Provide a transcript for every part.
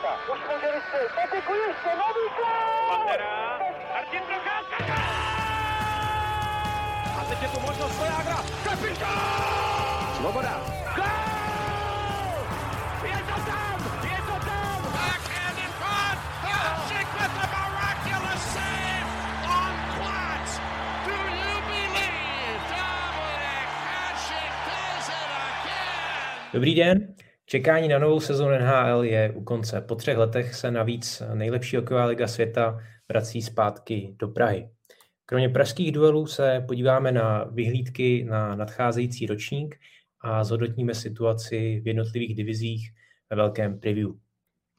Procházka. Už může vystřelit. Patiku ještě nový gol! Pantera. Martin Procházka. A teď je tu možnost Svojágra. Kapitán! Svoboda. Gol! Je to tam! Je to tam! Backhand in front. Hasek with the miraculous save on Platz. Do you believe Dominic Hasek does it again? Dobrý den. Čekání na novou sezónu NHL je u konce. Po třech letech se navíc nejlepší hokejová liga světa vrací zpátky do Prahy. Kromě pražských duelů se podíváme na vyhlídky na nadcházející ročník a zhodnotíme situaci v jednotlivých divizích ve velkém preview.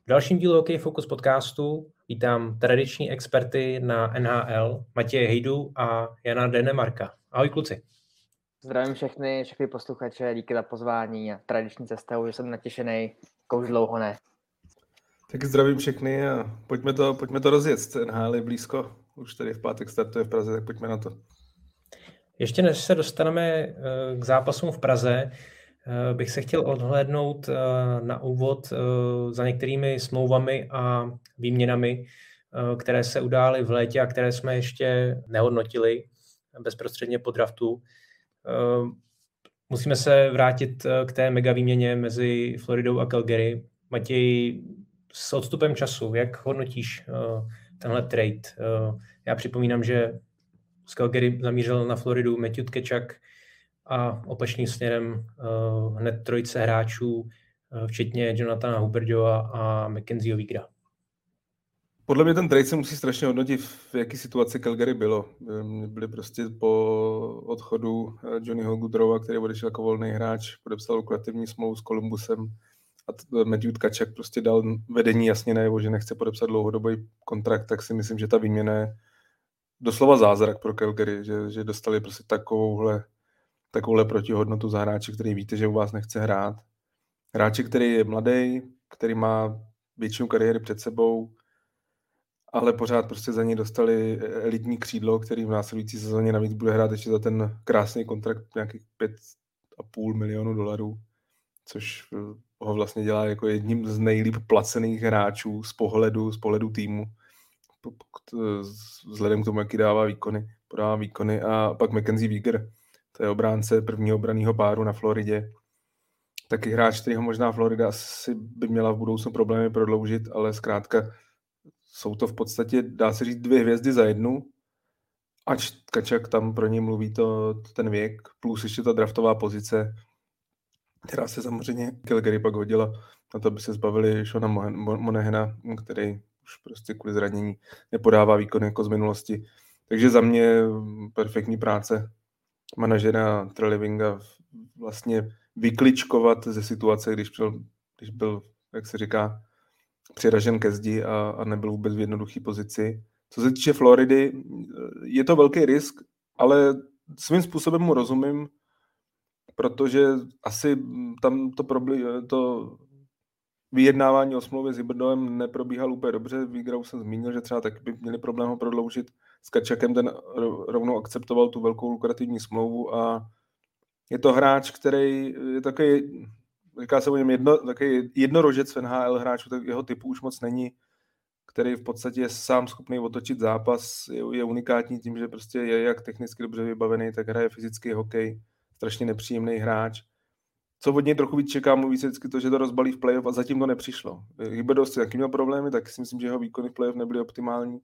V dalším dílu Hokej Focus podcastu vítám tradiční experty na NHL Matěje Hejdu a Jana Denemarka. Ahoj kluci. Zdravím všechny, všechny posluchače, díky za pozvání a tradiční cestou, že jsem natěšený, jako už dlouho ne. Tak zdravím všechny a pojďme to, pojďme to rozjet. NHL je blízko, už tady v pátek startuje v Praze, tak pojďme na to. Ještě než se dostaneme eh, k zápasům v Praze, eh, bych se chtěl odhlédnout eh, na úvod za některými smlouvami a výměnami, které se udály v létě a které jsme ještě nehodnotili bezprostředně po draftu. Musíme se vrátit k té mega výměně mezi Floridou a Calgary. Matěj, s odstupem času, jak hodnotíš tenhle trade? Já připomínám, že z Calgary zamířil na Floridu Matthew Tkečak a opačným směrem hned trojice hráčů, včetně Jonathana Huberdeova a Mackenzieho Vigra. Podle mě ten trade se musí strašně hodnotit, v jaký situaci Calgary bylo. Byli prostě po odchodu Johnnyho Goodrowa, který odešel jako volný hráč, podepsal lukrativní smlouvu s Columbusem a Matthew Tkačak prostě dal vedení jasně najevo, že nechce podepsat dlouhodobý kontrakt, tak si myslím, že ta výměna je doslova zázrak pro Calgary, že, že dostali prostě takovouhle, takovouhle protihodnotu za hráče, který víte, že u vás nechce hrát. Hráče, který je mladý, který má většinu kariéry před sebou, ale pořád prostě za něj dostali elitní křídlo, který v následující sezóně navíc bude hrát ještě za ten krásný kontrakt nějakých 5,5 milionů dolarů, což eh, ho vlastně dělá jako jedním z nejlíp placených hráčů z pohledu, z pohledu týmu, eh, vzhledem k tomu, jaký dává výkony, podává výkony. A pak Mackenzie Wieger, to je obránce prvního obraného páru na Floridě, taky hráč, který ho možná Florida asi by měla v budoucnu problémy prodloužit, ale zkrátka jsou to v podstatě, dá se říct, dvě hvězdy za jednu, ač Kačak tam pro ně mluví to, ten věk, plus ještě ta draftová pozice, která se samozřejmě Calgary pak hodila na to, aby se zbavili Shona Monehena, který už prostě kvůli zranění nepodává výkon jako z minulosti. Takže za mě perfektní práce manažera Trelivinga vlastně vykličkovat ze situace, když byl, když byl jak se říká, přiražen ke zdi a, a nebyl vůbec v jednoduché pozici. Co se týče Floridy, je to velký risk, ale svým způsobem mu rozumím, protože asi tam to, problém, to vyjednávání o smlouvě s Hybrdovem neprobíhalo úplně dobře. Výgrou jsem zmínil, že třeba tak by měli problém ho prodloužit. S Kačakem ten rovnou akceptoval tu velkou lukrativní smlouvu a je to hráč, který je takový, říká se o něm jedno, takový jednorožec v NHL hráčů, tak jeho typu už moc není, který v podstatě je sám schopný otočit zápas, je, je unikátní tím, že prostě je jak technicky dobře vybavený, tak hraje fyzický hokej, strašně nepříjemný hráč. Co od něj trochu víc čekám, mluví se vždycky to, že to rozbalí v playoff a zatím to nepřišlo. Hyberdos jaký měl problémy, tak si myslím, že jeho výkony v playoff nebyly optimální.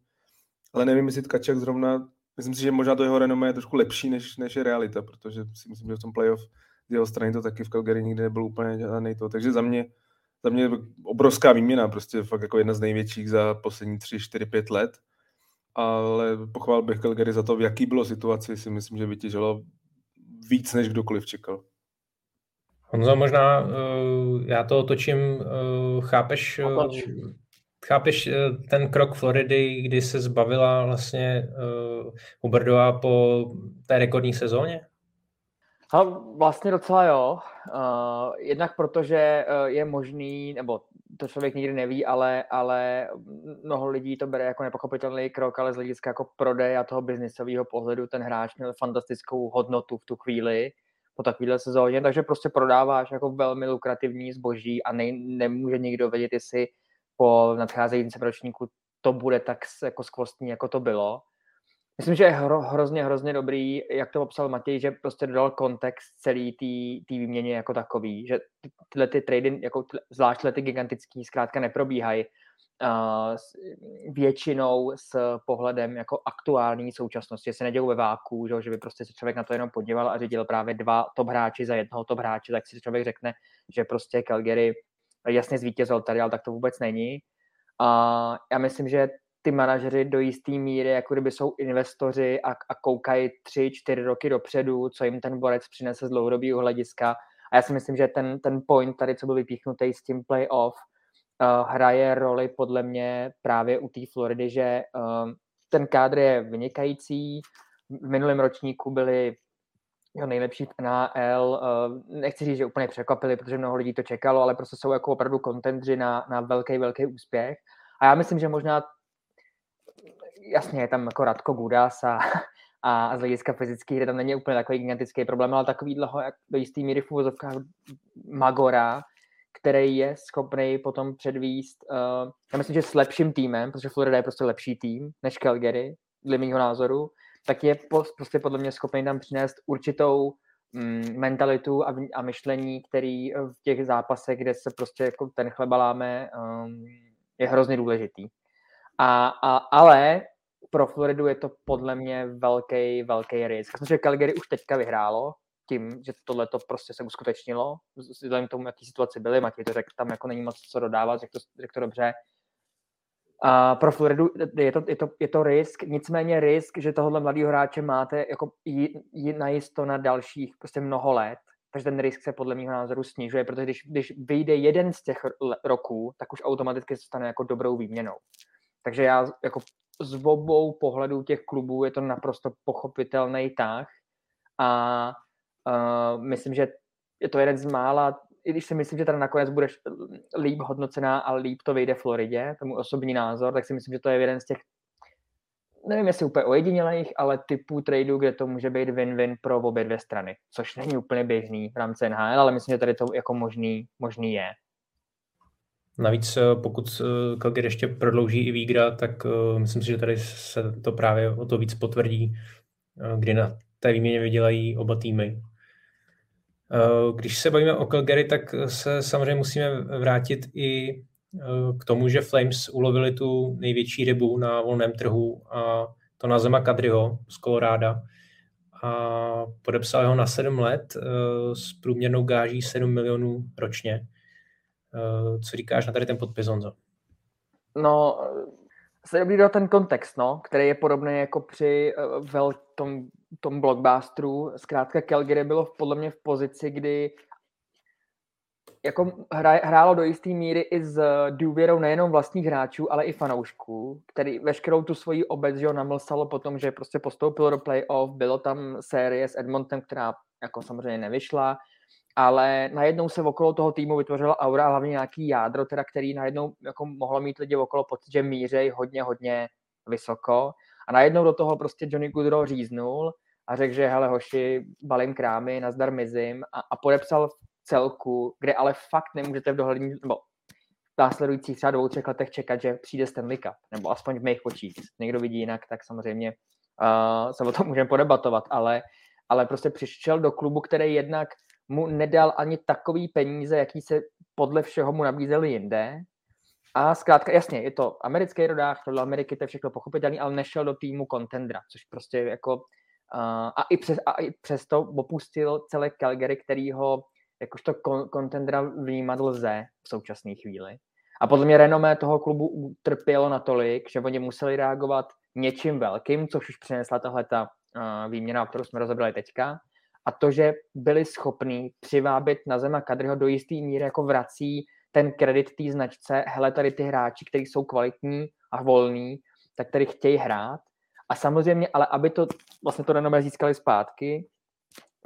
Ale nevím, jestli Tkačak zrovna, myslím si, že možná to jeho renomé je trošku lepší, než, než je realita, protože si myslím, že v tom playoff z jeho strany to taky v Calgary nikdy nebyl úplně žádný to. Takže za mě, za mě obrovská výměna, prostě fakt jako jedna z největších za poslední 3, 4, 5 let. Ale pochvál bych Calgary za to, v jaký bylo situaci, si myslím, že vytěžilo víc, než kdokoliv čekal. Honzo, možná uh, já to otočím, uh, chápeš, uh, chápeš ten krok Floridy, kdy se zbavila vlastně uh, Huberdová po té rekordní sezóně? A vlastně docela jo. Uh, jednak protože uh, je možný, nebo to člověk nikdy neví, ale, ale mnoho lidí to bere jako nepochopitelný krok, ale z hlediska jako prodeje a toho biznisového pohledu ten hráč měl fantastickou hodnotu v tu chvíli po takovéhle sezóně, takže prostě prodáváš jako velmi lukrativní zboží a ne, nemůže nikdo vědět, jestli po nadcházejícím ročníku to bude tak jako skvostní, jako to bylo. Myslím, že je hro, hrozně, hrozně dobrý, jak to popsal Matěj, že prostě dodal kontext celý té výměně jako takový, že tyhle ty trady, jako ty, zvlášť ty gigantický, zkrátka neprobíhají uh, většinou s pohledem jako aktuální současnosti, se nedělou ve váku, že, že by prostě se člověk na to jenom podíval a řídil právě dva top hráči za jednoho top hráče, tak si člověk řekne, že prostě Calgary jasně zvítězil tady, ale tak to vůbec není. A já myslím, že ty manažeři do jisté míry, jako kdyby jsou investoři a, a koukají tři, čtyři roky dopředu, co jim ten borec přinese z dlouhodobého hlediska. A já si myslím, že ten, ten point tady, co byl vypíchnutý s tím playoff, uh, hraje roli podle mě právě u té Floridy, že uh, ten kádr je vynikající. V minulém ročníku byli jo, nejlepší v NHL. Uh, nechci říct, že úplně překvapili, protože mnoho lidí to čekalo, ale prostě jsou jako opravdu kontendři na, na velký, velký úspěch. A já myslím, že možná jasně je tam jako Radko Gudas a, a z hlediska fyzických, kde tam není úplně takový gigantický problém, ale takový dlouho, jak do jistý míry v úvozovkách Magora, který je schopný potom předvíst, uh, já myslím, že s lepším týmem, protože Florida je prostě lepší tým než Calgary, dle mého názoru, tak je prostě podle mě schopný tam přinést určitou mm, mentalitu a, a myšlení, který v těch zápasech, kde se prostě jako ten chleba láme, um, je hrozně důležitý. A, a, ale pro Floridu je to podle mě velký, velký risk. Protože Calgary už teďka vyhrálo tím, že tohle to prostě se uskutečnilo, vzhledem k tomu, jaký situace byly, Matěj to řekl, tam jako není moc co dodávat, řekl to, řekl to dobře. A pro Floridu je to, je, to, je to risk, nicméně risk, že tohohle mladého hráče máte jako najisto na dalších prostě mnoho let, takže ten risk se podle mého názoru snižuje, protože když, když vyjde jeden z těch roků, tak už automaticky se stane jako dobrou výměnou. Takže já jako z obou pohledů těch klubů je to naprosto pochopitelný tah a uh, myslím, že je to jeden z mála, i když si myslím, že teda nakonec budeš líp hodnocená a líp to vyjde Floridě, tomu osobní názor, tak si myslím, že to je jeden z těch nevím, jestli úplně ojedinělých, ale typů tradu, kde to může být win-win pro obě dvě strany, což není úplně běžný v rámci NHL, ale myslím, že tady to jako možný, možný je. Navíc eh, pokud eh, Calgary ještě prodlouží i Vígra, tak uh, myslím si, že tady se to právě o to víc potvrdí, kdy na té výměně vydělají oba týmy. Když se bavíme o Calgary, tak se samozřejmě musíme vrátit i k tomu, že Flames ulovili tu největší rybu na volném trhu a to na Zema Kadriho z Koloráda a podepsal ho na 7 let s průměrnou gáží 7 milionů ročně. Eh, co říkáš na tady ten podpis, Honzo? No, se dobrý do ten kontext, no, který je podobný jako při uh, vel, tom, tom blockbusteru. Zkrátka Calgary bylo podle mě v pozici, kdy jako hra, hrálo do jisté míry i s důvěrou nejenom vlastních hráčů, ale i fanoušků, který veškerou tu svoji obec ho namlsalo po tom, že prostě postoupil do playoff, bylo tam série s Edmontem, která jako samozřejmě nevyšla, ale najednou se okolo toho týmu vytvořila aura, hlavně nějaký jádro, teda, který najednou jako mohlo mít lidi okolo pocit, že mířej hodně, hodně vysoko. A najednou do toho prostě Johnny Goodrow říznul a řekl, že hele hoši, balím krámy, nazdar mizím a, a podepsal celku, kde ale fakt nemůžete v dohlední, nebo v následujících třeba dvou, třech letech čekat, že přijde Stanley Cup, nebo aspoň v mých očích. Někdo vidí jinak, tak samozřejmě uh, se o tom můžeme podebatovat, ale, ale prostě přišel do klubu, který jednak mu nedal ani takový peníze, jaký se podle všeho mu nabízeli jinde. A zkrátka, jasně, je to americký rodák, do Ameriky, to je všechno pochopitelný, ale nešel do týmu contendera, což prostě jako uh, a, i přes, a i přesto opustil celé Calgary, který ho jakožto contendera vnímat lze v současné chvíli. A podle mě renomé toho klubu utrpělo natolik, že oni museli reagovat něčím velkým, což už přinesla tahle ta uh, výměna, kterou jsme rozebrali teďka a to, že byli schopní přivábit na Zema Kadryho do jistý míry jako vrací ten kredit té značce, hele, tady ty hráči, kteří jsou kvalitní a volní, tak tady chtějí hrát. A samozřejmě, ale aby to vlastně to renomé získali zpátky,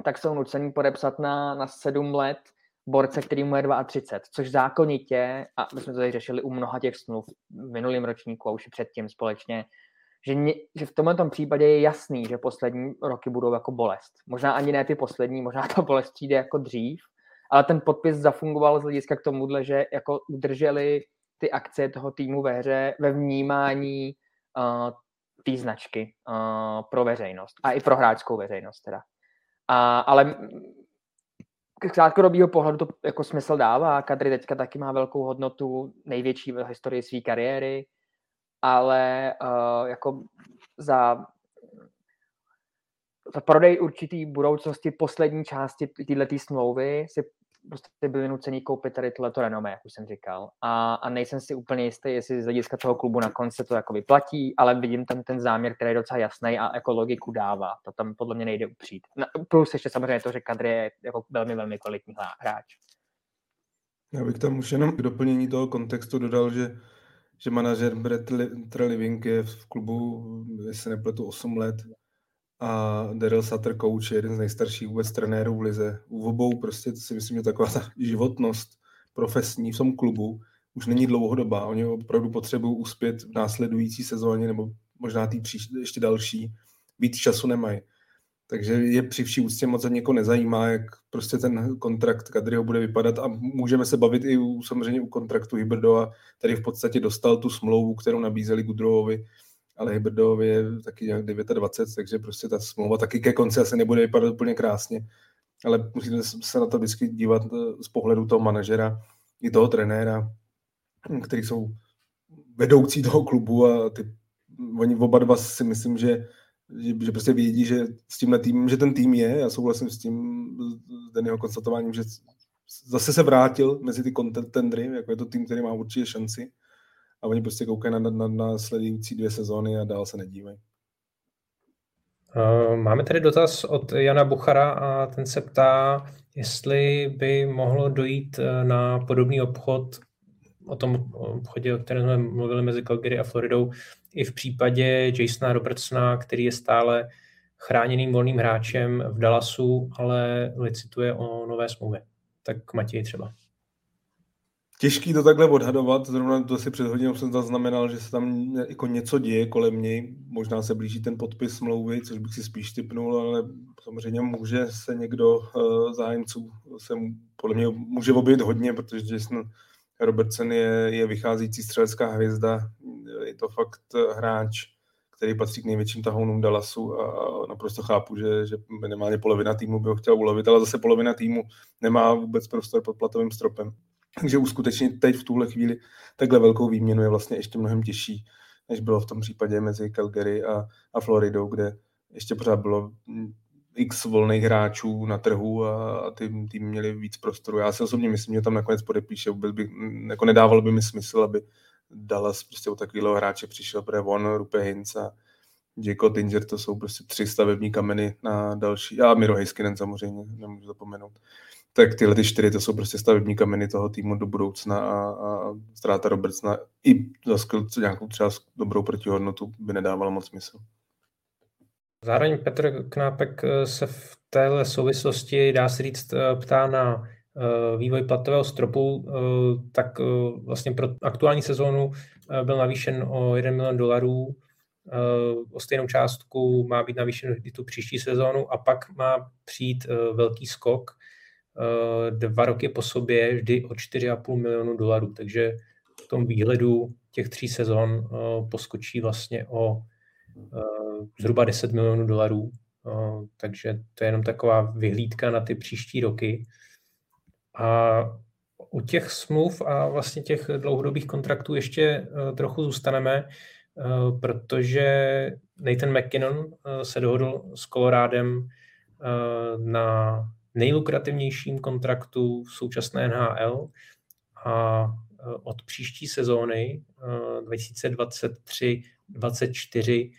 tak jsou nuceni podepsat na, na sedm let borce, který mu je 32, což zákonitě, a my jsme to tady řešili u mnoha těch smluv v minulém ročníku a už předtím společně, že, ně, že v tomhle případě je jasný, že poslední roky budou jako bolest. Možná ani ne ty poslední, možná ta bolest přijde jako dřív, ale ten podpis zafungoval z hlediska k tomuhle, že jako udrželi ty akce toho týmu ve hře, ve vnímání uh, té značky uh, pro veřejnost a i pro hráčskou veřejnost teda. A, ale z krátkodobého pohledu to jako smysl dává. Kadry teďka taky má velkou hodnotu, největší v historii své kariéry, ale uh, jako za, za prodej určitý budoucnosti poslední části této smlouvy si prostě byli nuceni koupit tady tohleto renomé, jak už jsem říkal. A, a nejsem si úplně jistý, jestli z hlediska toho klubu na konci to jako vyplatí, ale vidím tam ten záměr, který je docela jasný a jako logiku dává. To tam podle mě nejde upřít. No, plus ještě samozřejmě to, že Kadri je jako velmi, velmi kvalitní hráč. Já bych tam už jenom k doplnění toho kontextu dodal, že že manažer Brett Living je v klubu, jestli nepletu, 8 let a Daryl Sutter coach je jeden z nejstarších vůbec trenérů v lize. U obou prostě si myslím, že taková ta životnost profesní v tom klubu už není dlouhodobá. Oni opravdu potřebují uspět v následující sezóně nebo možná tý příští, ještě další. Víc času nemají. Takže je při vší úctě moc někoho nezajímá, jak prostě ten kontrakt Kadriho bude vypadat a můžeme se bavit i u, samozřejmě u kontraktu Hybrdova, který v podstatě dostal tu smlouvu, kterou nabízeli Gudrovovi ale Hybridovi je taky nějak 29, takže prostě ta smlouva taky ke konci asi nebude vypadat úplně krásně. Ale musíte se na to vždycky dívat eh, z pohledu toho manažera i toho trenéra, který jsou vedoucí toho klubu a ty, oni oba dva si myslím, že, že, že prostě vědí, že s tímhle týmem, že ten tým je, já souhlasím s tím, s jeho konstatováním, že zase se vrátil mezi ty kontendry, jako je to tým, který má určitě šanci a oni prostě koukají na, na, na sledující dvě sezóny a dál se nedívají. Eh, máme tady dotaz od Jana Buchara a ten se ptá, jestli by mohlo dojít eh, na podobný obchod, o tom obchodě, o kterém jsme mluvili mezi Calgary a Floridou, i v případě Jasona Robertsona, který je stále chráněným volným hráčem v Dallasu, ale licituje o nové smlouvě. Tak Matěj třeba. Těžký to takhle odhadovat, zrovna to si před hodinou jsem zaznamenal, že se tam jako něco děje kolem něj, možná se blíží ten podpis smlouvy, což bych si spíš typnul, ale samozřejmě může se někdo uh, zájemců se podle mě může objevit hodně, protože Jason Robertson je, je vycházející střelecká hvězda, je to fakt hráč, který patří k největším tahounům Dallasu a naprosto chápu, že, že minimálně polovina týmu by ho chtěla ulovit, ale zase polovina týmu nemá vůbec prostor pod platovým stropem. Takže uskutečnit teď v tuhle chvíli takhle velkou výměnu je vlastně ještě mnohem těžší, než bylo v tom případě mezi Calgary a, a Floridou, kde ještě pořád bylo x volných hráčů na trhu a, a ty tým měli víc prostoru. Já si osobně myslím, že tam nakonec podepíše, vůbec by, jako nedávalo by mi smysl, aby Dallas prostě o takového hráče přišel, protože on, Rupe Hintz a Jacob Tinger, to jsou prostě tři stavební kameny na další, a Miro Heiskinen samozřejmě, nemůžu zapomenout tak tyhle ty čtyři to jsou prostě stavební kameny toho týmu do budoucna a, a ztráta Robertsona i za nějakou třeba dobrou protihodnotu by nedávala moc smysl. Zároveň Petr Knápek eh, se v téhle souvislosti, dá se říct, eh, ptá na vývoj platového stropu, tak vlastně pro aktuální sezónu byl navýšen o 1 milion dolarů, o stejnou částku má být navýšen i tu příští sezónu a pak má přijít velký skok. Eh, dva roky po sobě vždy o 4,5 milionu dolarů, takže v tom výhledu těch tří sezon eh, poskočí vlastně o eh, zhruba 10 milionů dolarů, takže to je jenom taková vyhlídka na ty příští roky. A u těch smluv a vlastně těch dlouhodobých kontraktů ještě trochu zůstaneme, protože Nathan McKinnon se dohodl s Colorádem na nejlukrativnějším kontraktu v současné NHL a od příští sezóny 2023-2024 e, e,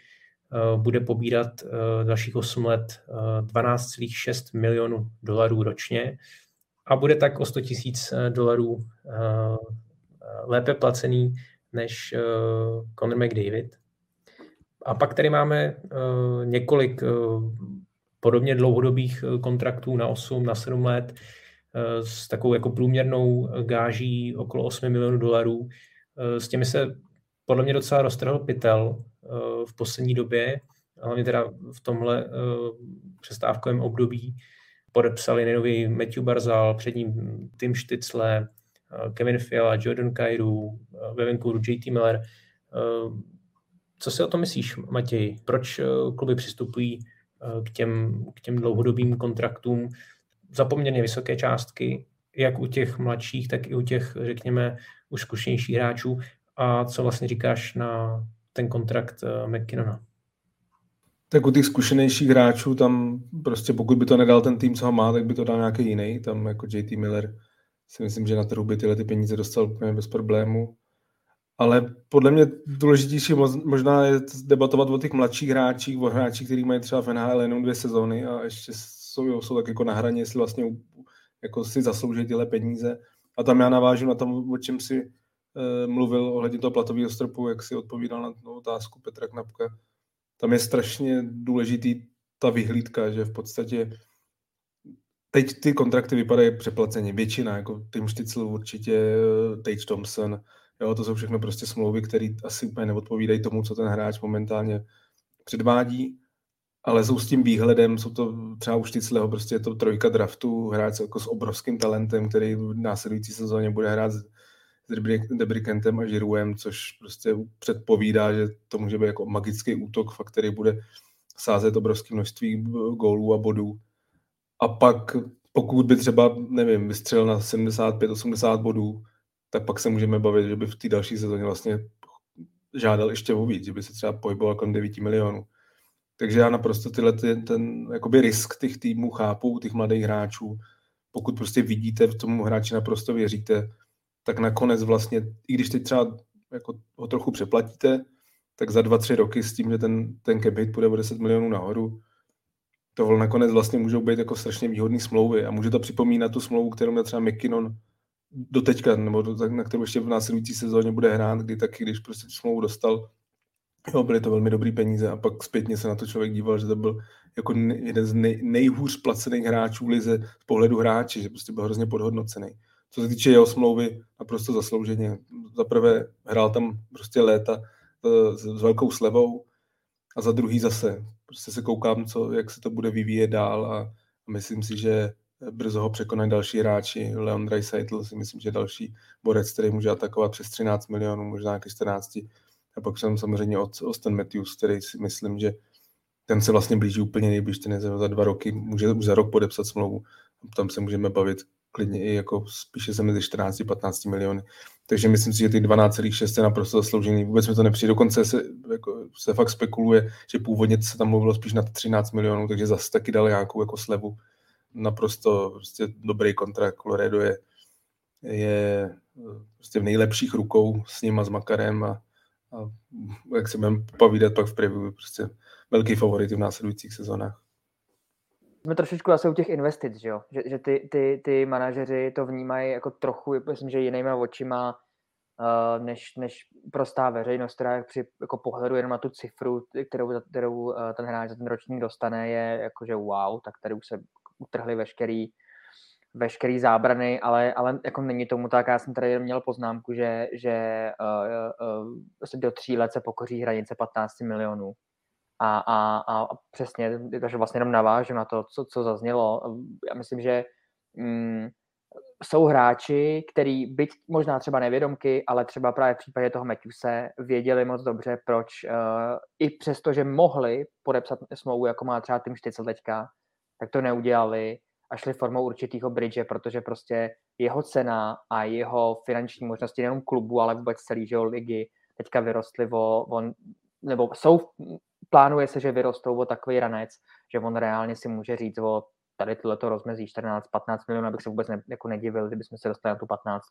bude pobírat dalších 8 let 12,6 milionů dolarů ročně a bude tak o 100 tisíc dolarů lépe placený než Conor McDavid. A pak tady máme několik podobně dlouhodobých eh, kontraktů na 8, na 7 let eh, s takovou jako průměrnou gáží okolo 8 milionů dolarů. Eh, s těmi se podle mě docela roztrhl pytel v poslední době, hlavně teda v tomhle přestávkovém období podepsali nejnový Matthew Barzal, před ním Tim Štycle, Kevin Fiala, Jordan Kairu, ve Vancouveru JT Miller. Co si o tom myslíš, Matěj? Proč kluby přistupují k těm, k těm dlouhodobým kontraktům za poměrně vysoké částky, jak u těch mladších, tak i u těch, řekněme, už zkušenějších hráčů. A co vlastně říkáš na ten kontrakt McKinnona? Tak u těch zkušenějších hráčů tam prostě pokud by to nedal ten tým, co ho má, tak by to dal nějaký jiný. Tam jako JT Miller si myslím, že na trhu by tyhle ty peníze dostal úplně bez problému. Ale podle mě důležitější možná je debatovat o těch mladších hráčích, o hráčích, kteří mají třeba v NHL jenom dvě sezóny a ještě jsou, jsou tak jako na hraně, jestli vlastně jako si zaslouží tyhle peníze. A tam já navážu na tom, o čem si uh, mluvil ohledně toho platového stropu, jak si odpovídal na otázku Petra Knapka tam je strašně důležitý ta vyhlídka, že v podstatě teď ty kontrakty vypadají přeplaceně. Většina, jako Tim Šticl určitě, Tate Thompson, jo, to jsou všechno prostě smlouvy, které asi úplně neodpovídají tomu, co ten hráč momentálně předvádí, ale jsou s tím výhledem, jsou to třeba u Šticleho, prostě je to trojka draftu, hráč jako s obrovským talentem, který v následující sezóně bude hrát Debrikentem a Žiruem, což prostě předpovídá, že to může být jako magický útok, fakt, který bude sázet obrovské množství gólů a bodů. A pak, pokud by třeba, nevím, vystřelil na 75-80 bodů, tak pak se můžeme bavit, že by v té další sezóně vlastně žádal ještě o víc, že by se třeba pohyboval kolem 9 milionů. Takže já naprosto tyhle, ten, ten jakoby risk těch týmů chápu, těch mladých hráčů. Pokud prostě vidíte v tomu hráči naprosto věříte, tak nakonec vlastně, i když teď třeba jako ho trochu přeplatíte, tak za dva, tři roky s tím, že ten, ten cap hit půjde o 10 milionů nahoru, tohle nakonec vlastně můžou být jako strašně výhodné smlouvy. A může to připomínat tu smlouvu, kterou měl třeba McKinnon do teďka, nebo do, na kterou ještě v následující sezóně bude hrát, kdy taky, když prostě tu smlouvu dostal, jo, byly to velmi dobrý peníze a pak zpětně se na to člověk díval, že to byl jako jeden z nej, nejhůř placených hráčů v lize z pohledu hráče, že prostě byl hrozně podhodnocený co se týče jeho smlouvy, naprosto zaslouženě. Za prvé hrál tam prostě léta e, s velkou slevou a za druhý zase prostě se koukám, co, jak se to bude vyvíjet dál a, a myslím si, že brzo ho překonají další hráči. Leon Dreisaitl si myslím, že další borec, který může atakovat přes 13 milionů, možná nějaké 14. A pak jsem samozřejmě od Austin Matthews, který si myslím, že ten se vlastně blíží úplně nejblíž, ten je za dva roky, může už za rok podepsat smlouvu. Tam se můžeme bavit klidně i jako spíše se mezi 14-15 miliony. Takže myslím si, že ty 12,6 je naprosto zasloužený. Vůbec mi to nepřijde. Dokonce se, jako, se fakt spekuluje, že původně se tam mluvilo spíš na 13 milionů, takže zase taky dali nějakou jako slevu. Naprosto prostě dobrý kontrakt. Colorado je, je prostě v nejlepších rukou s ním a s Makarem a, a jak se budeme povídat pak v preview, prostě velký favorit v následujících sezónách jsme trošičku zase u těch investic, že, jo? že, že ty, ty, ty manažeři to vnímají jako trochu, myslím, že jinýma očima, uh, než, než prostá veřejnost, která při jako pohledu jenom na tu cifru, kterou, kterou uh, ten hráč za ten ročník dostane, je jakože wow, tak tady už se utrhly veškerý, veškerý zábrany, ale, ale jako není tomu tak. Já jsem tady měl poznámku, že, že uh, uh, do tří let se pokoří hranice 15 milionů a, a, a přesně, takže vlastně jenom navážu na to, co, co zaznělo. Já myslím, že mm, jsou hráči, který byť možná třeba nevědomky, ale třeba právě v případě toho Matthewse věděli moc dobře, proč uh, i přesto, že mohli podepsat smlouvu, jako má třeba tým Štycel teďka, tak to neudělali a šli formou určitého bridge, protože prostě jeho cena a jeho finanční možnosti nejenom klubu, ale vůbec celý že ligy teďka vyrostly o, o nebo jsou plánuje se, že vyrostou o takový ranec, že on reálně si může říct o tady tohleto rozmezí 14-15 milionů, abych se vůbec ne, jako nedivil, kdybychom se dostali na tu 15.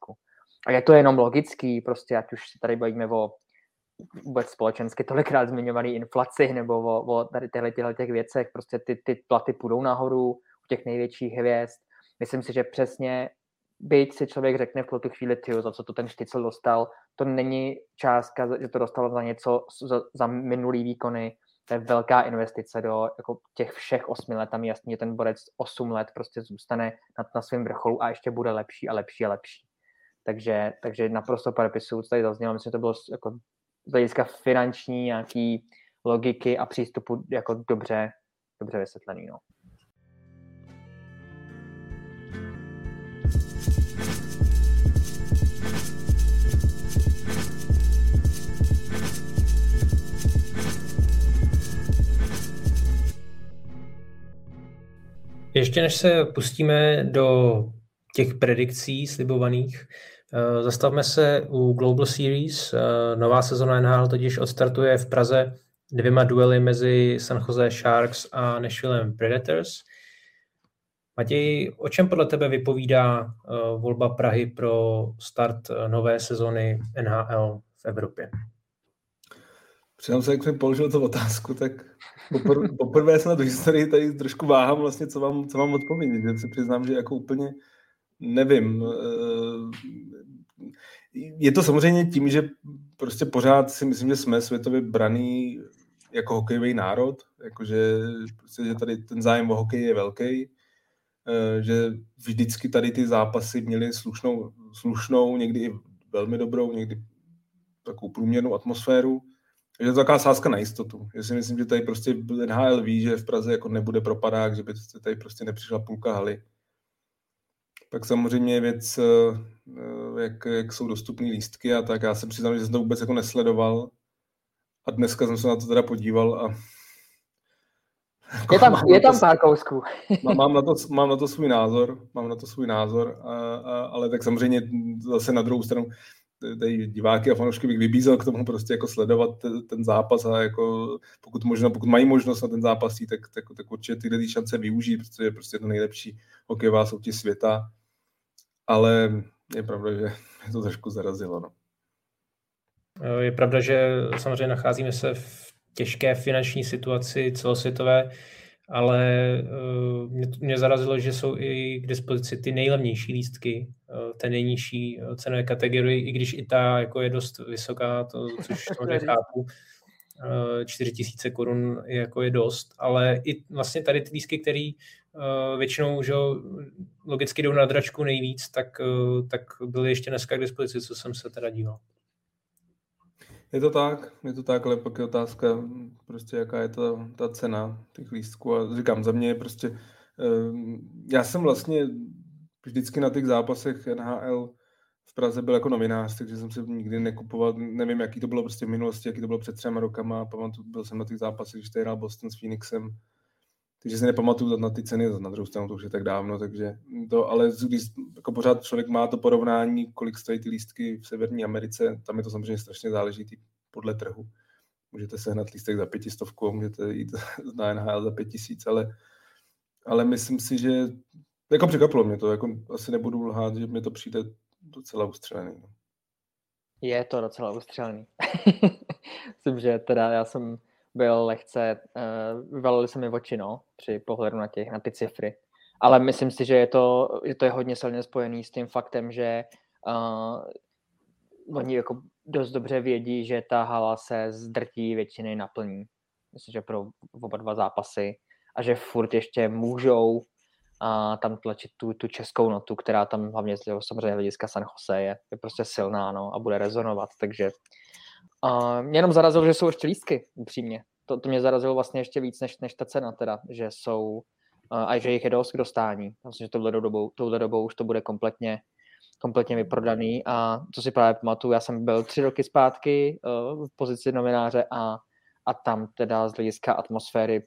A je to jenom logický, prostě ať už se tady bavíme o vůbec společensky tolikrát zmiňovaný inflaci nebo o, o tady těchto, těchto těch věcech, prostě ty, ty platy půjdou nahoru u těch největších hvězd. Myslím si, že přesně byť si člověk řekne v tu chvíli, tyjo, za co to ten štycel dostal, to není částka, že to dostal za něco, za, za minulý výkony, to je velká investice do jako těch všech osmi let. Tam jasně, že ten borec osm let prostě zůstane na, na svém vrcholu a ještě bude lepší a lepší a lepší. Takže, takže naprosto podepisuju, co tady zaznělo. Myslím, že to bylo jako z hlediska finanční nějaký logiky a přístupu jako dobře, dobře vysvětlený. No. Ještě než se pustíme do těch predikcí slibovaných, eh, zastavme se u Global Series. Eh, nová sezona NHL totiž odstartuje v Praze dvěma duely mezi San Jose Sharks a Nashville Predators. Matěj, o čem podle tebe vypovídá uh, volba Prahy pro start nové sezony NHL v Evropě? Přiznám se, jak jsem položil tu otázku, tak popr- poprvé jsem na tu historii tady trošku váhám vlastně, co vám, co vám odpovědět. Já si přiznám, že jako úplně nevím. Eh, je to samozřejmě tím, že prostě pořád si myslím, že jsme světově braný jako hokejový národ, jakože prostě, že tady ten zájem o hokej je velký, eh, že vždycky tady ty zápasy měly slušnou, slušnou někdy i velmi dobrou, někdy takovou průměrnou atmosféru. Je to taková sázka na jistotu. Já si myslím, že tady prostě NHL ví, že v Praze jako nebude propadák, že by tady prostě nepřišla půlka haly. Pak samozřejmě je věc, eh, jak, jak jsou dostupné lístky a tak. Já se přiznám, že jsem to vůbec jako nesledoval. A dneska jsem se na to teda podíval a je tam, je tam pár kousků. mám, na to, mám na to svůj názor, mám na to svůj názor, a, a, ale tak samozřejmě zase na druhou stranu tady diváky a fanoušky bych vybízel k tomu prostě jako sledovat ten zápas a jako pokud možno, pokud mají možnost na ten zápas tak, tak, tak určitě tyhle ty šance využít, protože je prostě to nejlepší hokejová soutěž světa, ale je pravda, že mě to trošku zarazilo. No. Je pravda, že samozřejmě nacházíme se v těžké finanční situaci celosvětové, ale eh, mě, mě zarazilo, že jsou i k dispozici ty nejlevnější lístky, eh, té nejnižší eh, cenové kategorii, i když i ta jako je dost vysoká, to, což samozřejmě chápu. 4 tisíce korun jako je dost, ale i vlastně tady ty lístky, které většinou že logicky jdou na dračku nejvíc, tak, tak byly ještě dneska k dispozici, co jsem se teda díval. Je to tak, je to tak, ale pak je otázka, prostě jaká je to, ta cena těch lístků. A říkám, za mě je prostě, uh, já jsem vlastně vždycky na těch zápasech NHL v Praze byl jako novinář, takže jsem se nikdy nekupoval, nevím, jaký to bylo prostě v minulosti, jaký to bylo před třema rokama, pamatuju, byl jsem na těch zápasech, když hrál Boston s Phoenixem, takže si nepamatuju na ty ceny, na druhou stranu to už je tak dávno, takže to, ale když jako pořád člověk má to porovnání, kolik stojí ty lístky v Severní Americe, tam je to samozřejmě strašně záležitý podle trhu. Můžete sehnat lístek za pětistovku, můžete jít na NHL za pět tisíc, ale, ale myslím si, že jako překvapilo mě to, jako asi nebudu lhát, že mi to přijde docela ustřelený. No. Je to docela ustřelený. myslím, že teda já jsem byl lehce, uh, vyvalili se mi oči, no, při pohledu na, těch, na ty cifry. Ale myslím si, že je to, že to je hodně silně spojený s tím faktem, že uh, oni jako dost dobře vědí, že ta hala se zdrtí většiny naplní. Myslím, že pro oba dva zápasy a že furt ještě můžou a tam tlačit tu, tu českou notu, která tam hlavně z samozřejmě hlediska San Jose je, je prostě silná no, a bude rezonovat, takže a mě jenom zarazilo, že jsou ještě lístky, upřímně. To, to mě zarazilo vlastně ještě víc než, než ta cena teda, že jsou a že jich je dost k dostání. Myslím, že touhle dobou, touhle dobou už to bude kompletně, kompletně vyprodaný a co si právě pamatuju, já jsem byl tři roky zpátky uh, v pozici novináře a, a tam teda z hlediska atmosféry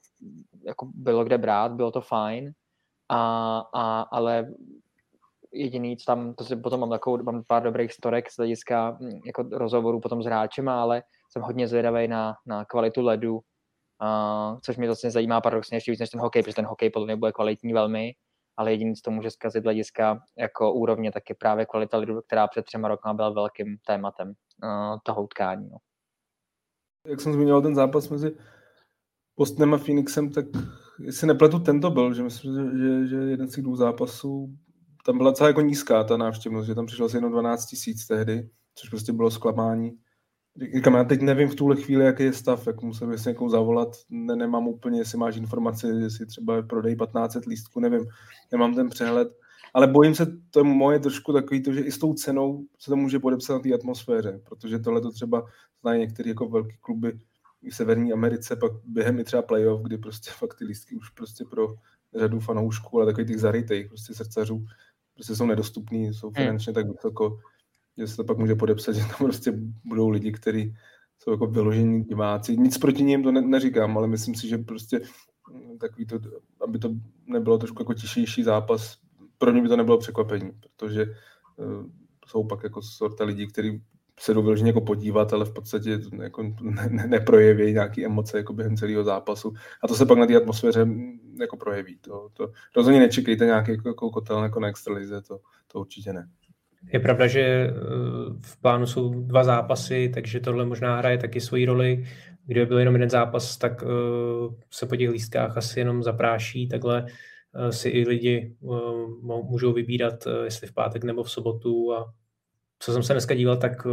jako bylo kde brát, bylo to fajn, a, a, ale jediný, co tam, to si potom mám takovou, mám pár dobrých storek z hlediska hm, jako rozhovorů potom s hráčem, ale jsem hodně zvědavý na, na kvalitu ledu, uh, což mě vlastně zajímá paradoxně ještě víc než ten hokej, protože ten hokej podle mě bude kvalitní velmi, ale jediný, co to může zkazit hlediska jako úrovně, tak je právě kvalita lidu, která před třema rokama byla velkým tématem uh, toho utkání. No. Jak jsem zmiňoval ten zápas mezi Bostonem a Phoenixem, tak jestli nepletu, tento byl, že myslím, že, že jeden z těch dvou zápasů tam byla celá jako nízká ta návštěvnost, že tam přišlo asi jenom 12 tisíc tehdy, což prostě bylo zklamání. Říkám, já teď nevím v tuhle chvíli, jaký je stav, jak musím si někoho zavolat, ne, nemám úplně, jestli máš informace, jestli třeba prodej 15 lístků, nevím, nemám ten přehled, ale bojím se, to je moje trošku takový to, že i s tou cenou se to může podepsat na té atmosféře, protože tohle to třeba znají některé jako velké kluby v Severní Americe, pak během i třeba playoff, kdy prostě fakt ty lístky už prostě pro řadu fanoušků, ale takových těch zarytých prostě srdcařů, prostě jsou nedostupný, jsou hmm. finančně tak vysoko, že se to pak může podepsat, že tam prostě budou lidi, kteří jsou jako vyložení diváci. Nic proti ním to ne, neříkám, ale myslím si, že prostě takový to, aby to nebylo trošku jako těžší zápas. Pro mě by to nebylo překvapení, protože uh, jsou pak jako sorta lidí, kteří se jdou vyloženě jako podívat, ale v podstatě jako ne, ne, neprojeví nějaké emoce jako během celého zápasu. A to se pak na té atmosféře jako projeví. To, to rozhodně nečekejte nějaký jako, jako kotel jako na extralize, to, to určitě ne. Je pravda, že eh, v plánu jsou dva zápasy, takže tohle možná hraje taky svoji roli. Kdyby byl jenom jeden zápas, tak uh, se po těch lístkách asi jenom zapráší. Takhle uh, si i lidi můžou vybírat, jestli v pátek nebo v sobotu. A co jsem se dneska díval, tak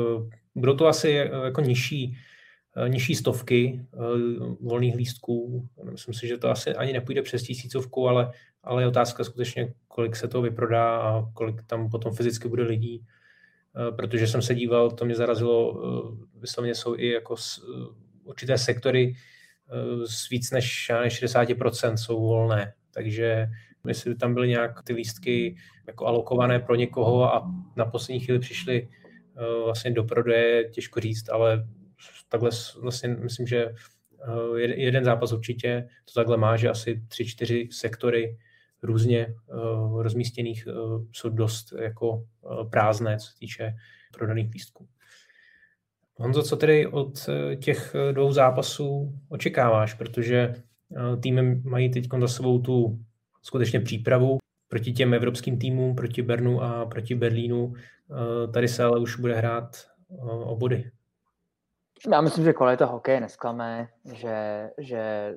budou to asi jako nižší, nižší stovky uh, volných lístků. Myslím si, že to asi ani nepůjde přes tisícovku, ale, ale je otázka skutečně, kolik se to vyprodá a kolik tam potom fyzicky bude lidí. Uh, protože jsem se díval, to mě zarazilo, vyslovně jsou i jako určité sektory eh, s víc než, než 60% jsou volné. Takže jestli tam byly nějak ty lístky jako alokované pro někoho a na poslední chvíli přišly eh, vlastně do prodeje, těžko říct, ale takhle vlastně myslím, že eh, jeden zápas určitě to takhle má, že asi tři, čtyři sektory různě rozmístěných jsou dost jako prázdné, co se týče prodaných lístků. Honzo, co tedy od eh, těch eh, dvou zápasů očekáváš, protože eh, týmy mají teď za sebou tu skutečně přípravu proti těm evropským týmům, proti Bernu a proti Berlínu. Tady se ale už bude hrát o body. Já myslím, že kvalita hokeje nesklame, že, že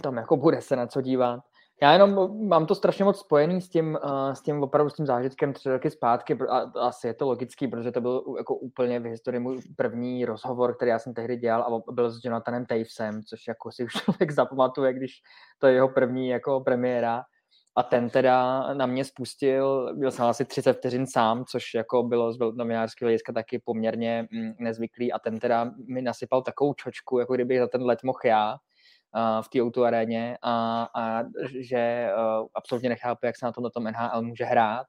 tam jako bude se na co dívat. Já jenom mám to strašně moc spojený s tím, uh, s tím opravdu s tím zážitkem tři roky zpátky a asi je to logický, protože to byl jako úplně v historii můj první rozhovor, který já jsem tehdy dělal a byl s Jonathanem Tavesem, což jako si už člověk zapamatuje, když to je jeho první jako premiéra. A ten teda na mě spustil, byl jsem asi 30 vteřin sám, což jako bylo z novinářského hlediska taky poměrně mm, nezvyklý. A ten teda mi nasypal takovou čočku, jako kdybych za ten let mohl já v té o aréně a, a že uh, absolutně nechápu, jak se na tom, na tom NHL může hrát,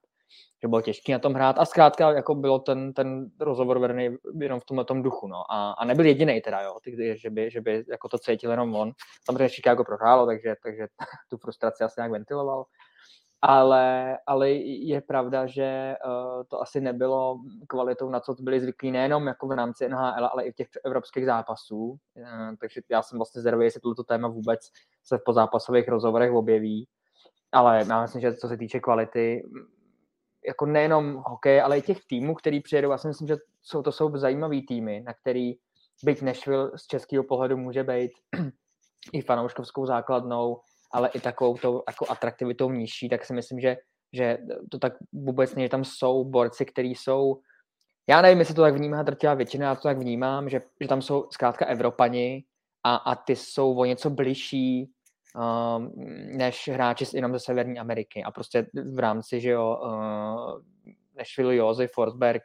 že bylo těžké na tom hrát a zkrátka jako bylo ten, ten rozhovor vedený jenom v tomhle tom duchu, no. A, a nebyl jediný teda, jo, ty, že by, že by jako to cítil jenom on. Samozřejmě Chicago prohrálo, takže, takže tu frustraci asi nějak ventiloval ale, ale je pravda, že uh, to asi nebylo kvalitou, na co byli zvyklí nejenom jako v rámci NHL, ale i v těch evropských zápasů. Uh, takže já jsem vlastně zvědavý, jestli toto téma vůbec se v pozápasových rozhovorech objeví. Ale já myslím, že co se týče kvality, jako nejenom hokej, ale i těch týmů, který přijedou, já si myslím, že jsou, to jsou zajímavý týmy, na který byť Nashville z českého pohledu může být i fanouškovskou základnou, ale i takovou tou jako atraktivitou nižší, tak si myslím, že, že to tak vůbec není, tam jsou borci, kteří jsou, já nevím, jestli to tak vnímá drtivá většina, já to tak vnímám, že, že tam jsou zkrátka Evropani a, a ty jsou o něco bližší než hráči jenom ze Severní Ameriky a prostě v rámci, že jo, uh, Nashville, Josef, Forsberg,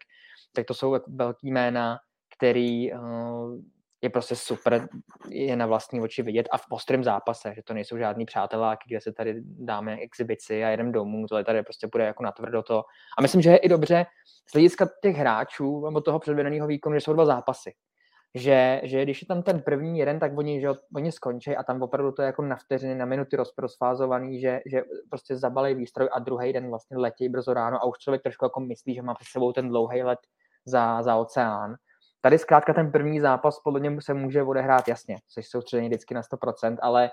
tak to jsou velký jména, který uh, je prostě super je na vlastní oči vidět a v ostrém zápase, že to nejsou žádný přáteláky, kde se tady dáme exibici a jedem domů, tohle tady prostě bude jako natvrdo to. A myslím, že je i dobře z hlediska těch hráčů nebo toho předvedeného výkonu, že jsou dva zápasy. Že, že když je tam ten první jeden, tak oni, že oni skončí a tam opravdu to je jako na vteřiny, na minuty rozprosfázovaný, že, že prostě zabalej výstroj a druhý den vlastně letí brzo ráno a už člověk trošku jako myslí, že má před sebou ten dlouhý let za, za oceán Tady zkrátka ten první zápas podle něm se může odehrát jasně, což soustředění vždycky na 100%, ale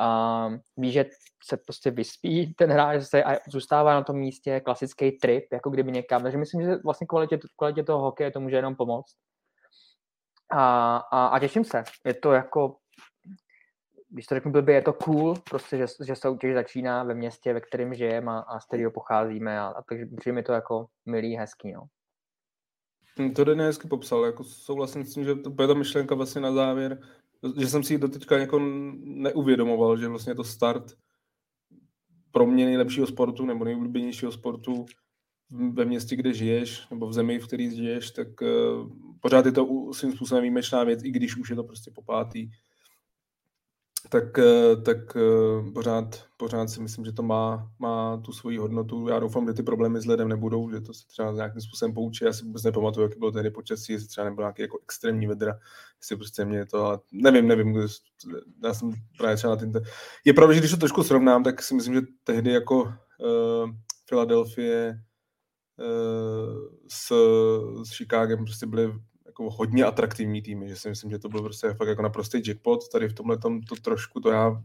uh, ví, že se prostě vyspí ten hráč se a zůstává na tom místě klasický trip, jako kdyby někam. Takže myslím, že vlastně kvalitě, kvalitě toho hokeje to může jenom pomoct. A, a, a těším se. Je to jako, když to řeknu blbě, je to cool, prostě, že, že soutěž začíná ve městě, ve kterém žijeme a, a z kterého pocházíme. A, a takže přijde mi to jako milý, hezký. No. Hm, to Denny hezky popsal, jako souhlasím s tím, že to bude ta myšlenka vlastně na závěr, že jsem si ji doteďka jako neuvědomoval, že vlastně to start pro mě nejlepšího sportu nebo nejoblíbenějšího sportu ve městě, kde žiješ, nebo v zemi, v které žiješ, tak uh, pořád je to svým způsobem výjimečná věc, i když už je to prostě po pátý. tak, eh, tak eh, pořád, pořád si myslím, že to má, má tu svoji hodnotu. Já doufám, že ty problémy s ledem nebudou, že to se třeba nějakým způsobem poučí. Já si vůbec nepamatuju, jaký bylo tehdy počasí, jestli třeba nebylo nějaký jako extrémní vedra, jestli prostě mě to, ale nevím, nevím, já jsem právě třeba na tím. Je pravda, že když to trošku srovnám, tak si myslím, že tehdy jako uh, Philadelphia s, s Chicagem prostě byly jako hodně atraktivní týmy, že si myslím, že to byl prostě fakt jako naprostý jackpot. Tady v tomhle tom to trošku, to já,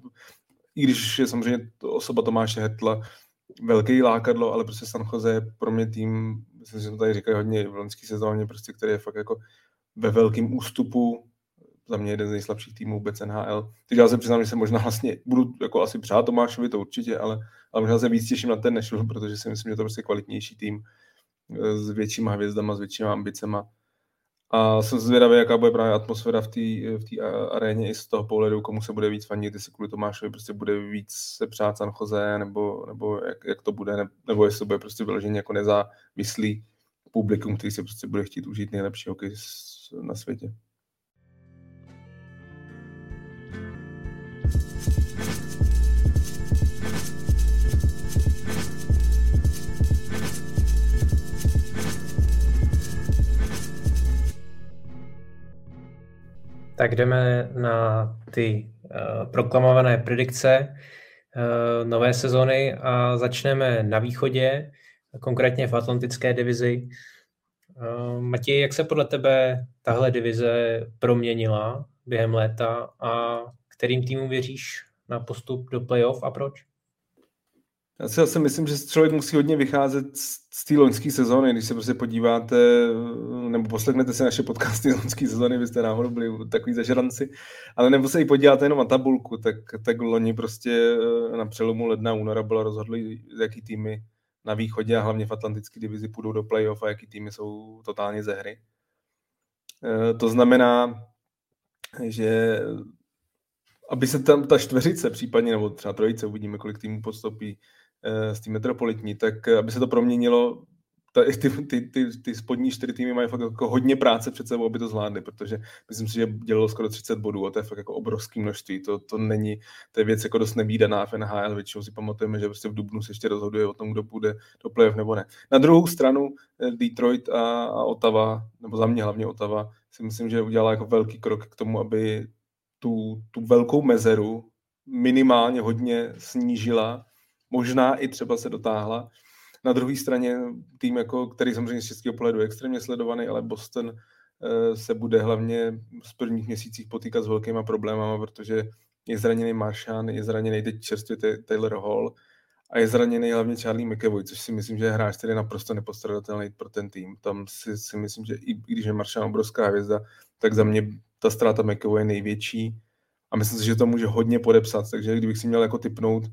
i když je samozřejmě osoba Tomáše Hetla velký lákadlo, ale prostě San Jose je pro mě tým, myslím, že jsme tady říkali hodně v loňský sezóně, prostě, který je fakt jako ve velkém ústupu, za mě jeden z nejslabších týmů vůbec NHL. Teď já se přiznám, že se možná vlastně budu jako asi přát Tomášovi, to určitě, ale, ale možná se víc těším na ten Nashville, protože si myslím, že to je prostě kvalitnější tým eh, s většíma hvězdama, s většíma ambicema a jsem zvědavý, jaká bude právě atmosféra v té v aréně i z toho pohledu, komu se bude víc fanit, jestli kvůli Tomášovi prostě bude víc se přát San Jose, nebo, nebo jak, jak, to bude, ne, nebo jestli bude prostě vyloženě jako nezávislý publikum, který se prostě bude chtít užít nejlepší hokej na světě. Tak jdeme na ty uh, proklamované predikce uh, nové sezony a začneme na východě, konkrétně v Atlantické divizi. Uh, Matěj, jak se podle tebe tahle divize proměnila během léta a kterým týmům věříš na postup do playoff a proč? Já si zase myslím, že člověk musí hodně vycházet z té loňské sezóny, když se prostě podíváte, nebo poslechnete si naše podcasty loňské sezóny, byste náhodou byli takový zažranci, ale nebo se i podíváte jenom na tabulku, tak, tak loni prostě eh, na přelomu ledna února bylo rozhodli, jaký týmy na východě a hlavně v Atlantické divizi půjdou do playoff a jaký týmy jsou totálně ze hry. Eh, to znamená, že aby se tam ta čtveřice případně, nebo třeba trojice, uvidíme, kolik týmů podstoupí, z té metropolitní, tak eh, aby se to proměnilo, ta, ty, ty, ty, ty spodní čtyři týmy mají fakt jako hodně práce před sebou, aby to zvládli, protože myslím si, že dělalo skoro 30 bodů a to je fakt jako obrovské množství. To, to není, to je věc jako dost nevýdaná v NHL, většinou si pamatujeme, že prostě v Dubnu se ještě rozhoduje o tom, kdo půjde do playoff nebo ne. Na druhou stranu eh, Detroit a, a Ottawa, nebo za mě hlavně Ottawa, si myslím, že udělala jako velký krok k tomu, aby tu, tu velkou mezeru minimálně hodně snížila možná i třeba se dotáhla. Na druhé straně tým, jako, který samozřejmě z českého pohledu je extrémně sledovaný, ale Boston eh, se bude hlavně v prvních měsících potýkat s velkýma problémama, protože je zraněný Maršan, je zraněný teď čerstvě Taylor Hall a je zraněný hlavně Charlie McAvoy, což si myslím, že je hráč, který je naprosto nepostradatelný pro ten tým. Tam si, si myslím, že i když je Maršan obrovská hvězda, tak za mě ta ztráta McAvoy je největší a myslím si, že to může hodně podepsat, takže kdybych si měl jako typnout,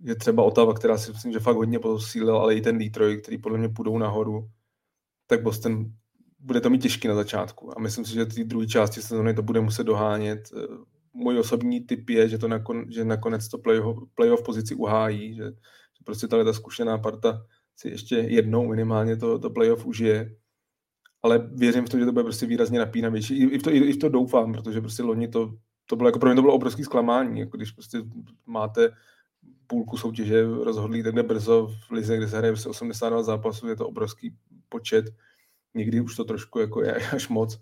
je třeba Otava, která si myslím, že fakt hodně posílila, ale i ten Detroit, který podle mě půjdou nahoru, tak Boston bude to mít těžký na začátku. A myslím si, že ty druhé části sezóny to bude muset dohánět. Eh, můj osobní typ je, že to nakon, že nakonec to playoff, playoff pozici uhájí, že, že prostě ta zkušená parta si ještě jednou minimálně to, to playoff užije. Ale věřím v to, že to bude prostě výrazně napínavější. I, i, v to, i, i v to doufám, protože prostě loni to, to bylo jako pro mě to bylo obrovský zklamání, jako když prostě máte půlku soutěže rozhodlí takhle brzo v lize, kde se hraje 82 zápasů, je to obrovský počet, někdy už to trošku jako je až moc,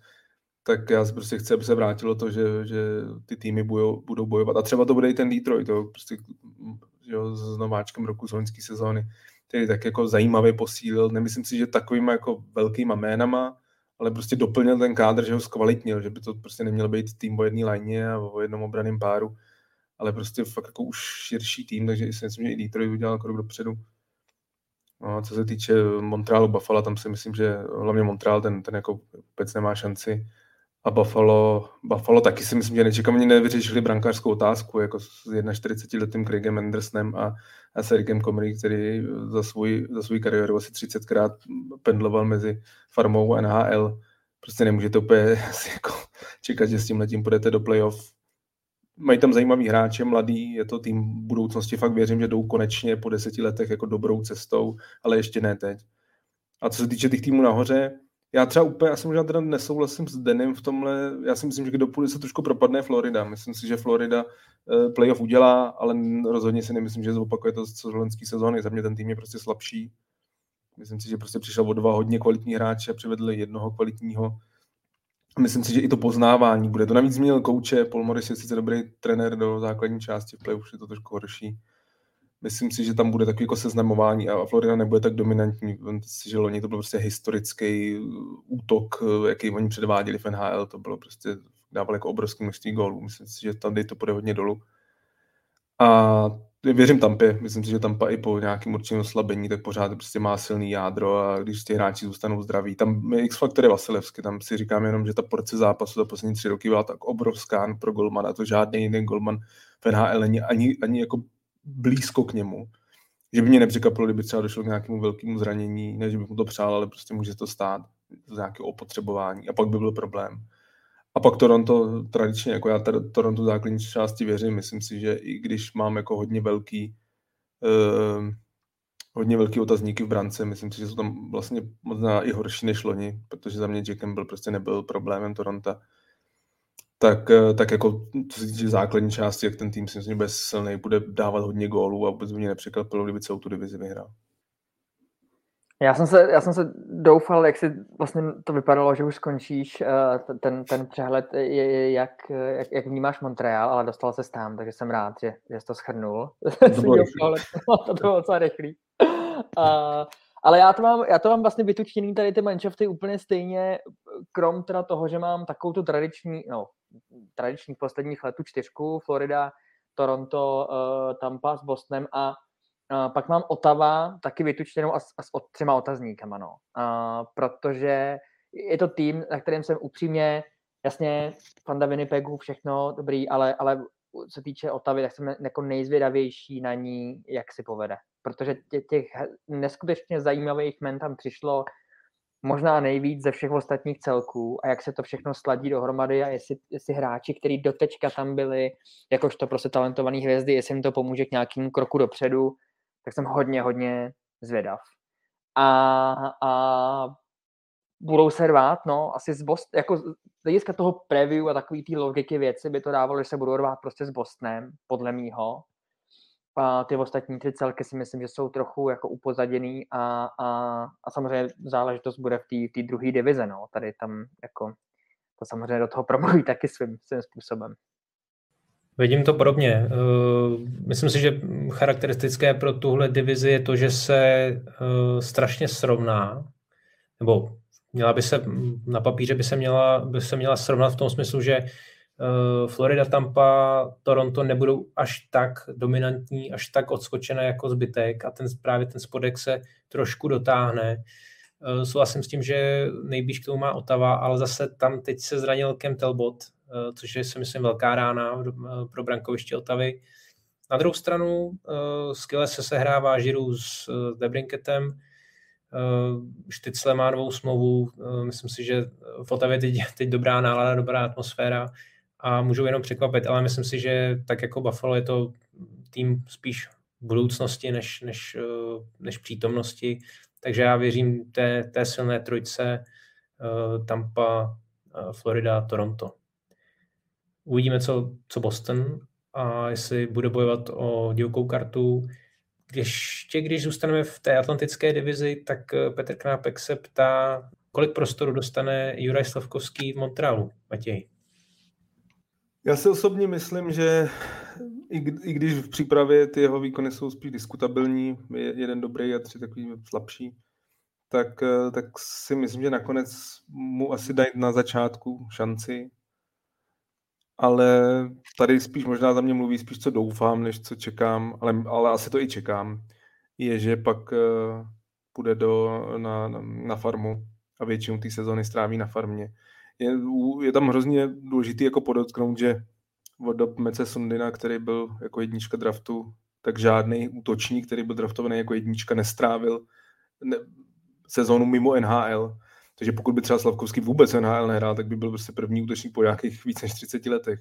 tak já prostě chci, aby se vrátilo to, že, že ty týmy budou, budou bojovat. A třeba to bude i ten Detroit, to prostě jo, s nováčkem roku z loňské sezóny, který tak jako zajímavě posílil. Nemyslím si, že takovýma jako velkýma jménama, ale prostě doplnil ten kádr, že ho zkvalitnil, že by to prostě neměl být tým o jedné lajně a o jednom obraném páru, ale prostě fakt jako už širší tým, takže si myslím, že i Detroit udělal krok dopředu. No, co se týče Montrealu, Buffalo, tam si myslím, že hlavně Montreal ten, ten jako vůbec nemá šanci. A Buffalo, Buffalo taky si myslím, že nečekaně nevyřešili brankářskou otázku, jako s 41-letým Craigem Andersonem a, a s Ericem Comrie, který za svůj, za svůj kariéru asi 30krát pendloval mezi farmou a NHL. Prostě nemůžete úplně jako čekat, že s tím letím půjdete do playoff mají tam zajímavý hráče, mladý, je to tým budoucnosti, fakt věřím, že jdou konečně po deseti letech jako dobrou cestou, ale ještě ne teď. A co se týče těch týmů nahoře, Já třeba úplně, já si možná teda nesouhlasím s Denem v tomhle, já si myslím, že kdo půjde se trošku propadne Florida. Myslím si, že Florida uh, playoff udělá, ale rozhodně si nemyslím, že zopakuje to z loňské sezóny. Za mě ten tým je prostě slabší. Myslím si, že prostě přišel o dva hodně kvalitní hráče a přivedli jednoho kvalitního. Myslím si, že i to poznávání bude. To navíc změnil kouče, Paul Morris je sice dobrý trenér do základní části, v playoff je to trošku horší myslím si, že tam bude takový jako seznamování a Florida nebude tak dominantní. Vemte si, že loni to byl prostě historický uh, útok, uh, jaký oni předváděli v NHL, to bylo prostě, dávali jako obrovské množství gólů. Myslím si, že tam to půjde hodně dolů. A věřím Tampě, myslím si, že Tampa i po nějakém určitém oslabení, tak pořád prostě má silný jádro a když ty hráči zůstanou zdraví. Tam je X-faktor je Vasilevsky, tam si říkám jenom, že ta porce zápasu za poslední tři roky byla tak obrovská pro Golmana, to žádný jiný Golman v NHL ani, ani jako blízko k němu. Že by mě nepřekvapilo, kdyby třeba došlo k nějakému velkému zranění, ne, že bych mu to přál, ale prostě může to stát z nějakého opotřebování a pak by byl problém. A pak Toronto tradičně, jako já tady Toronto základní části věřím, myslím si, že i když mám jako hodně velký uh, hodně velký otazníky v brance, myslím si, že jsou tam vlastně možná i horší než loni, protože za mě Jack Campbell prostě nebyl problémem Toronto tak, eh, tak jako co se týče základní části, jak ten tým si myslím, bude silný, bude dávat hodně gólů a vůbec by mě nepřekvapilo, kdyby celou tu divizi vyhrál. Já jsem, se, já jsem se doufal, jak si vlastně to vypadalo, že už skončíš eh, ten, ten přehled, je, jak, jak, jak vnímáš Montreal, ale dostal se tam, takže jsem rád, že, že jsi to schrnul. To bylo, docela rychlý. Uh, ale já to mám, já to mám vlastně vytučtěný tady ty manšafty úplně stejně, krom teda toho, že mám takovou tu tradiční, no, tradičních posledních letů čtyřku, Florida, Toronto, uh, Tampa s Bostonem a pak mám Otava taky vytučtěnou a s, a s třema otazníkama, no. Uh, protože je to tým, na kterém jsem upřímně, jasně, Fanda Winnipegu, všechno dobrý, ale, ale se týče Otavy, tak jsem jako nejzvědavější na ní, jak si povede. Protože těch, těch neskutečně zajímavých men tam přišlo možná nejvíc ze všech ostatních celků a jak se to všechno sladí dohromady a jestli, jestli hráči, kteří dotečka tam byli, jakožto prostě talentovaný hvězdy, jestli jim to pomůže k nějakému kroku dopředu, tak jsem hodně, hodně zvědav. A, a budou se rvát, no, asi z Boston, jako z hlediska toho preview a takový té logiky věci by to dávalo, že se budou rvát prostě s Bostonem, podle mýho. A ty ostatní tři celky si myslím, že jsou trochu jako upozaděný a, a, a samozřejmě záležitost bude v té druhé divize, no. Tady tam jako to samozřejmě do toho promluví taky svým, svým způsobem. Vidím to podobně. Eh, myslím si, že charakteristické pro tuhle divizi je to, že se eh, strašně srovná, nebo měla by se, na papíře by se měla, by se měla srovnat v tom smyslu, že Eh, Florida, Tampa, Toronto nebudou až tak dominantní, až tak odskočené jako zbytek a ten právě ten spodek se trošku dotáhne. Souhlasím s tím, že nejblíž k tomu má Otava, ale zase tam teď se zranil Kem Telbot, což je si myslím velká rána pro brankoviště Otavy. Na druhou stranu skvěle se sehrává Žiru s Debrinketem, Štycle má novou smlouvu, myslím si, že v Otavě teď, teď dobrá nálada, dobrá atmosféra a můžou jenom překvapit, ale myslím si, že tak jako Buffalo je to tým spíš budoucnosti než, než, eh, než přítomnosti, takže já věřím té, té silné trojce Tampa, Florida, Toronto. Uvidíme, co, co Boston a jestli bude bojovat o divokou kartu. Ještě když zůstaneme v té atlantické divizi, tak Petr Knápek se ptá, kolik prostoru dostane Juraj Slavkovský v Montrealu, Matěj? Já si osobně myslím, že i, i když v přípravě ty jeho výkony jsou spíš diskutabilní, je jeden dobrý a tři takový slabší, tak, eh, tak si myslím, že nakonec mu asi dají na začátku šanci. Ale tady spíš možná za mě mluví spíš, co doufám, než co čekám, ale, ale asi to i čekám, je, že pak uh, půjde do, na, na, na farmu a většinu té sezóny stráví na farmě je, je tam hrozně důležitý jako podotknout, že od dob Mece Sundina, který byl jako jednička draftu, tak žádný útočník, který byl draftovaný jako jednička, nestrávil ne, sezónu mimo NHL. Takže pokud by třeba Slavkovský vůbec NHL nehrál, tak by byl prostě první útočník po nějakých víc než 30 letech.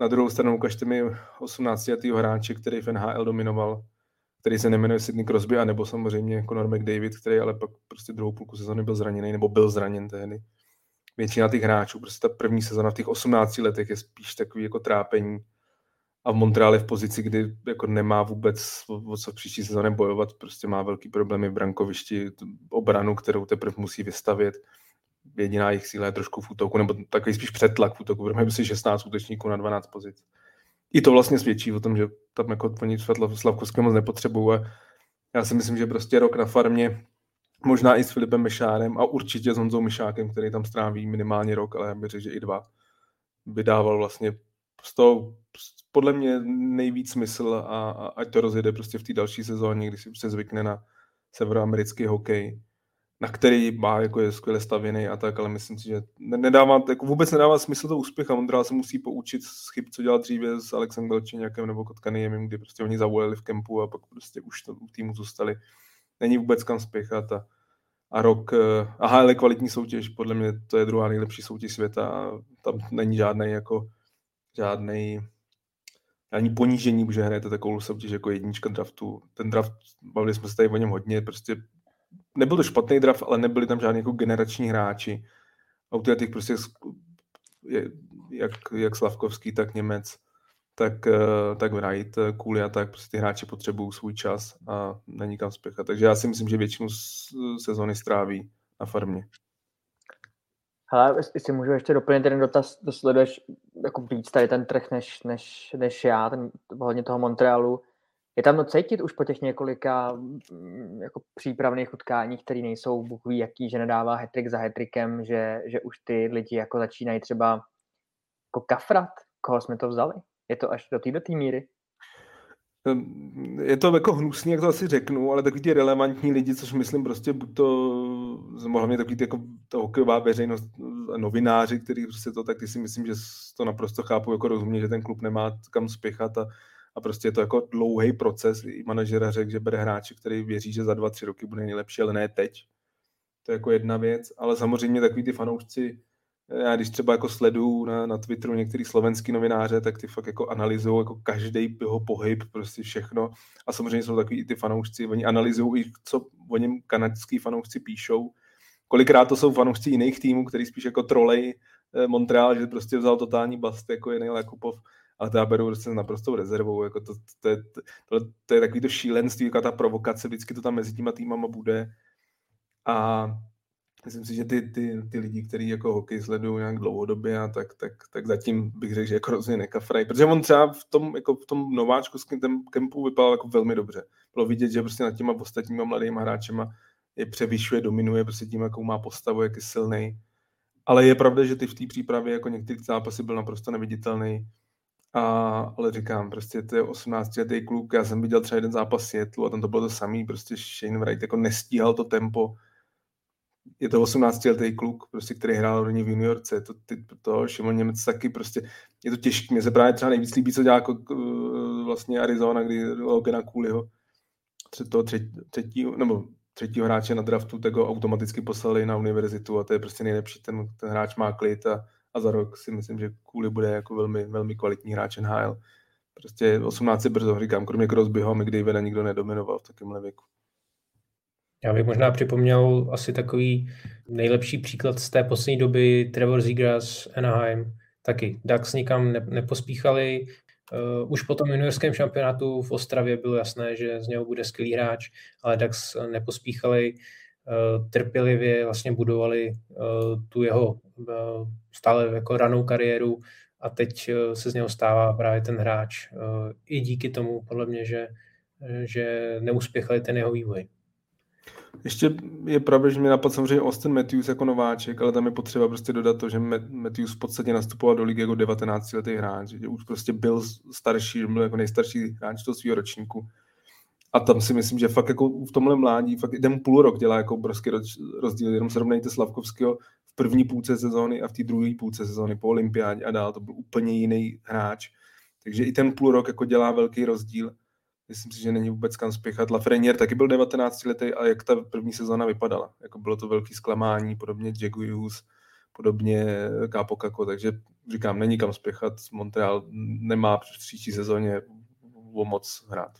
Na druhou stranu ukažte mi 18 letého hráče, který v NHL dominoval který se nemenuje Sidney Crosby, anebo samozřejmě Conor McDavid, který ale pak prostě druhou půlku sezóny byl zraněný, nebo byl zraněn tehdy. Většina těch hráčů, prostě ta první sezóna v těch 18 letech je spíš takový jako trápení a v Montreale v pozici, kdy jako nemá vůbec o co příští sezóně bojovat, prostě má velký problémy v brankovišti, obranu, kterou teprve musí vystavět. Jediná jejich síla je trošku v útoku, nebo takový spíš přetlak v útoku, protože si 16 útočníků na 12 pozic. I to vlastně svědčí o tom, že tam jako oni Slavkovské moc nepotřebují. Já si myslím, že prostě rok na farmě, možná i s Filipem Mešárem a určitě s Honzou Myšákem, který tam stráví minimálně rok, ale já bych řekl, že i dva, by dával vlastně z toho podle mě nejvíc smysl a, a ať to rozjede prostě v té další sezóně, kdy si prostě zvykne na severoamerický hokej, na který má, jako je skvěle stavěný a tak, ale myslím si, že nedává, jako vůbec nedává smysl to úspěch a Montreal se musí poučit z chyb, co dělal dříve s Alexem Belčeňakem nebo Kotkanijem, kdy prostě oni zavolili v kempu a pak prostě už to týmu zůstali. Není vůbec kam spěchat a, a rok, eh, aha, ale kvalitní soutěž, podle mě to je druhá nejlepší soutěž světa a tam není žádný jako žádný ani ponížení, protože hrajete takovou soutěž jako jednička draftu. Ten draft, bavili jsme se tady o něm hodně, prostě nebyl to špatný draft, ale nebyli tam žádní jako generační hráči. A u těch prostě jak, jak Slavkovský, tak Němec, tak, eh, tak Wright, eh, Kuli a tak, prostě ty hráči potřebují svůj čas a není kam spěchat. Takže já si myslím, že většinu sezóny stráví na farmě. Hele, jestli můžu ještě doplnit ten dotaz, to sleduješ jako víc tady ten trh než, než, než já, ten, hodně toho Montrealu. Je tam cítit už po těch několika mm, jako přípravných utkáních, které nejsou Bůh ví jaký, že nedává hetrik za hetrikem, že, že už ty lidi jako začínají třeba jako kafrat, koho jsme to vzali? Je to až do této míry? Je to jako hnusný, jak to asi řeknu, ale takový ty relevantní lidi, což myslím prostě buď to, hlavně takový ty jako ta hokejová veřejnost, novináři, kteří prostě to, tak ty si myslím, že to naprosto chápu jako rozumně, že ten klub nemá kam spěchat a, a prostě je to jako dlouhý proces. I manažera řekl, že bere hráče, který věří, že za dva, tři roky bude nejlepší, ale ne teď. To je jako jedna věc, ale samozřejmě takový ty fanoušci, já když třeba jako sleduju na, na Twitteru některý slovenský novináře, tak ty fakt jako analyzují jako každý jeho pohyb, prostě všechno. A samozřejmě jsou takový ty fanoušci, oni analyzují i co o něm kanadský fanoušci píšou. Kolikrát to jsou fanoušci jiných týmů, který spíš jako trolej eh, Montreal, že prostě vzal totální bast jako jiný Jakubov, ale to já beru prostě naprostou rezervou. Jako to, to, je, to, to, je takový to šílenství, jako ta provokace, vždycky to tam mezi těma týmama bude. A myslím si, že ty, ty, ty lidi, kteří jako hokej sledují nějak dlouhodobě, a tak, tak, tak zatím bych řekl, že jako rozhodně nekafraj. Protože on třeba v tom, jako v tom nováčkovském kempu vypadal jako velmi dobře. Bylo vidět, že prostě nad těma ostatníma mladýma hráčema je převyšuje, dominuje prostě tím, jakou má postavu, jak je silný. Ale je pravda, že ty v té přípravě jako některý zápasy byl naprosto neviditelný. A, ale říkám, prostě to je 18 letý kluk, já jsem viděl třeba jeden zápas Světlu a tam to bylo to samý, prostě Shane Wright jako nestíhal to tempo, je to 18-letý kluk, prostě, který hrál do v juniorce, to, ty, to Šimon Němec taky prostě, je to těžké, mě se právě třeba nejvíc líbí, co dělá jako, vlastně Arizona, kdy Logana Cooleyho, toho třetího, nebo třetího hráče na draftu, tak ho automaticky poslali na univerzitu a to je prostě nejlepší, ten, ten hráč má klid a, a za rok si myslím, že Cooley bude jako velmi, velmi kvalitní hráč NHL. Prostě 18 brzo, říkám, kromě Crosbyho, McDavida nikdo nedominoval v takovémhle věku. Já bych možná připomněl asi takový nejlepší příklad z té poslední doby Trevor Zegras, Anaheim, taky. Dax nikam ne, nepospíchali, Uh, už po tom juniorském šampionátu v Ostravě bylo jasné, že z něho bude skvělý hráč, ale Dax nepospíchali, uh, trpělivě vlastně budovali uh, tu jeho uh, stále jako ranou kariéru a teď uh, se z něho stává právě ten hráč. Uh, I díky tomu, podle mě, že, že neuspěchali ten jeho vývoj. Ještě je pravda, že mi napadl samozřejmě Austin Matthews jako nováček, ale tam je potřeba prostě dodat to, že Matthews v podstatě nastupoval do ligy jako 19 letý hráč, že už prostě byl starší, byl jako nejstarší hráč toho svého ročníku. A tam si myslím, že fakt jako v tomhle mládí, fakt ten půl rok dělá jako obrovský rozdíl. Jenom srovnejte Slavkovského v první půlce sezóny a v té druhé půlce sezóny po olympiádě a dál. To byl úplně jiný hráč. Takže i ten půl rok jako dělá velký rozdíl myslím si, že není vůbec kam spěchat. Lafreniere taky byl 19 letý a jak ta první sezóna vypadala. Jako bylo to velký zklamání, podobně Hughes, podobně Kápo Kako, takže říkám, není kam spěchat. Montreal nemá v příští sezóně o moc hrát.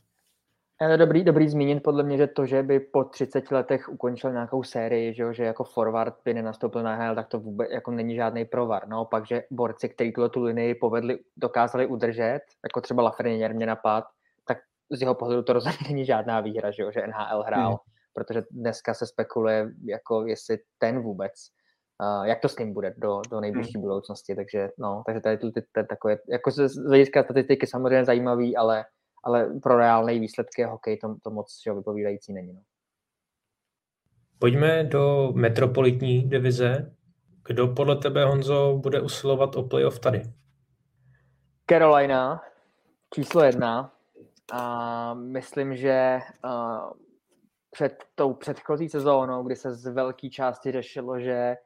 Je dobrý, dobrý zmínit podle mě, že to, že by po 30 letech ukončil nějakou sérii, že, že jako forward by nenastoupil na HL, tak to vůbec jako není žádný provar. No, pak, že borci, kteří tu linii povedli, dokázali udržet, jako třeba Lafreniere mě napad, z jeho pohledu to rozhodně není žádná výhra, že, že NHL hrál, hmm. protože dneska se spekuluje, jako jestli ten vůbec, uh, jak to s ním bude do, do nejbližší hmm. budoucnosti, takže no, takže tady ty, ty, ty takové, jako z hlediska statistiky samozřejmě zajímavý, ale ale pro reálné výsledky hokej to, to moc že, vypovídající není. No. Pojďme do metropolitní divize. Kdo podle tebe, Honzo, bude usilovat o playoff tady? Carolina, číslo jedna. A myslím, že před tou předchozí sezónou, kdy se z velké části řešilo, že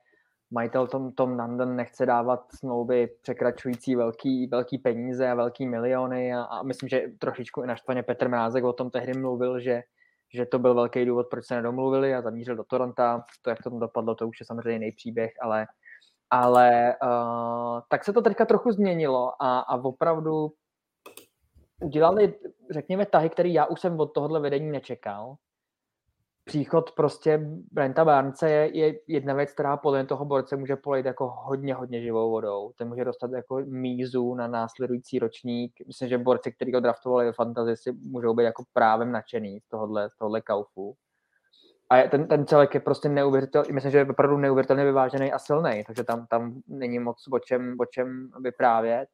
majitel Tom, Tom Nanden nechce dávat smlouvy překračující velký, velký peníze a velký miliony a, a myslím, že trošičku i naštvaně Petr Mrázek o tom tehdy mluvil, že, že to byl velký důvod, proč se nedomluvili a zamířil do Toronto. To, jak to tam dopadlo, to už je samozřejmě jiný příběh, ale, ale uh, tak se to teďka trochu změnilo a, a opravdu udělali, řekněme, tahy, který já už jsem od tohohle vedení nečekal příchod prostě Brenta Barnce je, je jedna věc, která podle toho borce může polejt jako hodně, hodně živou vodou. Ten může dostat jako mízu na následující ročník. Myslím, že borci, kteří ho draftovali ve fantasy, si můžou být jako právem nadšený z tohohle, z tohohle kaufu. A ten, ten celek je prostě neuvěřitelný, myslím, že je opravdu neuvěřitelně vyvážený a silný, takže tam, tam není moc o čem, o čem vyprávět.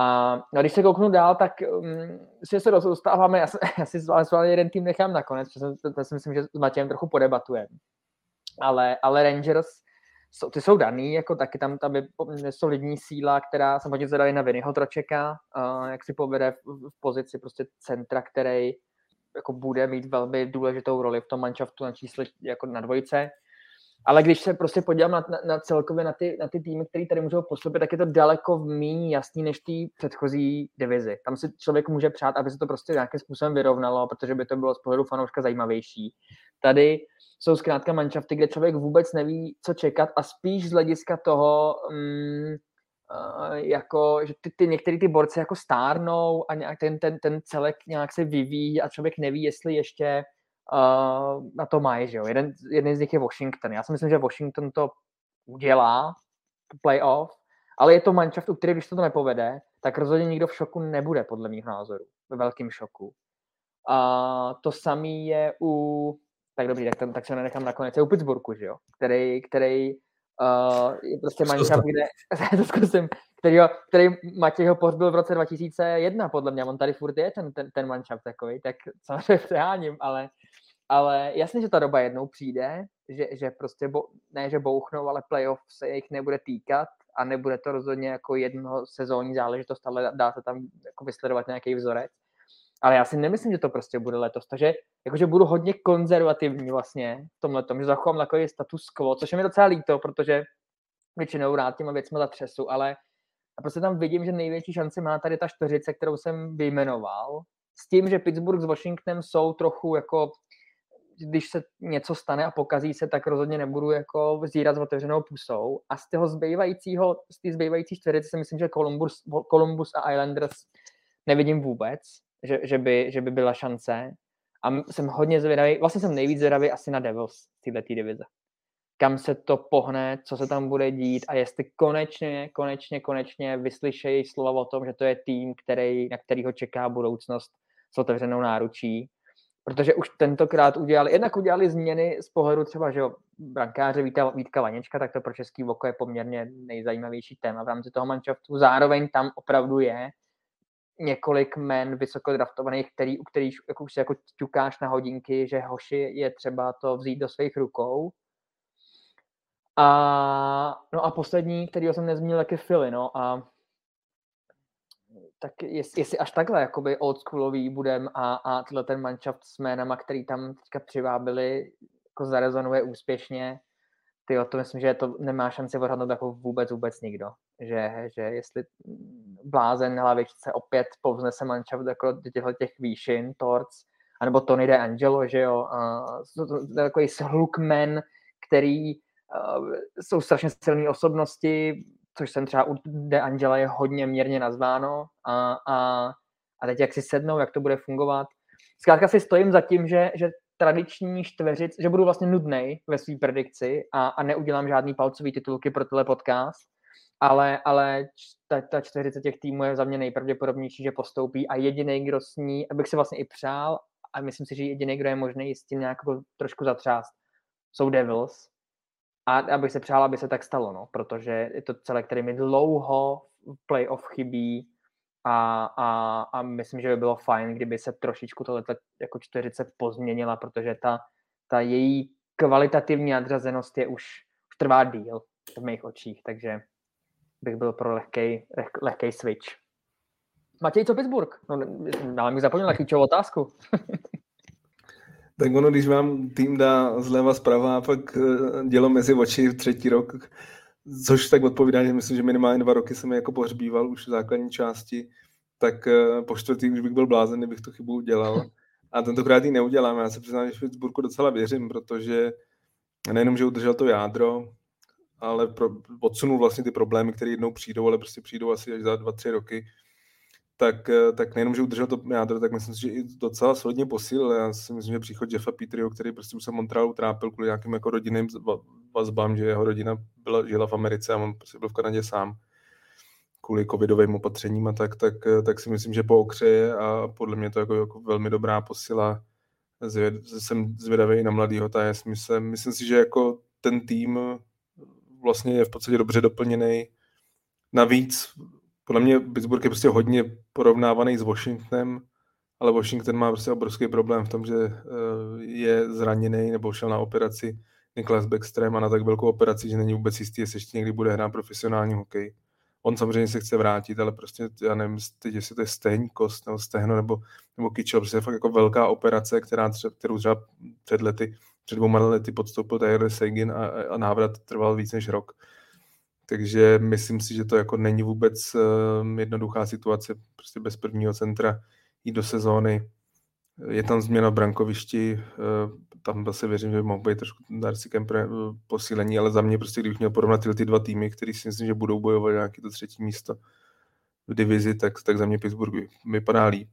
A no, když se kouknu dál, tak um, si se dostáváme, já, já si jeden tým nechám nakonec, protože to, to si myslím, že s Matějem trochu podebatujeme. Ale, ale Rangers, jsou, ty jsou daný, jako taky tam, je solidní síla, která hodně zadali na Vinnyho Tročeka, uh, jak si povede v, v, pozici prostě centra, který jako bude mít velmi důležitou roli v tom manšaftu na čísle jako na dvojce. Ale když se prostě podívám na, na, na celkově na ty, na ty týmy, které tady můžou postupit, tak je to daleko méně jasný než té předchozí divizi. Tam si člověk může přát, aby se to prostě nějakým způsobem vyrovnalo, protože by to bylo z pohledu fanouška zajímavější. Tady jsou zkrátka manšafty, kde člověk vůbec neví, co čekat a spíš z hlediska toho, mm, jako, že ty, ty některé ty borce jako stárnou a nějak ten, ten, ten celek nějak se vyvíjí a člověk neví, jestli ještě uh, na to mají, že jo. Jeden, jeden z nich je Washington. Já si myslím, že Washington to udělá, playoff, ale je to manšaft, u který, když to, to nepovede, tak rozhodně nikdo v šoku nebude, podle mých názorů. Ve velkém šoku. A to samé je u, tak dobrý, tak, tam, tak se nenechám nakonec, je u Pittsburghu, že jo, který, který uh, je prostě manšaft, kde, to zkusím, který, který Matěj ho pohřbil v roce 2001, podle mě, on tady furt je ten, ten, ten manšaft takový, tak samozřejmě přeháním, ale ale jasně, že ta doba jednou přijde, že, že prostě, bo, ne, že bouchnou, ale playoff se jich nebude týkat a nebude to rozhodně jako jedno sezónní záležitost, ale dá se tam jako vysledovat nějaký vzorec. Ale já si nemyslím, že to prostě bude letos, takže jakože budu hodně konzervativní vlastně v tom, že zachovám takový status quo, což je mi docela líto, protože většinou rád těma věcmi zatřesu, ale a prostě tam vidím, že největší šanci má tady ta čtveřice, kterou jsem vyjmenoval, s tím, že Pittsburgh s Washingtonem jsou trochu jako když se něco stane a pokazí se, tak rozhodně nebudu jako vzírat s otevřenou pusou. A z toho zbývajícího, z té zbývající čtveřice si myslím, že Columbus, Columbus a Islanders nevidím vůbec, že, že, by, že by byla šance. A jsem hodně zvědavý, vlastně jsem nejvíc zvědavý asi na Devils této divize. Kam se to pohne, co se tam bude dít a jestli konečně, konečně, konečně vyslyšejí slova o tom, že to je tým, který, na kterýho čeká budoucnost s otevřenou náručí protože už tentokrát udělali, jednak udělali změny z pohledu třeba, že jo, brankáře Víta, Vítka Vaněčka, tak to pro český voko je poměrně nejzajímavější téma v rámci toho manšaftu. Zároveň tam opravdu je několik men vysoko draftovaných, který, u kterých jako už se jako ťukáš na hodinky, že hoši je třeba to vzít do svých rukou. A, no a poslední, který jsem nezmínil, tak je Philly, no a tak jestli, jestli až takhle jakoby oldschoolový budem a, a tyhle ten manšaft s jménama, který tam teďka přivábili, jako zarezonuje úspěšně, ty to myslím, že to nemá šanci odhadnout jako vůbec, vůbec nikdo. Že, že jestli blázen na hlavičce opět povznese manšaft jako těchto těch výšin, Torts, anebo Tony De Angelo, že jo, uh, takový shluk men, který uh, jsou strašně silné osobnosti, což jsem třeba u De Angela je hodně mírně nazváno a, a, a teď jak si sednou, jak to bude fungovat. zkrátka si stojím za tím, že, že tradiční čtveřic, že budu vlastně nudnej ve své predikci a, a neudělám žádný palcový titulky pro tenhle podcast, ale, ale ta, ta čtveřice těch týmů je za mě nejpravděpodobnější, že postoupí a jediný, kdo s ní, abych si vlastně i přál, a myslím si, že jediný, kdo je možný s tím nějak jako trošku zatřást, jsou Devils. A abych se přál, aby se tak stalo, no, protože je to celé, který mi dlouho v playoff chybí a, a, a myslím, že by bylo fajn, kdyby se trošičku tohle jako čtyřice pozměnila, protože ta, ta její kvalitativní nadřazenost je už, už trvá díl v mých očích, takže bych byl pro lehký, leh, lehký switch. Matěj, co Pittsburgh? No, dále mi zapomněl klíčovou otázku. tak ono, když vám tým dá zleva zprava a pak eh, dělo mezi oči třetí rok, což tak odpovídá, že myslím, že minimálně dva roky jsem jako pohřbíval už v základní části, tak eh, po čtvrtý už bych byl blázen, kdybych tu chybu udělal. A tentokrát ji neudělám. Já se přiznám, že v Pittsburghu docela věřím, protože nejenom, že udržel to jádro, ale pro, odsunul vlastně ty problémy, které jednou přijdou, ale prostě přijdou asi až za dva, tři roky, tak, eh, tak nejenom, že udržel to jádro, tak myslím si, že i docela solidně posílil. Já si myslím, že příchod Jeffa Petrio, který prostě už se Montrealu trápil kvůli nějakým jako rodinným vazbám, že jeho rodina byla, žila v Americe a on prostě byl v Kanadě sám kvůli covidovým opatřením a tak, tak, eh, tak si myslím, že po okře a podle mě to jako, jako velmi dobrá posila. Zvěd, jsem zvědavý na mladýho TS. Myslím, myslím si, že jako ten tým vlastně je v podstatě dobře doplněný. Navíc, podle mě Pittsburgh je prostě hodně porovnávaný s Washingtonem, ale Washington má prostě obrovský problém v tom, že eh, je zraněný nebo šel na operaci Niklas Backstrom a na tak velkou operaci, že není vůbec jistý, jestli ještě někdy bude hrát profesionální hokej. On samozřejmě se chce vrátit, ale prostě já nevím, jestli to je stehní kost nebo stehno nebo, nebo kyčel, prostě je fakt jako velká operace, která třeba, kterou třeba před lety před dvouma lety podstoupil Tyler Seguin a, a návrat trval víc než rok. Takže myslím si, že to jako není vůbec uh, jednoduchá situace, prostě bez prvního centra jít do sezóny. Je tam změna v brankovišti, uh, tam zase věřím, že mohl být trošku Darcy Kemper uh, posílení, ale za mě prostě, kdybych měl porovnat ty, ty dva týmy, který si myslím, že budou bojovat nějaké to třetí místo v divizi, tak, tak za mě Pittsburgh vypadá líp.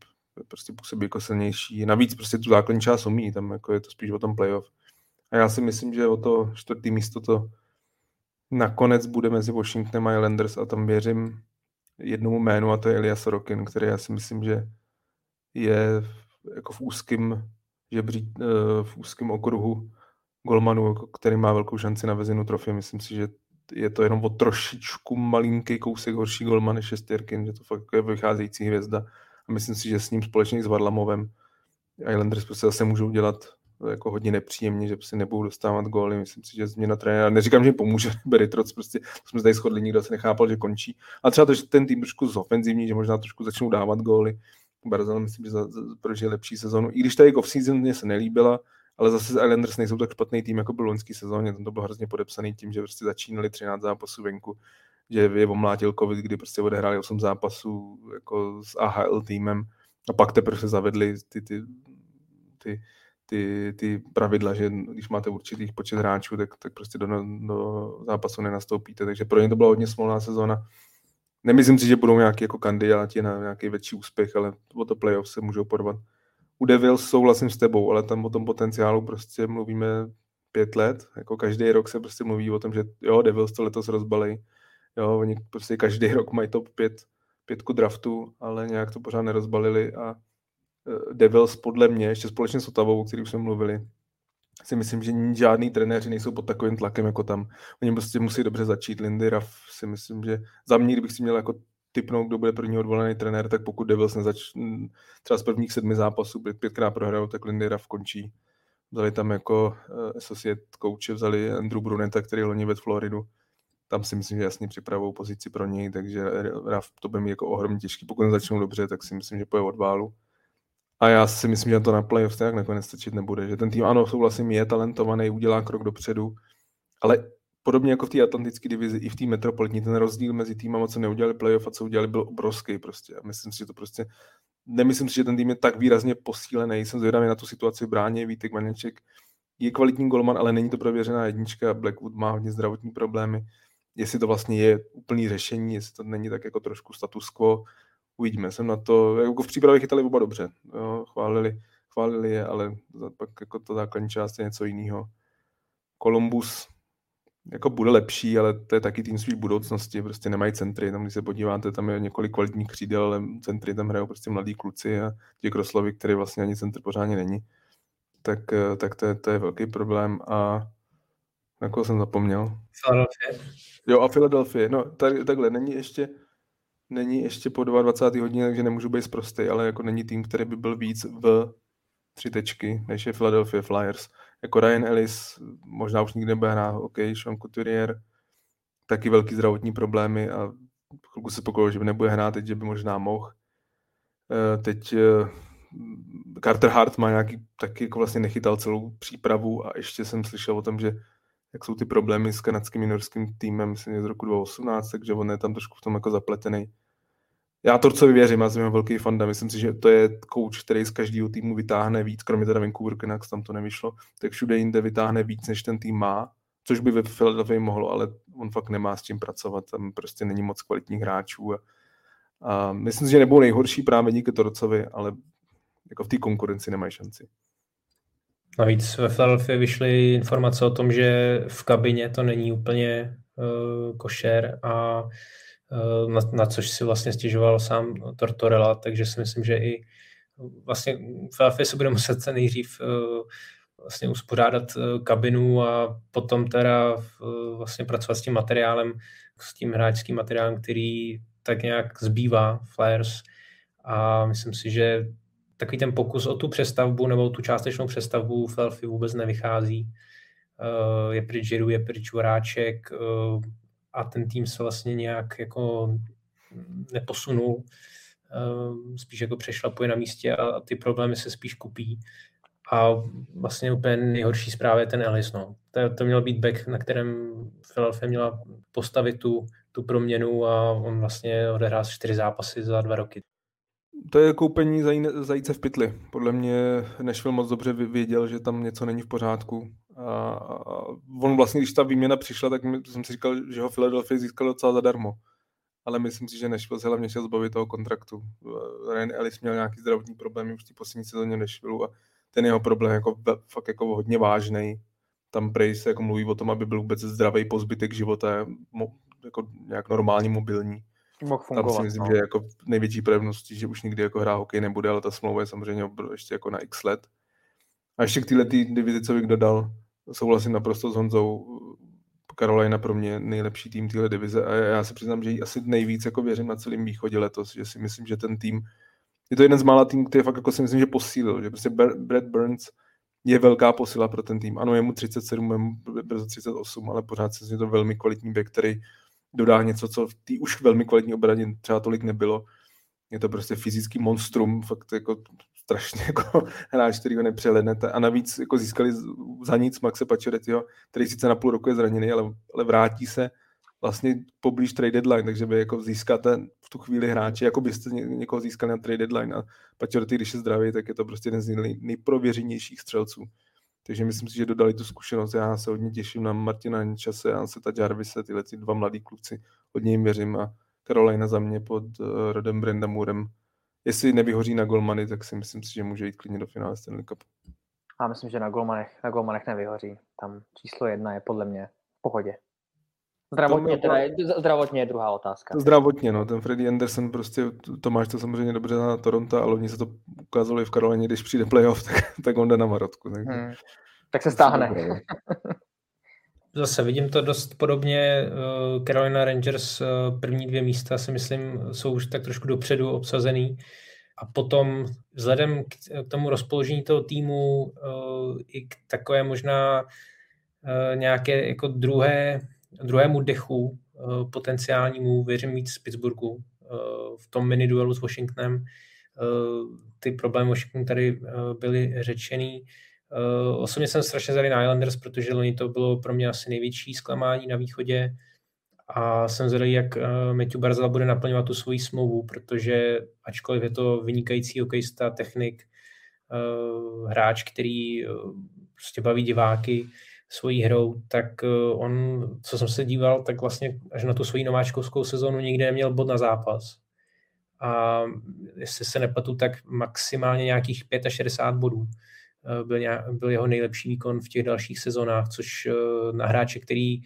Prostě působí jako silnější. Navíc prostě tu základní část umí, tam jako je to spíš o tom playoff. A já si myslím, že o to čtvrtý místo to nakonec bude mezi Washingtonem a Islanders a tam věřím jednomu jménu a to je Elias Sorokin, který já si myslím, že je jako v úzkém žebří, eh, v úzkém okruhu golmanů, jako který má velkou šanci na vezinu trofy. Myslím si, že je to jenom o trošičku malinký kousek horší golman než Šestěrkin, že to fakt je vycházející hvězda. A myslím si, že s ním společně s Varlamovem Islanders prostě zase můžou dělat jako hodně nepříjemně, že prostě nebudou dostávat góly. Myslím si, že změna trenéra, neříkám, že pomůže Beritroc, prostě jsme tady shodli, nikdo se nechápal, že končí. A třeba to, že ten tým trošku zofenzivní, že možná trošku začnou dávat góly. Barzal myslím, že za, za, prožije lepší sezonu. I když tady off-season mě se nelíbila, ale zase Islanders nejsou tak špatný tým, jako byl loňský sezóně. Tam to bylo hrozně podepsaný tím, že prostě začínali 13 zápasů venku, že je omlátil covid, kdy prostě odehráli 8 zápasů jako s AHL týmem a pak teprve se zavedli ty, ty, ty ty, ty pravidla, že když máte určitých počet hráčů, tak, tak prostě do, do zápasu nenastoupíte. Takže pro ně to byla hodně smolná sezóna. Nemyslím si, že budou nějaký jako kandidáti na nějaký větší úspěch, ale o to playoff se můžou porvat. U Devils souhlasím s tebou, ale tam o tom potenciálu prostě mluvíme pět let. Jako každý rok se prostě mluví o tom, že jo, Devils to letos rozbalí. Jo, oni prostě každý rok mají top pět, pětku draftu, ale nějak to pořád nerozbalili a Devils podle mě, ještě společně s Otavou, o který už jsme mluvili, si myslím, že žádný trenéři nejsou pod takovým tlakem jako tam. Oni prostě musí dobře začít. Lindy Ruff si myslím, že za mě, kdybych si měl jako typnout, kdo bude první odvolený trenér, tak pokud Devils nezač, třeba z prvních sedmi zápasů pětkrát prohrál, tak Lindy Ruff končí. Vzali tam jako uh, associate coache, vzali Andrew Bruneta, který loni ve Floridu. Tam si myslím, že jasně připravou pozici pro něj, takže Ruff to by mi jako ohromně těžký. Pokud začnou dobře, tak si myslím, že poje od válu. A já si myslím, že to na playoff tak nakonec stačit nebude. Že ten tým, ano, souhlasím, je talentovaný, udělá krok dopředu, ale podobně jako v té atlantické divizi, i v té metropolitní, ten rozdíl mezi týmama, co neudělali playoff a co udělali, byl obrovský prostě. A myslím si, že to prostě, nemyslím si, že ten tým je tak výrazně posílený. Jsem zvědavý na tu situaci v bráně, Vítek Maneček je kvalitní golman, ale není to prověřená jednička. Blackwood má hodně zdravotní problémy. Jestli to vlastně je úplný řešení, jestli to není tak jako trošku status quo, uvidíme. Jsem na to, jako v přípravě chytali oba dobře. Jo, chválili, chválili je, ale pak jako to základní část je něco jiného. Columbus jako bude lepší, ale to je taky tým svých budoucnosti, prostě nemají centry, tam když se podíváte, tam je několik kvalitních křídel, ale centry tam hrajou prostě mladí kluci a ti Kroslovi, který vlastně ani centr pořádně není, tak, eh, tak to, je, to je velký problém a na koho jsem zapomněl? Philadelphia. Jo a Philadelphia, no tady, takhle, není ještě, není ještě po 22. hodině, takže nemůžu být prostý, ale jako není tým, který by byl víc v tři tečky, než je Philadelphia Flyers. Jako Ryan Ellis možná už nikdy nebude hrát, OK, Sean Couturier, taky velký zdravotní problémy a chvilku se pokoju, že by nebude hrát, teď, že by možná mohl. Eh, teď eh, Carter Hart má nějaký, taky jako vlastně nechytal celou přípravu a ještě jsem slyšel o tom, že jak jsou ty problémy s kanadským juniorským týmem, myslím, z roku 2018, takže on je tam trošku v tom jako zapletený já to, co věřím, já jsem velký fanda, myslím si, že to je coach, který z každého týmu vytáhne víc, kromě teda Vancouver Canucks, tam to nevyšlo, tak všude jinde vytáhne víc, než ten tým má, což by ve Philadelphia mohlo, ale on fakt nemá s tím pracovat, tam prostě není moc kvalitních hráčů a, a myslím si, že nebudou nejhorší právě díky Torcovi, ale jako v té konkurenci nemají šanci. Navíc ve Philadelphia vyšly informace o tom, že v kabině to není úplně uh, košer a Eh, na, na což si vlastně stěžoval sám Tortorella, takže si myslím, že i vlastně Philadelphia se bude muset nejdřív eh, vlastně uspořádat eh, kabinu a potom teda vlastně pracovat s tím materiálem, s tím hráčským materiálem, který tak nějak zbývá Flyers a myslím si, že takový ten pokus o tu přestavbu nebo tu částečnou přestavbu Philadelphia vůbec nevychází. Je pryč Žiru, je pryč Voráček, a ten tým se vlastně nějak jako neposunul, ehm, spíš jako přešlapuje na místě a ty problémy se spíš kupí. A vlastně úplně nejhorší zpráva je ten Ellis. No. To, to měl být back, na kterém Philadelphia měla postavit tu, tu proměnu a on vlastně odehrál čtyři zápasy za dva roky. To je koupení zajíce v pytli. Podle mě Nešvil moc dobře věděl, že tam něco není v pořádku a, on vlastně, když ta výměna přišla, tak jsem si říkal, že ho Philadelphia získal docela zadarmo. Ale myslím si, že Nashville se hlavně chtěl zbavit toho kontraktu. Ryan Ellis měl nějaký zdravotní problémy už v té poslední sezóně Nashville a ten jeho problém jako fakt jako hodně vážný. Tam Bray se jako mluví o tom, aby byl vůbec zdravý po zbytek života, jako nějak normálně mobilní. Tam si myslím, no. že jako největší pravností, že už nikdy jako hrá hokej nebude, ale ta smlouva je samozřejmě ještě jako na x let. A ještě k téhle divizi, co bych dodal, souhlasím naprosto s Honzou. Carolina pro mě nejlepší tým téhle divize a já se přiznám, že jí asi nejvíc jako věřím na celém východě letos, že si myslím, že ten tým je to jeden z mála týmů, který fakt jako si myslím, že posílil, že prostě Brad Burns je velká posila pro ten tým. Ano, je mu 37, je mu brzo 38, ale pořád si je to velmi kvalitní back, který dodá něco, co v té už velmi kvalitní obraně třeba tolik nebylo. Je to prostě fyzický monstrum, fakt jako strašně jako hráč, který ho nepřehlednete. A navíc jako získali za nic Maxe Paciorettiho, který sice na půl roku je zraněný, ale, ale vrátí se vlastně poblíž trade deadline, takže vy jako získáte v tu chvíli hráče, jako byste někoho získali na trade deadline a Pacioretty, když je zdravý, tak je to prostě jeden z nej, nejprověřenějších střelců. Takže myslím si, že dodali tu zkušenost. Já se hodně těším na Martina Ničase a ta Jarvise, tyhle ty dva mladí kluci. Hodně jim věřím a Carolina za mě pod uh, Rodem Brandamurem jestli nevyhoří na golmany, tak si myslím si, že může jít klidně do finále Stanley Cup. Já myslím, že na golmanech, na golmanech nevyhoří. Tam číslo jedna je podle mě v pohodě. Zdravotně, teda je, zdravotně je druhá otázka. Zdravotně, no, ten Freddy Anderson prostě, Tomáš to samozřejmě dobře na Toronto, ale oni se to ukázalo i v Karolině, když přijde playoff, tak, tak on jde na Marotku. Takže... Hmm. Tak se stáhne. Zase vidím to dost podobně. Eh, Carolina Rangers eh, první dvě místa si myslím jsou už tak trošku dopředu obsazený. A potom vzhledem k tomu rozpoložení toho týmu eh, i k takové možná nějaké jako druhé, druhému dechu potenciálnímu, věřím víc z Pittsburghu v tom mini duelu s Washingtonem. Ty problémy Washingtonu tady byly řečený. Osobně jsem strašně zvědavý na Islanders, protože loni to bylo pro mě asi největší zklamání na východě a jsem zvědavý, jak Matthew Barzal bude naplňovat tu svoji smlouvu, protože ačkoliv je to vynikající hokejista, technik, hráč, který prostě baví diváky svojí hrou, tak uh, on, co jsem se díval, tak vlastně až na tu svoji nováčkovskou sezonu nikdy neměl bod na zápas. a jestli se nepletu, tak maximálně nějakých 65 bodů byl, nějak, byl jeho nejlepší výkon v těch dalších sezónách, což na hráče, který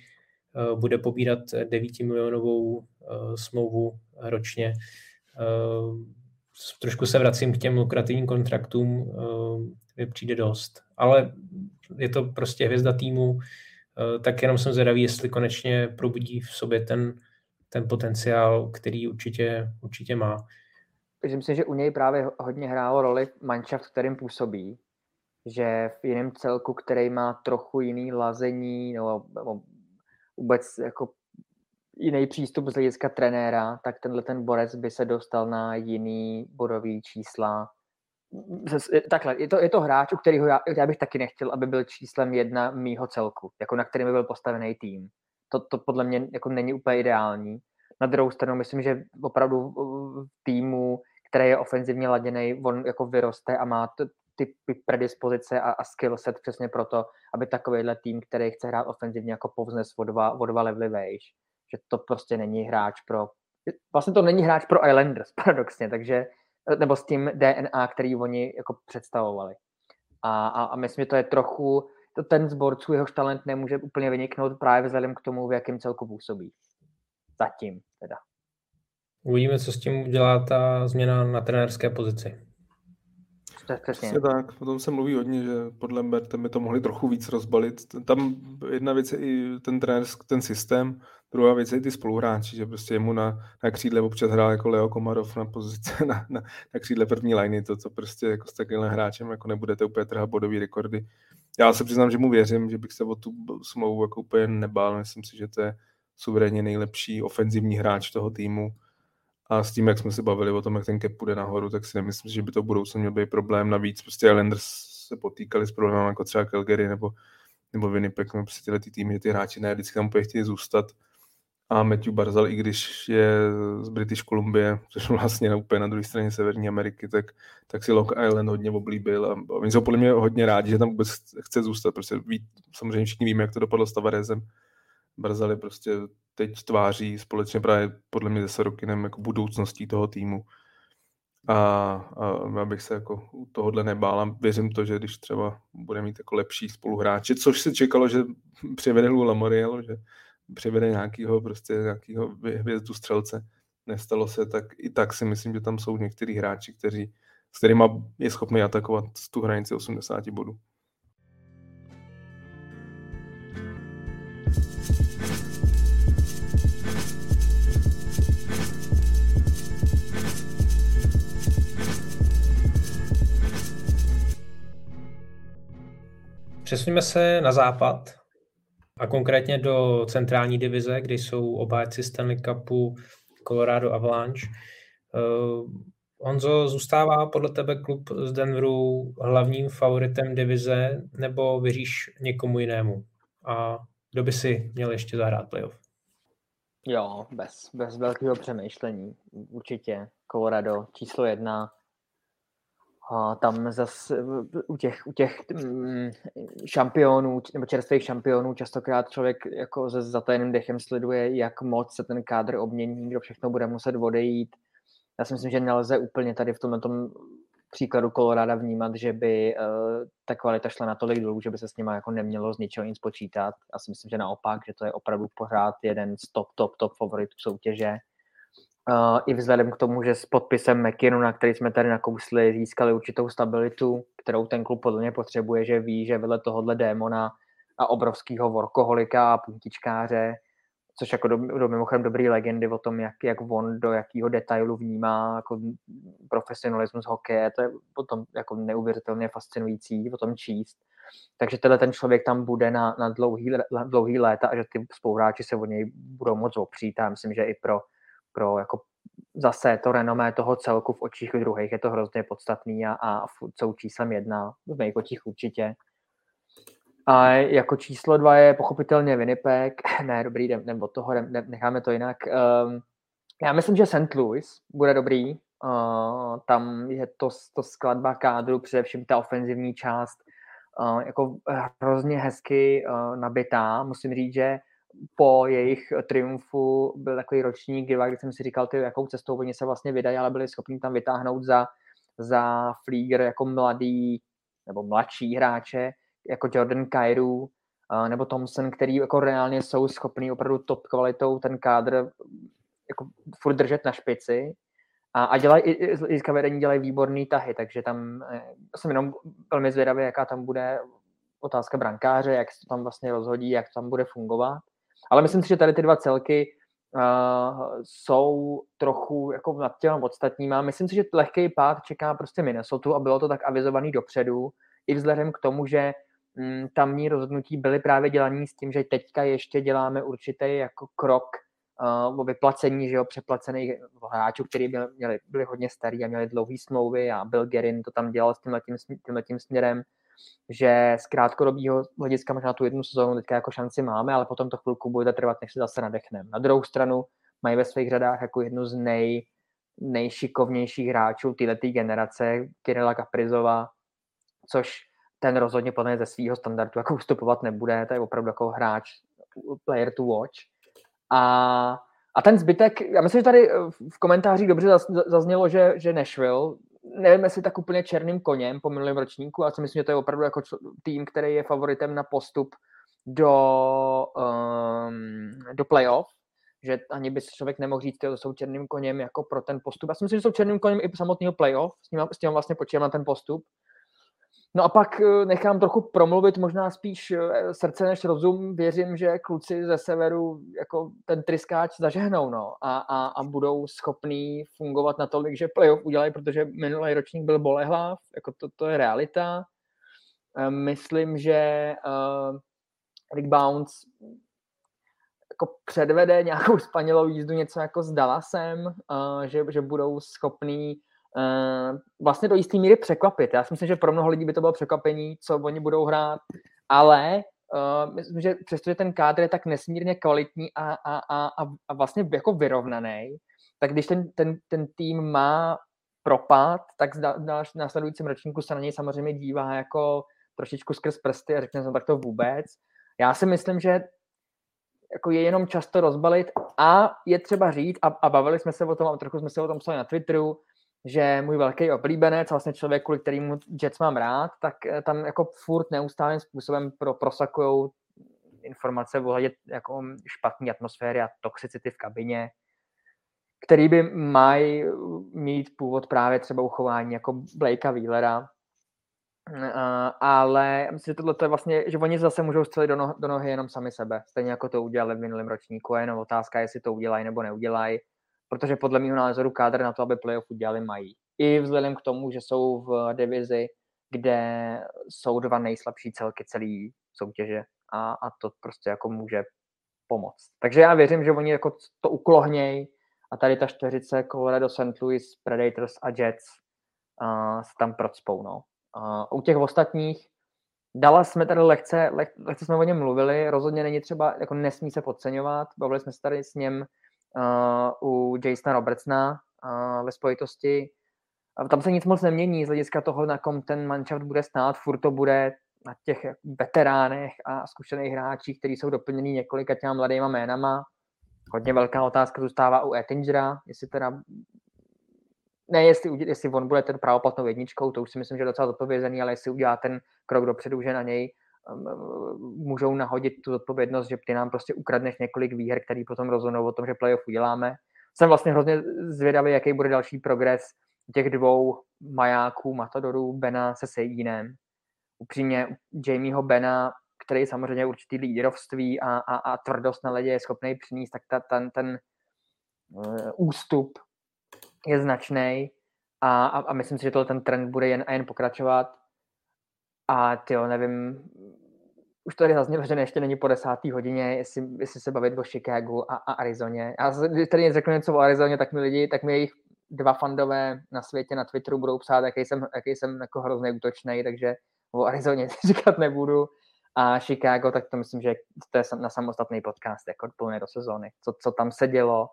bude pobírat 9 milionovou smlouvu ročně, trošku se vracím k těm lukrativním kontraktům, mi přijde dost. Ale je to prostě hvězda týmu, tak jenom jsem zvědavý, jestli konečně probudí v sobě ten, ten potenciál, který určitě, určitě má. Myslím, že u něj právě hodně hrálo roli manšaft, kterým působí, že v jiném celku, který má trochu jiný lazení nebo, nebo vůbec jako jiný přístup z hlediska trenéra, tak tenhle ten borec by se dostal na jiný bodový čísla. Takhle, je to, je to hráč, u kterého já, já bych taky nechtěl, aby byl číslem jedna mýho celku, jako na kterým by byl postavený tým. To, to podle mě jako není úplně ideální. Na druhou stranu myslím, že opravdu v týmu, který je ofenzivně laděný, on jako vyroste a má ty predispozice a, a skill set přesně proto, aby takovýhle tým, který chce hrát ofenzivně, jako povznes o dva, o dva levely vejš že to prostě není hráč pro, vlastně to není hráč pro Islanders, paradoxně, takže, nebo s tím DNA, který oni jako představovali. A, a, a myslím, že to je trochu, to ten zborců, jehož talent nemůže úplně vyniknout právě vzhledem k tomu, v jakém celku působí. Zatím teda. Uvidíme, co s tím udělá ta změna na trenérské pozici. Přesně. Přesně tak, o tom se mluví hodně, že podle Berta by to mohli trochu víc rozbalit. Tam jedna věc je i ten trenér, ten systém, druhá věc je i ty spoluhráči, že prostě jemu na, na křídle občas hrál jako Leo Komarov na pozici na, na, na křídle první liny, to, co prostě jako s takovým hráčem jako nebudete úplně trhat bodový rekordy. Já se přiznám, že mu věřím, že bych se o tu smlouvu jako úplně nebál, myslím si, že to je suverénně nejlepší ofenzivní hráč toho týmu a s tím, jak jsme se bavili o tom, jak ten cap půjde nahoru, tak si nemyslím, že by to v budoucnu měl být problém. Navíc prostě Islanders se potýkali s problémem jako třeba Calgary nebo, nebo Winnipeg, nebo prostě tyhle ty týmy, ty hráči ne vždycky tam úplně chtějí zůstat. A Matthew Barzal, i když je z British Columbia, což vlastně úplně na druhé straně Severní Ameriky, tak, tak si Long Island hodně oblíbil a oni jsou podle mě hodně rádi, že tam vůbec chce zůstat. Prostě ví, samozřejmě všichni víme, jak to dopadlo s Tavarezem. Barzal je prostě teď tváří společně právě podle mě se Sorokinem jako budoucností toho týmu. A, a já bych se jako u tohohle nebál věřím to, že když třeba bude mít jako lepší spoluhráče, což se čekalo, že přivede Lou Lamoriel, že přivede nějakýho prostě nějakýho hvězdu střelce, nestalo se, tak i tak si myslím, že tam jsou některý hráči, kteří, s kterými je schopný atakovat tu hranici 80 bodů. Přesuneme se na západ a konkrétně do centrální divize, kde jsou obhájci Stanley Cupu Colorado Avalanche. Uh, Honzo, zůstává podle tebe klub z Denveru hlavním favoritem divize nebo věříš někomu jinému? A kdo by si měl ještě zahrát playoff? Jo, bez, bez velkého přemýšlení. Určitě Colorado číslo jedna a tam zase u těch, u těch mm, šampionů, nebo čerstvých šampionů, častokrát člověk jako za zatajeným dechem sleduje, jak moc se ten kádr obmění, kdo všechno bude muset odejít. Já si myslím, že nelze úplně tady v tomto příkladu Koloráda vnímat, že by uh, ta kvalita šla natolik dolů, že by se s nima jako nemělo z ničeho nic počítat. Já si myslím, že naopak, že to je opravdu pořád jeden z top, top, top favoritů soutěže Uh, I vzhledem k tomu, že s podpisem McKinnu, na který jsme tady nakousli, získali určitou stabilitu, kterou ten klub podle mě potřebuje, že ví, že vedle tohohle démona a obrovského workoholika a puntičkáře, což jako do, do mimochodem dobrý legendy o tom, jak, jak on do jakého detailu vnímá jako profesionalismus hokeje, to je potom jako neuvěřitelně fascinující o tom číst. Takže tenhle ten člověk tam bude na, na dlouhý, dlouhý léta a že ty spoluhráči se od něj budou moc opřít a myslím, že i pro pro jako zase to renomé toho celku v očích druhých je to hrozně podstatný a, a jsou číslem jedna, v mých očích určitě. A jako číslo dva je pochopitelně Winnipeg. Ne, dobrý, jdem, od toho, jdem, necháme to jinak. Um, já myslím, že St. Louis bude dobrý. Uh, tam je to, to skladba kádru, především ta ofenzivní část, uh, jako hrozně hezky uh, nabitá. Musím říct, že po jejich triumfu byl takový ročník, kdy jsem si říkal, ty, jakou cestou oni se vlastně vydají, ale byli schopni tam vytáhnout za, za Flieger jako mladý nebo mladší hráče, jako Jordan Kairu, nebo Thompson, který jako reálně jsou schopní opravdu top kvalitou ten kádr jako furt držet na špici a, a dělají i z vedení dělají výborný tahy, takže tam eh, jsem jenom velmi zvědavý, jaká tam bude otázka brankáře, jak se to tam vlastně rozhodí, jak to tam bude fungovat. Ale myslím si, že tady ty dva celky uh, jsou trochu jako nad těm ostatníma. Myslím si, že lehký pád čeká prostě Minnesota a bylo to tak avizovaný dopředu, i vzhledem k tomu, že mm, tamní rozhodnutí byly právě dělaní s tím, že teďka ještě děláme určitý jako krok uh, o vyplacení, že jo, přeplacených hráčů, kteří byli, měli, byli hodně starý a měli dlouhé smlouvy a Bill Gerin to tam dělal s tímhletím, tímhletím směrem, že z krátkodobého hlediska možná tu jednu sezónu teďka jako šanci máme, ale potom to chvilku bude trvat, než se zase nadechneme. Na druhou stranu mají ve svých řadách jako jednu z nej, nejšikovnějších hráčů této generace, Kirila Kaprizova, což ten rozhodně podle ze svého standardu jako ustupovat nebude, to je opravdu jako hráč, player to watch. A, a ten zbytek, já myslím, že tady v komentářích dobře zaznělo, že, že Nashville, nevím, jestli tak úplně černým koněm po minulém ročníku, ale si myslím, že to je opravdu jako tým, který je favoritem na postup do, um, do playoff, že ani by člověk nemohl říct, že jsou černým koněm jako pro ten postup. Já si myslím, že jsou černým koněm i samotného playoff, s tím, s tím vlastně počítám na ten postup. No a pak eh, nechám trochu promluvit možná spíš eh, srdce než rozum. Věřím, že kluci ze severu jako ten tryskáč zažehnou no, a, a, a budou schopní fungovat natolik, že playoff udělají, protože minulý ročník byl bolehlav, jako to, to je realita. Eh, myslím, že uh, Rick Bounce jako předvede nějakou spanilou jízdu, něco jako s Dallasem, uh, že, že budou schopní vlastně do jisté míry překvapit. Já si myslím, že pro mnoho lidí by to bylo překvapení, co oni budou hrát, ale uh, myslím, že přestože ten kádr je tak nesmírně kvalitní a, a, a, a vlastně jako vyrovnaný, tak když ten, ten, ten tým má propad, tak v následujícím ročníku se na něj samozřejmě dívá jako trošičku skrz prsty a řekne se tak to vůbec. Já si myslím, že jako je jenom často rozbalit a je třeba říct, a, a bavili jsme se o tom, a trochu jsme se o tom psali na Twitteru, že můj velký oblíbenec, vlastně člověk, kvůli kterému Jets mám rád, tak eh, tam jako furt neustálým způsobem pro, prosakují informace ohledně jako špatné atmosféry a toxicity v kabině, který by mají mít původ právě třeba uchování jako Blakea Wheelera, Uh, ale myslím, že tohle je vlastně, že oni zase můžou střelit do, no, do nohy jenom sami sebe, stejně jako to udělali v minulém ročníku, a jenom otázka, jestli to udělají nebo neudělají protože podle mého názoru kádr na to, aby playoff udělali, mají. I vzhledem k tomu, že jsou v divizi, kde jsou dva nejslabší celky celé soutěže a, a to prostě jako může pomoct. Takže já věřím, že oni jako to uklohněj a tady ta čtveřice Colorado, St. Louis, Predators a Jets uh, se tam procpou. No. Uh, u těch ostatních Dallas jsme tady lehce, lehce jsme o něm mluvili, rozhodně není třeba, jako nesmí se podceňovat, bavili jsme se tady s ním u Jasona Robertsona uh, ve spojitosti. Tam se nic moc nemění z hlediska toho, na kom ten manšaft bude stát. Furt to bude na těch veteránech a zkušených hráčích, kteří jsou doplněni několika těma mladýma jménama. Hodně velká otázka zůstává u Ettingera, jestli teda ne, jestli, jestli on bude ten pravoplatnou jedničkou, to už si myslím, že je docela zodpovězený, ale jestli udělá ten krok dopředu, že na něj můžou nahodit tu odpovědnost, že ty nám prostě ukradneš několik výher, který potom rozhodnou o tom, že playoff uděláme. Jsem vlastně hrozně zvědavý, jaký bude další progres těch dvou majáků, Matadorů, Bena se Sejínem. Upřímně Jamieho Bena, který samozřejmě určitý lídrovství a, a, a tvrdost na ledě je schopný přinést, tak ta, ten, ten uh, ústup je značný a, a, a myslím si, že to ten trend bude jen a jen pokračovat. A ty nevím, už tady zaznělo, že ještě není po desátý hodině, jestli, jestli se bavit o Chicagu a, a Arizoně. A když tady řeknu něco o Arizoně, tak mi lidi, tak mi jejich dva fandové na světě na Twitteru budou psát, jaký jsem, jaký jsem jako hrozně útočný, takže o Arizoně říkat nebudu. A Chicago, tak to myslím, že to je na samostatný podcast, jako plně do sezóny. Co, co tam se dělo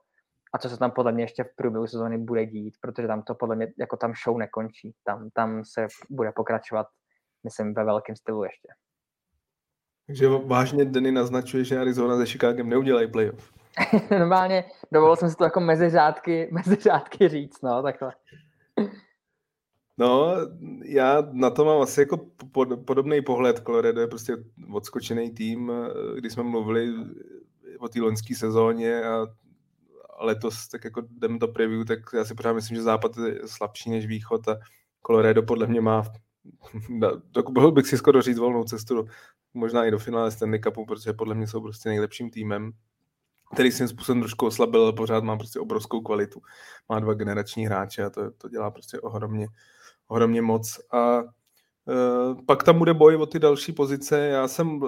a co se tam podle mě ještě v průběhu sezóny bude dít, protože tam to podle mě, jako tam show nekončí. Tam, tam se bude pokračovat, myslím, ve velkém stylu ještě. Takže vážně Denny naznačuje, že Arizona se Chicagem neudělají playoff. Normálně dovolil jsem si to jako mezi řádky, mezi řádky říct, no, takhle. No, já na to mám asi jako pod, podobný pohled. Colorado je prostě odskočený tým, když jsme mluvili o té loňské sezóně a letos, tak jako jdem to preview, tak já si pořád myslím, že západ je slabší než východ a Colorado podle mě má, mohl bych si skoro říct volnou cestu, možná i do finále Stanley Cupu, protože podle mě jsou prostě nejlepším týmem který svým způsobem trošku oslabil, ale pořád má prostě obrovskou kvalitu. Má dva generační hráče a to, to dělá prostě ohromně, ohromně moc. A Uh, pak tam bude boj o ty další pozice. Já jsem,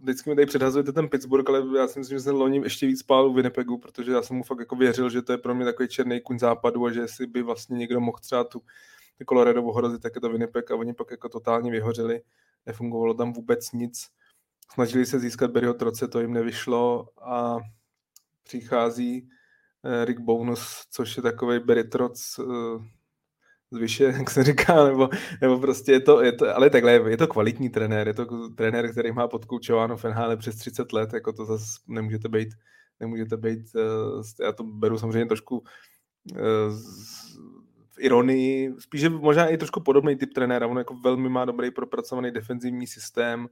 vždycky mi tady předhazujete ten Pittsburgh, ale já si myslím, že jsem loni ještě víc spál u Winnipegu, protože já jsem mu fakt jako věřil, že to je pro mě takový černý kuň západu a že si by vlastně někdo mohl třeba tu Colorado ohrozit, tak je to Winnipeg a oni pak jako totálně vyhořeli. Nefungovalo tam vůbec nic. Snažili se získat Barryho Troce, to jim nevyšlo a přichází eh, Rick Bonus, což je takový Beritroc eh, z vyše, jak se říká, nebo, nebo prostě je to, je to, ale takhle, je to kvalitní trenér, je to trenér, který má podkoučováno NHL přes 30 let, jako to zase nemůžete být, nemůžete být, eh, já to beru samozřejmě trošku v ironii, spíše možná i trošku podobný typ trenéra, on jako velmi má dobrý propracovaný defenzivní systém,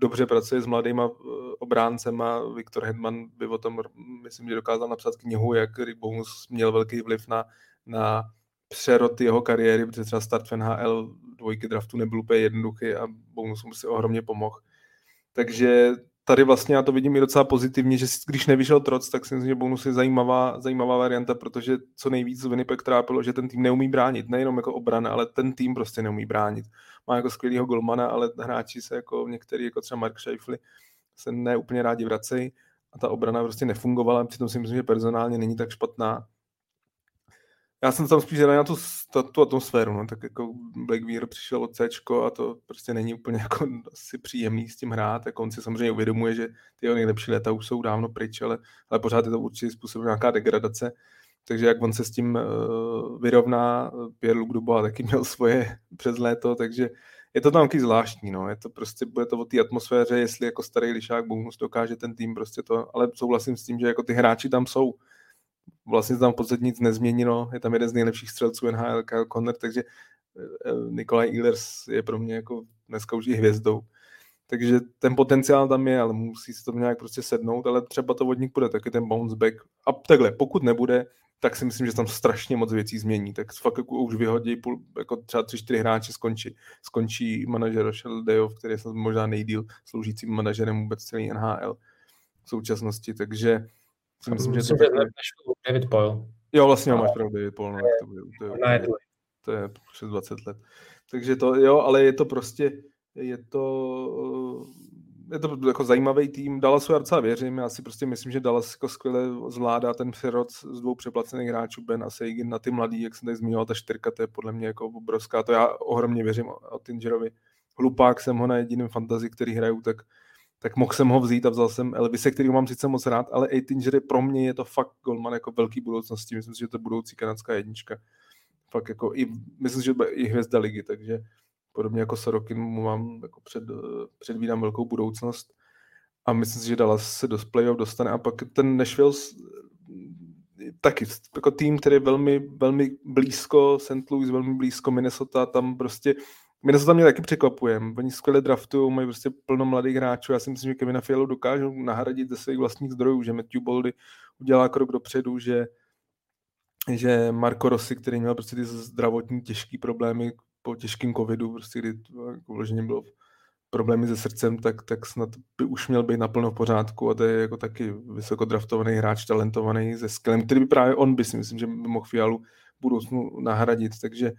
dobře pracuje s mladýma eh, obráncema. Viktor Hedman by o tom, myslím, že dokázal napsat knihu, jak Rick Bonus měl velký vliv na, na přerod jeho kariéry, protože třeba start v NHL dvojky draftu nebyl úplně jednoduchý a Bonus mu si ohromně pomohl. Takže tady vlastně já to vidím i docela pozitivně, že když nevyšel Troc, tak si myslím, že bonus je zajímavá, zajímavá varianta, protože co nejvíc Winnipeg trápilo, že ten tým neumí bránit, nejenom jako obrana, ale ten tým prostě neumí bránit. Má jako skvělého golmana, ale hráči se jako některý, jako třeba Mark Scheifele, se neúplně rádi vracejí a ta obrana prostě nefungovala, přitom si myslím, že personálně není tak špatná já jsem tam spíš na tu, tu, tu atmosféru, no, tak jako Black Weir přišel od C a to prostě není úplně jako asi příjemný s tím hrát, jako on si samozřejmě uvědomuje, že ty jeho nejlepší léta už jsou dávno pryč, ale, ale pořád je to určitě způsob nějaká degradace, takže jak on se s tím uh, vyrovná, Pierre-Luc Dubois taky měl svoje přes léto, takže je to tam taky zvláštní, no. je to prostě, bude to o té atmosféře, jestli jako starý lišák bonus dokáže ten tým prostě to, ale souhlasím s tím, že jako ty hráči tam jsou, vlastně tam v podstatě nic nezměnilo. Je tam jeden z nejlepších střelců NHL, Kyle Conner, takže eh, Nikolaj Ehlers je pro mě jako dneska už i hvězdou. Takže ten potenciál tam je, ale musí se to nějak prostě sednout, ale třeba to vodník bude taky ten bounce back. A takhle, pokud nebude, tak si myslím, že tam strašně moc věcí změní. Tak fakt jako už vyhodí půl, jako třeba tři, čtyři hráče skončí. Skončí manažer Rochelle Dejov, který je možná nejdíl sloužícím manažerem vůbec celý NHL v současnosti, takže si myslím, že to je David Poyle. Jo, vlastně máš pravdu, David Poyle, no, to, je, to, je, to, je, to je přes 20 let. Takže to, jo, ale je to prostě, je to, je to jako zajímavý tým. Dallasu já docela věřím, já si prostě myslím, že Dallas jako skvěle zvládá ten přerod z dvou přeplacených hráčů, Ben a Seigin na ty mladý, jak jsem tady zmiňoval, ta čtyřka, to je podle mě jako obrovská, to já ohromně věřím o Tingerovi. Hlupák jsem ho na jediném fantazi, který hraju, tak tak mohl jsem ho vzít a vzal jsem Elvise, který mám sice moc rád, ale Aitinger pro mě je to fakt golman jako velký budoucnosti. Myslím si, že to budoucí kanadská jednička. Fakt jako i, myslím, že i hvězda ligy, takže podobně jako Sorokin mu mám jako před, předvídám velkou budoucnost a myslím si, že Dallas se do playoff dostane a pak ten Nashville taky jako tým, který je velmi, velmi blízko St. Louis, velmi blízko Minnesota, tam prostě Minnesota mě taky překvapuje. Oni skvěle draftují, mají prostě plno mladých hráčů. Já si myslím, že Kevina Fialu dokážou nahradit ze svých vlastních zdrojů, že Matthew Boldy udělá krok dopředu, že, že Marco Rossi, který měl prostě ty zdravotní těžké problémy po těžkém covidu, prostě kdy jako vloženě bylo problémy se srdcem, tak, tak snad by už měl být naplno v pořádku a to je jako taky vysoko draftovaný hráč, talentovaný se skillem, který by právě on by si myslím, že by mohl Fialu budoucnu nahradit, takže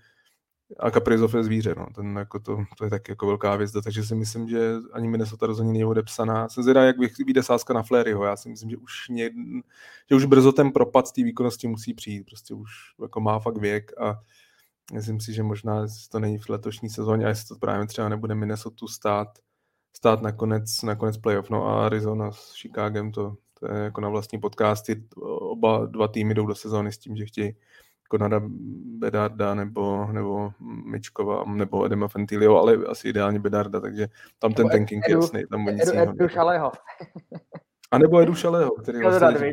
a Kaprizov je zvíře, no. Ten, jako to, to, je taky jako velká vězda, takže si myslím, že ani Minnesota rozhodně není odepsaná. Jsem zvědá, jak vyjde sázka na Fleryho. Já si myslím, že už, ně, že už brzo ten propad z té výkonnosti musí přijít. Prostě už jako má fakt věk a myslím si, že možná to není v letošní sezóně a jestli to právě třeba nebude Minnesota stát, stát nakonec, nakonec playoff. No a Arizona s Chicagem, to, to je jako na vlastní podcasty. Oba dva týmy jdou do sezóny s tím, že chtějí Konada Bedarda nebo, nebo Mičkova nebo Edema Fentilio, ale asi ideálně Bedarda, takže tam ten tanking je jasný. Tam Edu, Edu, Edu Šaleho. A nebo Edu Šaleho, který vlastně,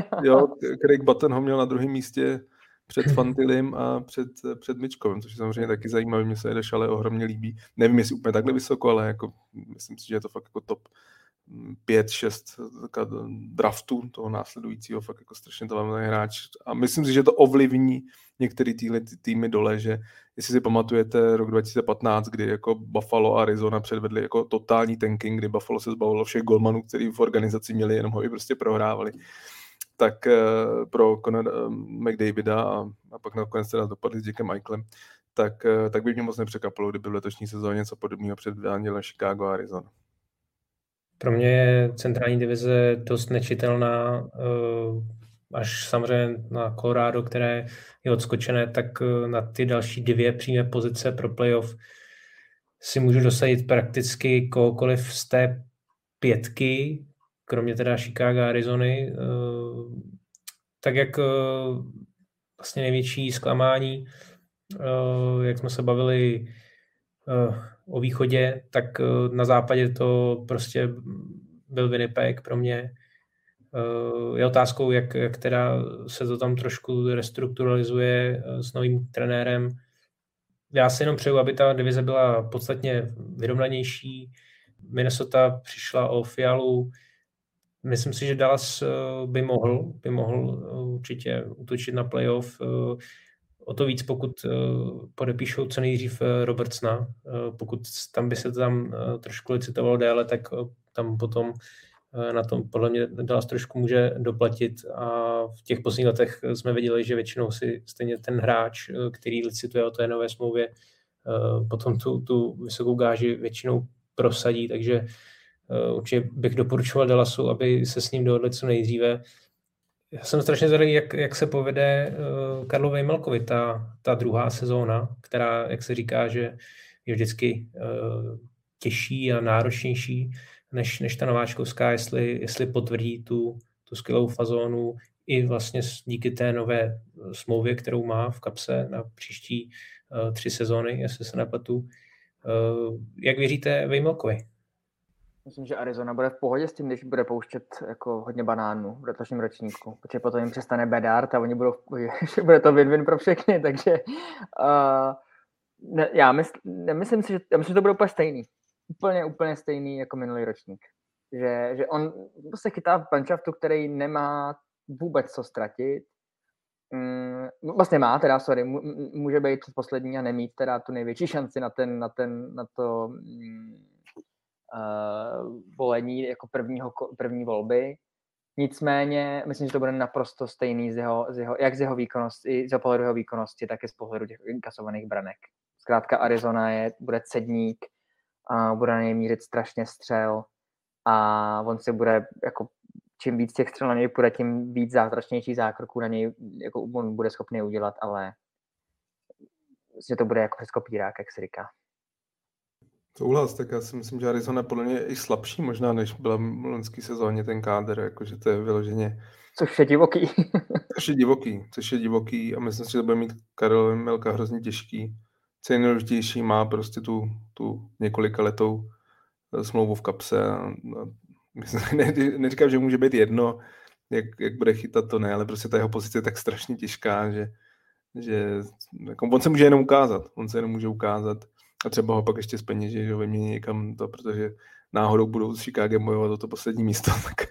jo, Craig Button ho měl na druhém místě před Fantilim a před, před Mičkovem, což je samozřejmě taky zajímavé, mně se Edu Šale ohromně líbí. Nevím, jestli úplně takhle vysoko, ale jako, myslím si, že je to fakt jako top pět, šest draftů toho následujícího, fakt jako strašně talentovaný hráč. A myslím si, že to ovlivní některé týhle týmy dole, že jestli si pamatujete rok 2015, kdy jako Buffalo a Arizona předvedli jako totální tanking, kdy Buffalo se zbavilo všech golmanů, který v organizaci měli, jenom ho i prostě prohrávali tak uh, pro Conor uh, McDavida a, a pak nakonec teda dopadli s Jackem Michaelem, tak, uh, tak by mě moc nepřekvapilo, kdyby v letošní sezóně něco podobného předváděl Chicago a Arizona. Pro mě je centrální divize dost nečitelná, až samozřejmě na Colorado, které je odskočené, tak na ty další dvě přímé pozice pro playoff si můžu dosadit prakticky kohokoliv z té pětky, kromě teda Chicago a Arizony, eh, tak jak eh, vlastně největší zklamání, eh, jak jsme se bavili o východě, tak na západě to prostě byl Winnipeg pro mě. Je otázkou, jak, jak teda se to tam trošku restrukturalizuje s novým trenérem. Já si jenom přeju, aby ta divize byla podstatně vyrovnanější. Minnesota přišla o Fialu, Myslím si, že Dallas eh, by mohl, by mohl eh, určitě utočit na playoff. Eh, o to víc, pokud podepíšou co nejdřív Robertsna. Pokud tam by se tam trošku licitovalo déle, tak tam potom na tom podle mě Dallas trošku může doplatit a v těch posledních letech jsme viděli, že většinou si stejně ten hráč, který licituje o té nové smlouvě, potom tu, tu vysokou gáži většinou prosadí, takže Eh, určitě bych doporučoval Dallasu, aby se s ním dohodli co nejdříve. Já jsem strašně zvědavý, jak, jak se povede uh, Karlu Vejmelkovi ta, ta druhá sezóna, která, jak se říká, že je vždycky uh, těžší a náročnější než, než ta nováčkovská, jestli, jestli potvrdí tu, tu skvělou fazónu i vlastně díky té nové smlouvě, kterou má v kapse na příští uh, tři sezóny, jestli se nepletu. Jak věříte Vejmelkovi? Myslím, že Arizona bude v pohodě s tím, když bude pouštět jako hodně banánů v letošním ročníku, protože potom jim přestane Bedard a oni budou, že bude to win-win pro všechny, takže uh, ne, já mysl, nemyslím si, že, já myslím, že to bude úplně stejný. Úplně, úplně stejný jako minulý ročník. Že, že on se chytá v manšaftu, který nemá vůbec co ztratit. Mm, vlastně má teda, sorry, může být poslední a nemít teda tu největší šanci na, ten, na, ten, na to mm, uh, volení jako prvního, první volby. Nicméně, myslím, že to bude naprosto stejný z jeho, z jeho, jak z jeho výkonnosti, z pohledu jeho výkonnosti, tak i z pohledu těch inkasovaných branek. Zkrátka Arizona je, bude cedník, a bude na něj mířit strašně střel a on si bude, jako čím víc těch střel na něj půjde, tím víc zázračnější zákroků na něj jako on bude schopný udělat, ale že to bude jako přes kopírák, jak se říká. Souhlas, tak já si myslím, že Arizona podle mě je i slabší možná, než byla v loňské sezóně ten kádr, jakože to je vyloženě... Což je divoký. což je divoký, což je divoký a myslím si, že to bude mít Karel Melka hrozně těžký. Co je nejdůležitější, má prostě tu, tu několika letou eh, smlouvu v kapse a, a myslím, ne, neříkám, že může být jedno, jak, jak bude chytat to ne, ale prostě ta jeho pozice je tak strašně těžká, že, že jako on se může jenom ukázat, on se jenom může ukázat a třeba ho pak ještě zpeněží, že ho vymění někam to, protože náhodou budou s Chicago bojovat o to poslední místo, tak,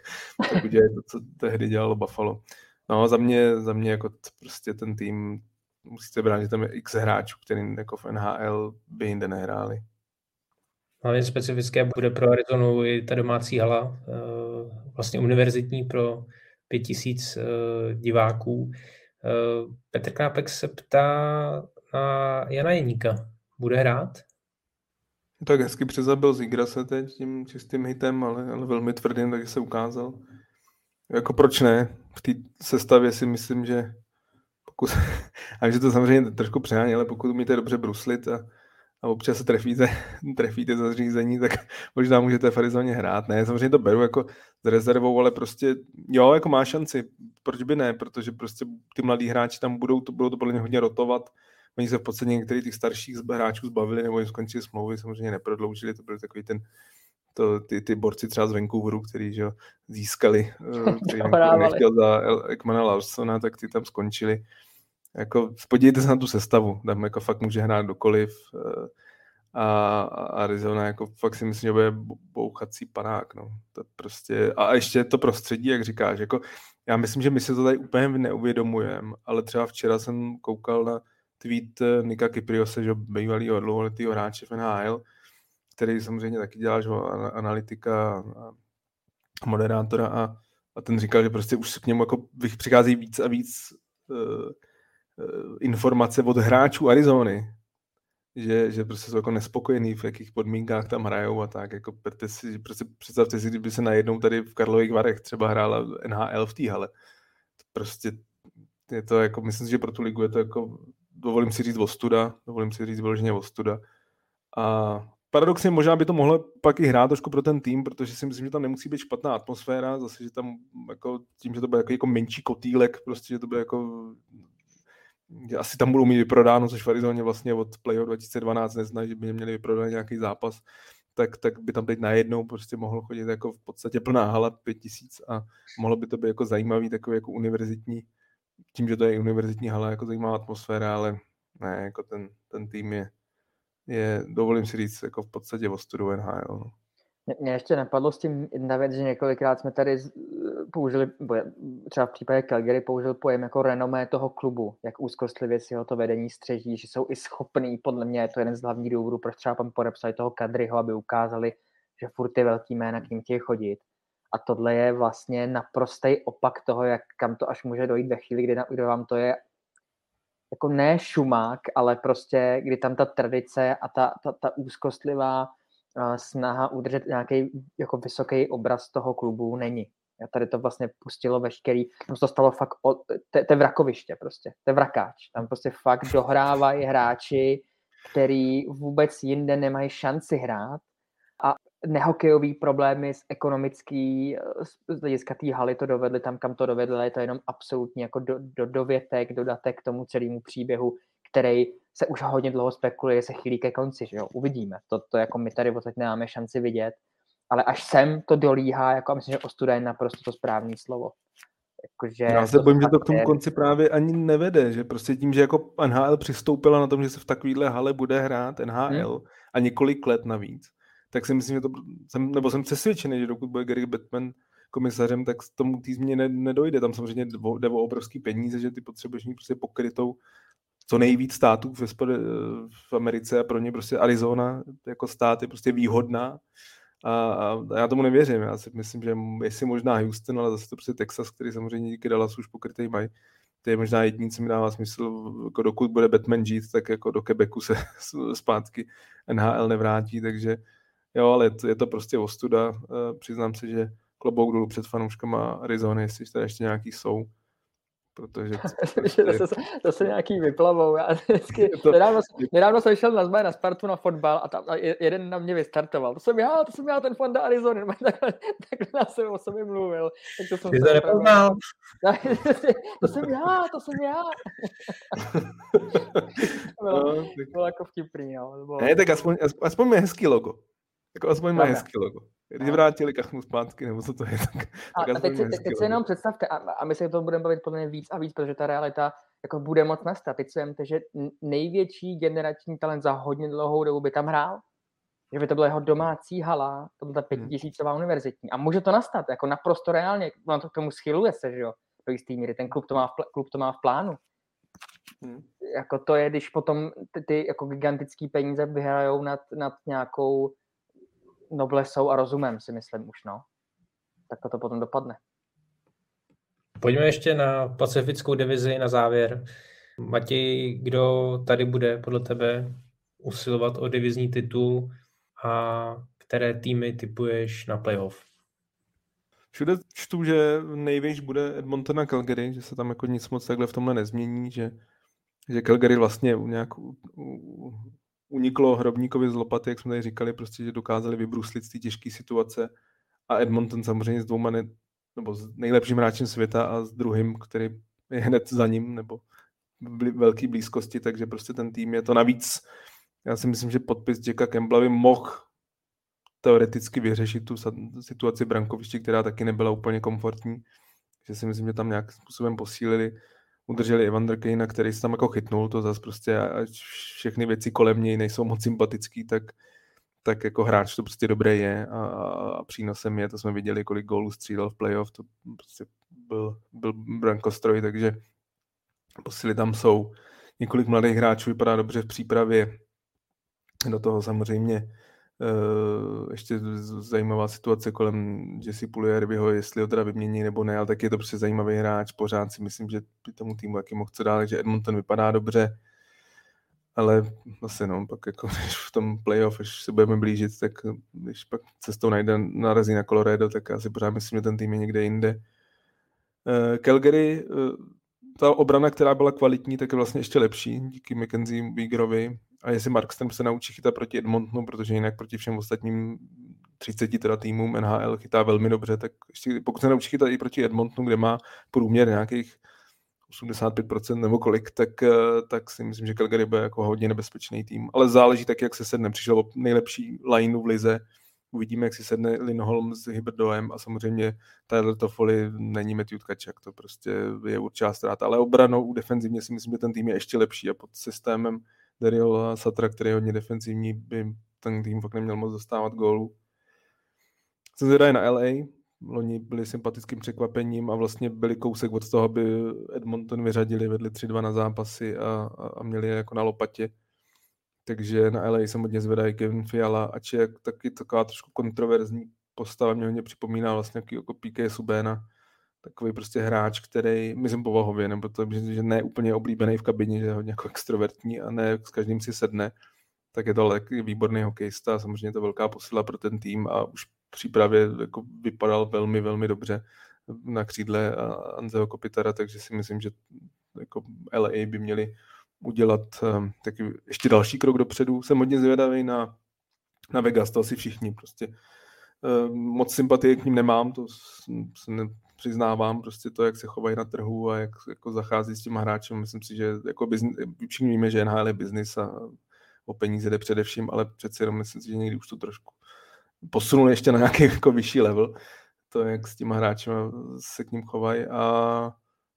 tak udělají to, co tehdy dělalo Buffalo. No za mě, za mě jako prostě ten tým musíte brát, že tam je x hráčů, který jako v NHL by jinde nehráli. Hlavně specifické bude pro Arizonu i ta domácí hala, eh, vlastně univerzitní pro pět tisíc eh, diváků. Eh, Petr Knápek se ptá na Jana Jeníka bude hrát? Tak hezky přezabil se teď tím čistým hitem, ale, ale velmi tvrdým, takže se ukázal. Jako proč ne? V té sestavě si myslím, že pokud, a že to samozřejmě trošku přehání, ale pokud umíte dobře bruslit a, a občas se trefíte, trefíte za řízení, tak možná můžete v Arizoně hrát. Ne, samozřejmě to beru jako s rezervou, ale prostě jo, jako má šanci. Proč by ne? Protože prostě ty mladí hráči tam budou, to, budou to podle mě hodně rotovat. Oni se v podstatě některých těch starších hráčů zbavili nebo jim skončili smlouvy, samozřejmě neprodloužili, to byl takový ten to, ty, ty borci třeba z Vancouveru, který že, získali, eh, který nechtěl za Ekmana Larsona, tak ty tam skončili. Jako, podívejte se na tu sestavu, tam jako fakt může hrát dokoliv eh, a, a Arizona jako fakt si myslím, že bude bouchací panák, no. To prostě, a ještě to prostředí, jak říkáš, jako já myslím, že my si to tady úplně neuvědomujeme, ale třeba včera jsem koukal na tweet eh, Nika Kypriose, že bývalýho dlouholetýho hráče v NHL, který samozřejmě taky dělá že, analytika a moderátora a, a ten říkal, že prostě už k němu jako přichází víc a víc uh, informace od hráčů Arizony, že, že prostě jsou jako nespokojení, v jakých podmínkách tam hrajou a tak. Jako si, prostě představte si, kdyby se najednou tady v Karlových Varech třeba hrála NHL v té hale. To prostě je to jako, myslím si, že pro tu ligu je to jako, dovolím si říct ostuda, dovolím si říct vyloženě ostuda. A paradoxně možná by to mohlo pak i hrát trošku pro ten tým, protože si myslím, že tam nemusí být špatná atmosféra, zase, že tam jako tím, že to bude jako, jako menší kotýlek, prostě, že to bude jako asi tam budou mít vyprodáno, což v Arizoně vlastně od playoff 2012 neznají, že by měli vyprodat nějaký zápas, tak, tak by tam teď najednou prostě mohlo chodit jako v podstatě plná hala, pět tisíc a mohlo by to být jako zajímavý, takový jako univerzitní, tím, že to je univerzitní hala, jako zajímavá atmosféra, ale ne, jako ten, ten tým je, je, dovolím si říct, jako v podstatě o studu NHL. No. Mě ještě napadlo s tím jedna věc, že několikrát jsme tady použili, třeba v případě Calgary použil pojem jako renomé toho klubu, jak úzkostlivě si ho to vedení střeží, že jsou i schopný, podle mě je to jeden z hlavních důvodů, proč třeba pan podepsali toho Kadryho, aby ukázali, že furt ty velký jména k ním chtějí chodit. A tohle je vlastně naprostý opak toho, jak kam to až může dojít ve chvíli, kdy, kdy vám to je jako ne šumák, ale prostě, kdy tam ta tradice a ta, ta, ta úzkostlivá snaha udržet nějaký jako vysoký obraz toho klubu není. A tady to vlastně pustilo veškerý, tam to stalo fakt, o, to, to vrakoviště prostě, to je vrakáč. Tam prostě fakt dohrávají hráči, který vůbec jinde nemají šanci hrát a nehokejový problémy z ekonomický, z hlediska té haly to dovedli tam, kam to dovedli, je to jenom absolutně jako do, do, dovětek, dodatek k tomu celému příběhu, který se už hodně dlouho spekuluje, se chýlí ke konci, že jo, uvidíme. To, to jako my tady teď nemáme šanci vidět, ale až sem to dolíhá, jako myslím, že ostuda je naprosto to správné slovo. Jakože Já se bojím, že to k tomu konci právě ani nevede, že prostě tím, že jako NHL přistoupila na tom, že se v takovýhle hale bude hrát NHL hmm. a několik let navíc, tak si myslím, že to, jsem, nebo jsem přesvědčený, že dokud bude Gary Batman komisařem, tak tomu tý změně nedojde. Tam samozřejmě jde o obrovský peníze, že ty potřebuješ mít prostě pokrytou co nejvíc států v, v Americe a pro ně prostě Arizona jako stát je prostě výhodná a, a já tomu nevěřím. Já si myslím, že jestli možná Houston, ale zase to prostě Texas, který samozřejmě díky Dallas už pokrytý mají, to je možná jediný, co mi dává smysl, jako dokud bude Batman žít, tak jako do Quebecu se zpátky NHL nevrátí, takže jo, ale je to, je to prostě ostuda. Přiznám se, že klobouk dolů před fanouškama Arizony, jestli tady ještě nějaký jsou protože... to, se, to se nějaký vyplavou. Já vždycky, to... nedávno, nedávno, jsem šel na zmaj na Spartu na fotbal a tam a jeden na mě vystartoval. To jsem já, to jsem já, ten Fonda Arizona. Takhle, takhle na sebe o sobě mluvil. Tak to jsem to nepoznal. to jsem já, to jsem já. bylo, no, tak... bylo jako vtipný. No. Bylo... Ne, tak aspoň, aspoň je hezký logo. Jako aspoň má hezký logo. Když vrátili kachnu zpátky, nebo co to je, tak, a, tak a teď, si, teď si jenom představte, a, a my se to budeme bavit podle mě víc a víc, protože ta realita jako bude moc nastat. Teď si vemte, že největší generační talent za hodně dlouhou dobu by tam hrál, že by to byla jeho domácí hala, to byla ta hmm. pětitisícová hmm. univerzitní. A může to nastat, jako naprosto reálně, ono to k tomu schyluje se, že jo, do jistý míry, ten klub to má v, pl- klub to má v plánu. Hmm. Jako to je, když potom ty, ty jako gigantické peníze vyhrajou nad, nad nějakou noblesou a rozumem, si myslím už, no. Tak to potom dopadne. Pojďme ještě na pacifickou divizi na závěr. Matěj, kdo tady bude podle tebe usilovat o divizní titul a které týmy typuješ na playoff? Všude čtu, že největší bude Edmonton a Calgary, že se tam jako nic moc takhle v tomhle nezmění, že, že Calgary vlastně nějak u, u, uniklo Hrobníkovi z lopaty, jak jsme tady říkali, prostě, že dokázali vybruslit z té těžké situace a Edmonton samozřejmě s dvouma ne, nebo s nejlepším hráčem světa a s druhým, který je hned za ním, nebo v velké blízkosti, takže prostě ten tým je to navíc. Já si myslím, že podpis Jacka Campbella by mohl teoreticky vyřešit tu situaci brankoviště, která taky nebyla úplně komfortní. Že si myslím, že tam nějakým způsobem posílili, udrželi Evander Kejna, který se tam jako chytnul, to zase prostě, ať všechny věci kolem něj nejsou moc sympatický, tak, tak jako hráč to prostě dobré je a, a přínosem je, to jsme viděli, kolik gólů střídal v playoff, to prostě byl, byl brankostroj, takže posily tam jsou. Několik mladých hráčů vypadá dobře v přípravě, do toho samozřejmě Uh, ještě zajímavá situace kolem Jesse Pulierbyho, jestli ho teda vymění nebo ne, ale tak je to prostě zajímavý hráč, pořád si myslím, že by tomu týmu taky mohl co dál, že Edmonton vypadá dobře, ale zase no, pak jako když v tom playoff, když se budeme blížit, tak když pak cestou najde, narazí na Colorado, tak já si pořád myslím, že ten tým je někde jinde. Uh, Calgary, uh, ta obrana, která byla kvalitní, tak je vlastně ještě lepší díky Mackenzie Beagerovi a jestli Markström se naučí chytat proti Edmontonu, protože jinak proti všem ostatním 30 teda týmům NHL chytá velmi dobře, tak ještě, pokud se naučí chytat i proti Edmontonu, kde má průměr nějakých 85% nebo kolik, tak, eh, tak si myslím, že Calgary bude jako hodně nebezpečný tým. Ale záleží taky, jak se sedne. Přišel o nejlepší lineu v lize. Uvidíme, jak si sedne Lindholm s Hyberdoem a samozřejmě Tyler Toffoli není Matthew Tkačak. To prostě je určitá ztráta. Ale obranou, defenzivně si myslím, že ten tým je ještě lepší a pod systémem Daryl Satra, který je hodně defenzivní, by ten tým fakt neměl moc dostávat gólu. Jsem zvědavý na LA, Loni byli sympatickým překvapením a vlastně byli kousek od toho, aby Edmonton vyřadili, vedli 3-2 na zápasy a, a, a měli je jako na lopatě. Takže na LA jsem hodně zvedavý Kevin Fiala, ač je taky taková trošku kontroverzní postava, mě hodně připomíná vlastně jako PK Subéna, takový prostě hráč, který, myslím povahově, nebo to, že ne úplně oblíbený v kabině, že je hodně jako extrovertní a ne s každým si sedne, tak je to výborný hokejista, samozřejmě je to velká posila pro ten tým a už přípravě jako vypadal velmi, velmi dobře na křídle Anzeho Kopitara, takže si myslím, že jako LA by měli udělat um, taky ještě další krok dopředu. Jsem hodně zvědavý na, na Vegas, to asi všichni prostě. Uh, moc sympatie k ním nemám, to se ne, přiznávám, prostě to, jak se chovají na trhu a jak jako zachází s těma hráčem. Myslím si, že jako biznis, všichni víme, že NHL je biznis a o peníze jde především, ale přeci jenom myslím si, že někdy už to trošku posunuli ještě na nějaký jako vyšší level, to, jak s těma hráči se k ním chovají. A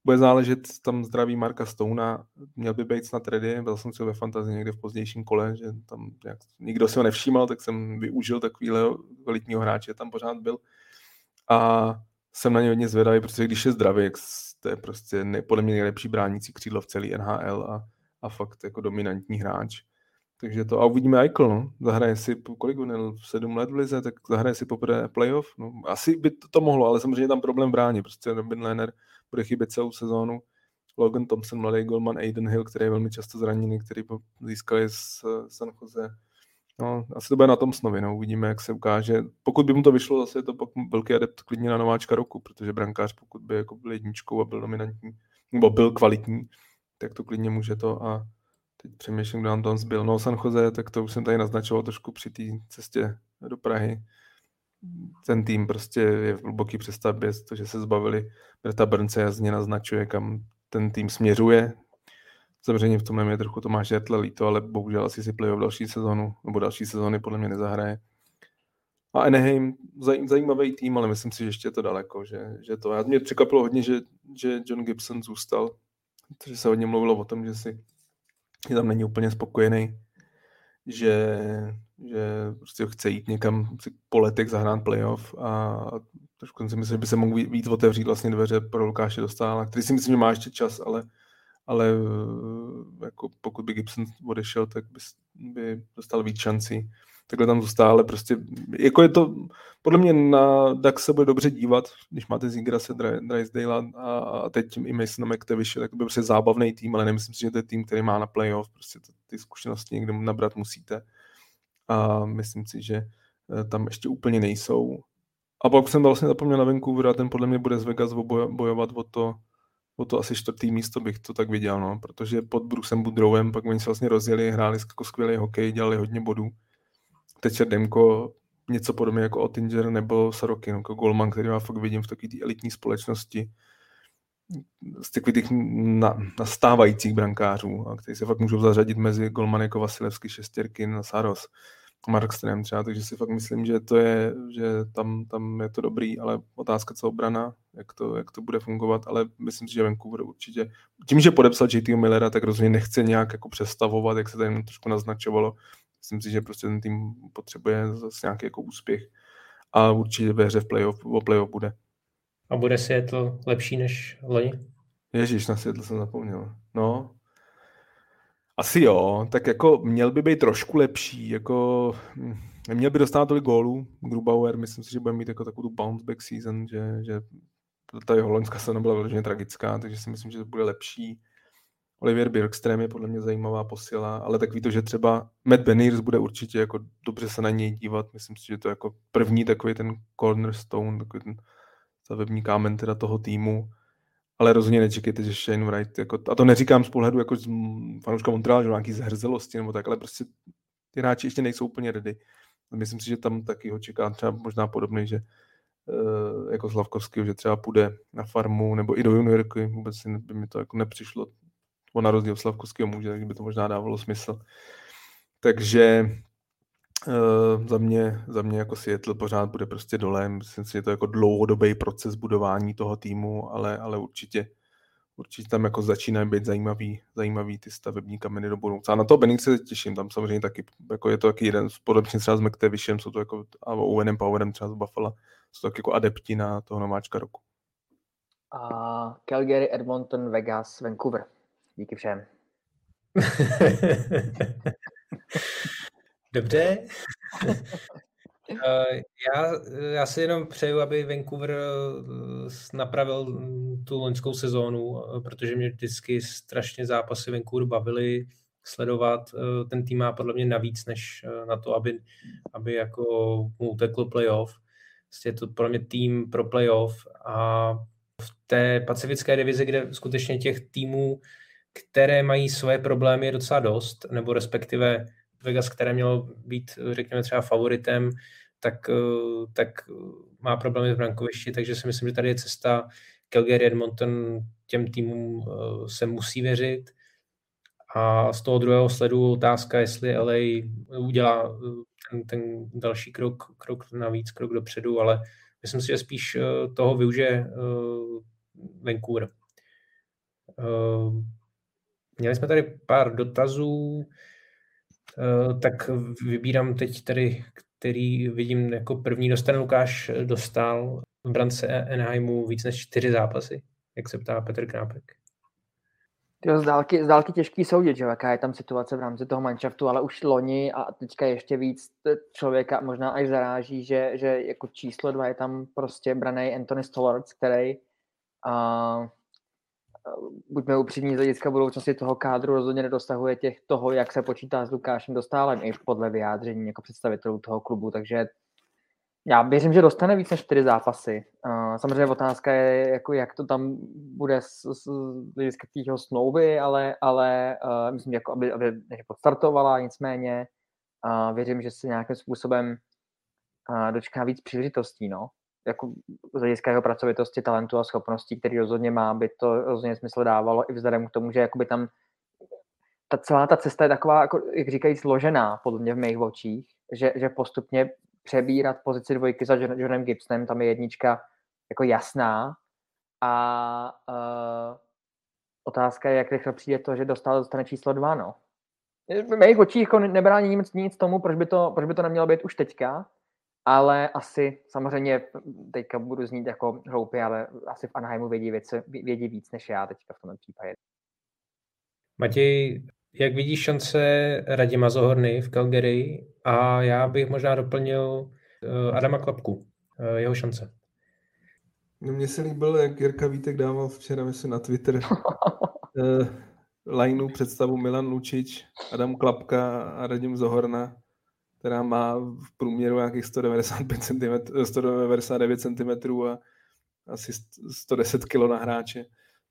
bude záležet tam zdraví Marka Stouna, měl by být snad ready, byl jsem si ve fantazii někde v pozdějším kole, že tam nějak, nikdo si ho nevšímal, tak jsem využil takovýhle kvalitního hráče, tam pořád byl. A jsem na ně hodně zvědavý, protože když je zdravý, to je prostě ne, podle mě nejlepší bránící křídlo v celý NHL a, a fakt jako dominantní hráč. Takže to, a uvidíme Eichel, no. Zahraje si, kolik on sedm let v lize, tak zahraje si poprvé playoff, no. Asi by to, to mohlo, ale samozřejmě tam problém v bráně, prostě Robin Lehner bude chybět celou sezónu. Logan Thompson, mladý golman Aiden Hill, který je velmi často zraněný, který získali z San Jose. No, asi to bude na tom snově, no. uvidíme, jak se ukáže. Pokud by mu to vyšlo, zase je to pak velký adept klidně na nováčka roku, protože brankář, pokud by jako byl jedničkou a byl dominantní, nebo byl kvalitní, tak to klidně může to a teď přemýšlím, kde on tam zbyl. No San Jose, tak to už jsem tady naznačoval trošku při té cestě do Prahy. Ten tým prostě je v hluboký přestavbě, to, že se zbavili Breta Brnce jasně naznačuje, kam ten tým směřuje. Samozřejmě v tom je trochu Tomáš Jertle líto, ale bohužel asi si playoff další sezonu, nebo další sezóny podle mě nezahraje. A Anaheim, zajímavý tým, ale myslím si, že ještě je to daleko, že, že to. Já mě překvapilo hodně, že, že John Gibson zůstal, protože se hodně mluvilo o tom, že si že tam není úplně spokojený, že, že prostě chce jít někam po letech zahrát playoff a trošku si myslím, že by se mohl víc otevřít vlastně dveře pro Lukáše Dostála, který si myslím, že má ještě čas, ale, ale jako pokud by Gibson odešel, tak by, by dostal víc šancí takhle tam zůstá, ale prostě, jako je to, podle mě na Dax se bude dobře dívat, když máte Zigrase, Drysdale a, a teď i Mason McTavish, tak to bude prostě zábavný tým, ale nemyslím si, že to je tým, který má na playoff, prostě to, ty zkušenosti někde nabrat musíte a myslím si, že eh, tam ještě úplně nejsou. A pak jsem vlastně zapomněl na Vancouver a ten podle mě bude z Vegas bojovat o to o to asi čtvrtý místo bych to tak viděl, no, protože pod Brusem Budrovem pak oni se vlastně rozjeli, hráli jako skvělý hokej, dělali hodně bodů. Teď Demko něco podobně jako Ottinger nebo Sorokin, jako Golman, který já fakt vidím v takové elitní společnosti z takových těch na, nastávajících brankářů, a kteří se fakt můžou zařadit mezi Golman jako Vasilevský, Šestěrkin a Saros. Markström třeba, takže si fakt myslím, že to je, že tam, tam je to dobrý, ale otázka co obrana, jak to, jak to bude fungovat, ale myslím si, že Vancouver určitě, tím, že podepsal JT Millera, tak rozhodně nechce nějak jako přestavovat, jak se tady trošku naznačovalo. Myslím si, že prostě ten tým potřebuje zase nějaký jako úspěch a určitě ve hře v playoff, o playoff bude. A bude Seattle lepší než loni? Ježíš, na Seattle jsem zapomněl. No, asi jo, tak jako měl by být trošku lepší, jako neměl hm, by dostat tolik gólů, Grubauer, myslím si, že bude mít jako takovou tu bounce back season, že, že ta jeho loňská sezóna byla vyloženě tragická, takže si myslím, že to bude lepší. Olivier Birkström je podle mě zajímavá posila, ale tak ví to, že třeba Matt Beniers bude určitě jako dobře se na něj dívat. Myslím si, že to je jako první takový ten cornerstone, takový ten stavební kámen teda toho týmu ale rozhodně nečekejte, že Shane Wright, jako, a to neříkám z pohledu jako z fanouška Montreal, že nějaký zhrzelosti nebo tak, ale prostě ty hráči ještě nejsou úplně ready. Myslím si, že tam taky ho čeká třeba možná podobný, že uh, jako Slavkovský, že třeba půjde na farmu nebo i do juniorky, vůbec by mi to jako nepřišlo. On na rozdíl Slavkovského může, tak by to možná dávalo smysl. Takže Uh, za, mě, za mě jako Seattle pořád bude prostě dole. Myslím si, že to je jako dlouhodobý proces budování toho týmu, ale, ale určitě, určitě tam jako začínají být zajímavý, zajímavý ty stavební kameny do budoucna. A na to Benning se těším, tam samozřejmě taky, jako je to taky jeden, podobně třeba s McTavishem, jsou to jako, a Owenem Powerem třeba z Buffalo, jsou to taky jako adepti na toho nováčka roku. A Calgary, Edmonton, Vegas, Vancouver. Díky všem. Dobře. Eh, já, já si jenom přeju, aby Vancouver eh, napravil mm, tu loňskou sezónu, eh, protože mě vždycky strašně zápasy Vancouver bavily sledovat. Ten tým má podle mě navíc, než na to, aby, aby jako mu utekl playoff. Prostě je to podle mě tým pro playoff a v té pacifické divizi, kde skutečně těch týmů, které mají své problémy, je docela dost, nebo respektive Vegas, které mělo být, řekněme, třeba favoritem, tak, eh, tak má problémy v brankovišti, takže si myslím, že tady je cesta Calgary Edmonton těm týmům eh, se musí věřit. A z toho druhého sledu otázka, jestli LA udělá eh, ten, ten další krok, krok navíc, krok dopředu, ale myslím si, že spíš toho využije Vancouver. Měli jsme tady pár dotazů. Eh, tak vybírám teď tady, který vidím jako první dostane Lukáš dostal v brance Enheimu víc než čtyři zápasy, jak se ptá Petr Knápek. Jo, z dálky, z dálky těžký soudit, že jaká je tam situace v rámci toho manšaftu, ale už loni a teďka ještě víc člověka možná až zaráží, že, že jako číslo dva je tam prostě braný Anthony Stollards, který uh, buďme upřímní, z hlediska budoucnosti toho kádru rozhodně nedostahuje těch toho, jak se počítá s Lukášem Dostálem, i podle vyjádření jako představitelů toho klubu, takže já věřím, že dostane víc než čtyři zápasy. Samozřejmě otázka je, jako jak to tam bude z, hlediska jeho smlouvy, ale, ale uh, myslím, jako aby, aby podstartovala, nicméně uh, věřím, že se nějakým způsobem uh, dočká víc příležitostí. No jako z hlediska jeho pracovitosti, talentu a schopností, který rozhodně má, by to rozhodně smysl dávalo i vzhledem k tomu, že jakoby tam ta celá ta cesta je taková, jako, jak říkají, složená podle mě v mých očích, že, že postupně přebírat pozici dvojky za Johnem Gibsonem, tam je jednička jako jasná a uh, otázka je, jak rychle přijde to, že dostal dostane číslo dva, no. V mých očích jako nebrání nic, nic tomu, proč by, to, proč by to nemělo být už teďka, ale asi samozřejmě teďka budu znít jako hloupý, ale asi v Anaheimu vědí, věci, vědí víc než já teďka v tom případě. Matěj, jak vidíš šance Radima Zohorny v Calgary a já bych možná doplnil eh, Adama Klapku, eh, jeho šance. No mně se líbil, jak Jirka Vítek dával včera, myslím, na Twitter uh, lineu představu Milan Lučič, Adam Klapka a Radim Zohorna která má v průměru nějakých 195 cm, 199 cm a asi 110 kg na hráče.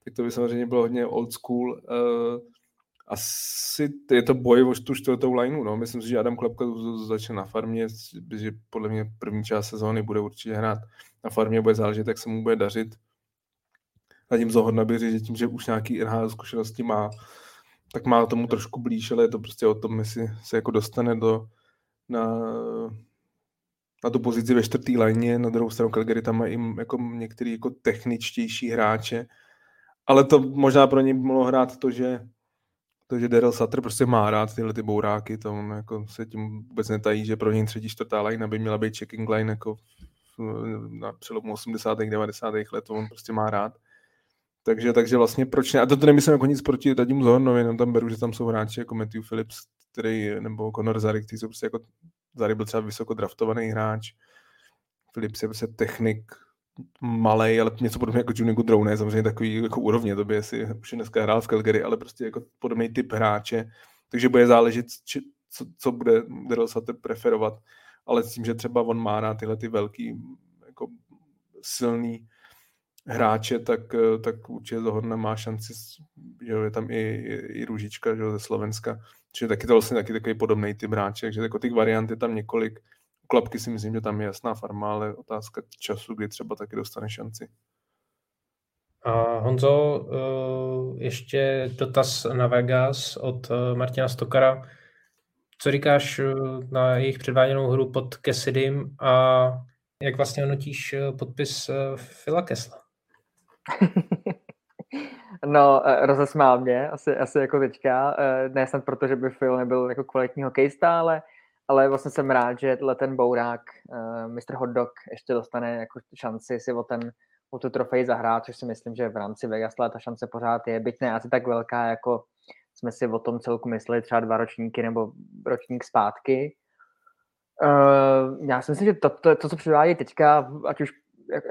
tak to by samozřejmě bylo hodně old school. Uh, asi je to boj o tu čtvrtou lineu, no. Myslím si, že Adam Klepka začne na farmě, že podle mě první část sezóny bude určitě hrát na farmě, bude záležet, jak se mu bude dařit. Zatím Zohodna by že tím, že už nějaký NHL zkušenosti má, tak má tomu trošku blíž, ale je to prostě o tom, jestli se jako dostane do, na, na tu pozici ve čtvrtý lajně, na druhou stranu Calgary tam mají jako některý jako techničtější hráče, ale to možná pro ně mohlo hrát to, že to, že Daryl Sutter prostě má rád tyhle ty bouráky, to on jako se tím vůbec netají, že pro něj třetí, čtvrtá line by měla být checking line jako na přelomu 80. 90. let, to on prostě má rád. Takže, takže vlastně proč ne? A to, to nemyslím jako nic proti Tadimu Zornovi, jenom tam beru, že tam jsou hráči jako Matthew Phillips, který, nebo Conor Zary, který jsou prostě jako Zary byl třeba vysoko draftovaný hráč. Phillips je prostě technik, malý, ale něco podobného jako Junior Goodrow, ne? Samozřejmě takový jako úrovně, to by asi už dneska hrál v Calgary, ale prostě jako podobný typ hráče, takže bude záležet, či, co, co bude Daryl Sutter preferovat, ale s tím, že třeba on má na tyhle ty velký, jako silný hráče, tak, tak určitě Zohodna má šanci, že je tam i, i, i Růžička že ze Slovenska, Čiže taky to vlastně taky takový podobný typ hráče, takže jako těch variant je tam několik. Klapky si myslím, že tam je jasná farma, ale otázka času, kdy třeba taky dostane šanci. A Honzo, eh, ještě dotaz na Vegas od eh, Martina Stokara. Co říkáš eh, na jejich předváděnou hru pod Kessidym a jak vlastně hodnotíš podpis Phila Kesla? No, rozesmál mě, asi, asi jako teďka. Ne snad proto, že by Phil nebyl jako kvalitní hokejista, ale ale vlastně jsem rád, že ten bourák, eh, Mr. Hotdog, ještě dostane jako šanci si o, ten, o tu trofej zahrát, což si myslím, že v rámci Vegas ta šance pořád je, byť ne asi tak velká, jako jsme si o tom celku mysleli třeba dva ročníky nebo ročník zpátky. Uh, já si myslím, že to, to, to co předvádí teďka, ať už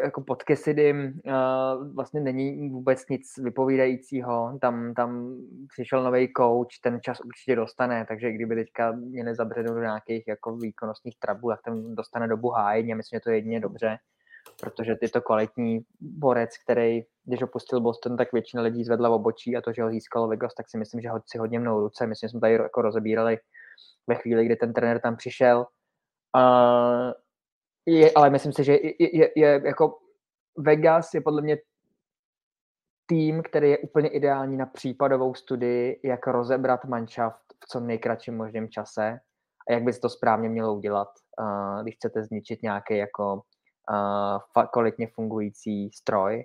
jako pod Kessidym uh, vlastně není vůbec nic vypovídajícího. Tam, tam přišel nový coach, ten čas určitě dostane, takže kdyby teďka měli zabřednout do nějakých jako výkonnostních trabů, tak ten dostane dobu hájení a myslím, že to je jedině dobře, protože je to kvalitní borec, který, když opustil Boston, tak většina lidí zvedla v obočí a to, že ho získalo Vegas, tak si myslím, že ho si hodně mnou ruce. Myslím, že jsme tady jako rozebírali ve chvíli, kdy ten trenér tam přišel. Uh, je, ale myslím si, že je, je, je jako Vegas je podle mě tým, který je úplně ideální na případovou studii, jak rozebrat manšaft v co nejkratším možném čase a jak by se to správně mělo udělat, uh, když chcete zničit nějaký jako uh, kvalitně fungující stroj.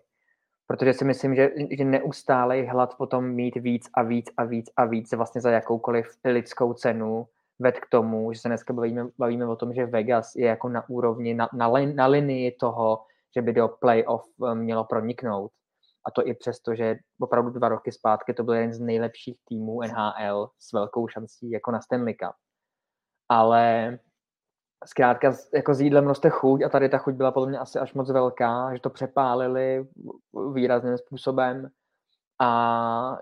Protože si myslím, že, že neustálej hlad potom mít víc a víc a víc a víc vlastně za jakoukoliv lidskou cenu ved k tomu, že se dneska bavíme, bavíme o tom, že Vegas je jako na úrovni, na, na, na linii toho, že by do playoff eh, mělo proniknout. A to i přesto, že opravdu dva roky zpátky to byl jeden z nejlepších týmů NHL s velkou šancí jako na Stanley Cup. Ale zkrátka jako s jídlem roste chuť a tady ta chuť byla podle mě asi až moc velká, že to přepálili výrazným způsobem a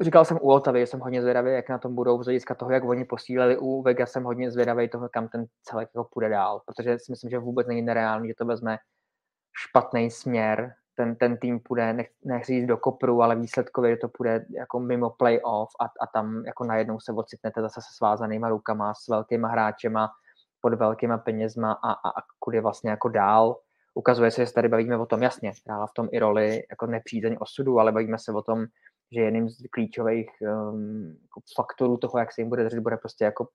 Říkal jsem u Otavy, jsem hodně zvědavý, jak na tom budou z hlediska toho, jak oni posílili. U Vega jsem hodně zvědavý toho, kam ten celek jako půjde dál, protože si myslím, že vůbec není nereálný, že to vezme špatný směr, ten, ten tým půjde, nech, nechci jít do kopru, ale výsledkově, to půjde jako mimo playoff a, a tam jako najednou se ocitnete zase se svázanýma rukama, s velkýma hráčema, pod velkýma penězma a, a, a kudy vlastně jako dál. Ukazuje se, že se tady bavíme o tom, jasně, hrála v tom i roli jako nepřízeň osudu, ale bavíme se o tom, že jedním z klíčových um, jako faktorů toho, jak se jim bude držet, bude prostě jako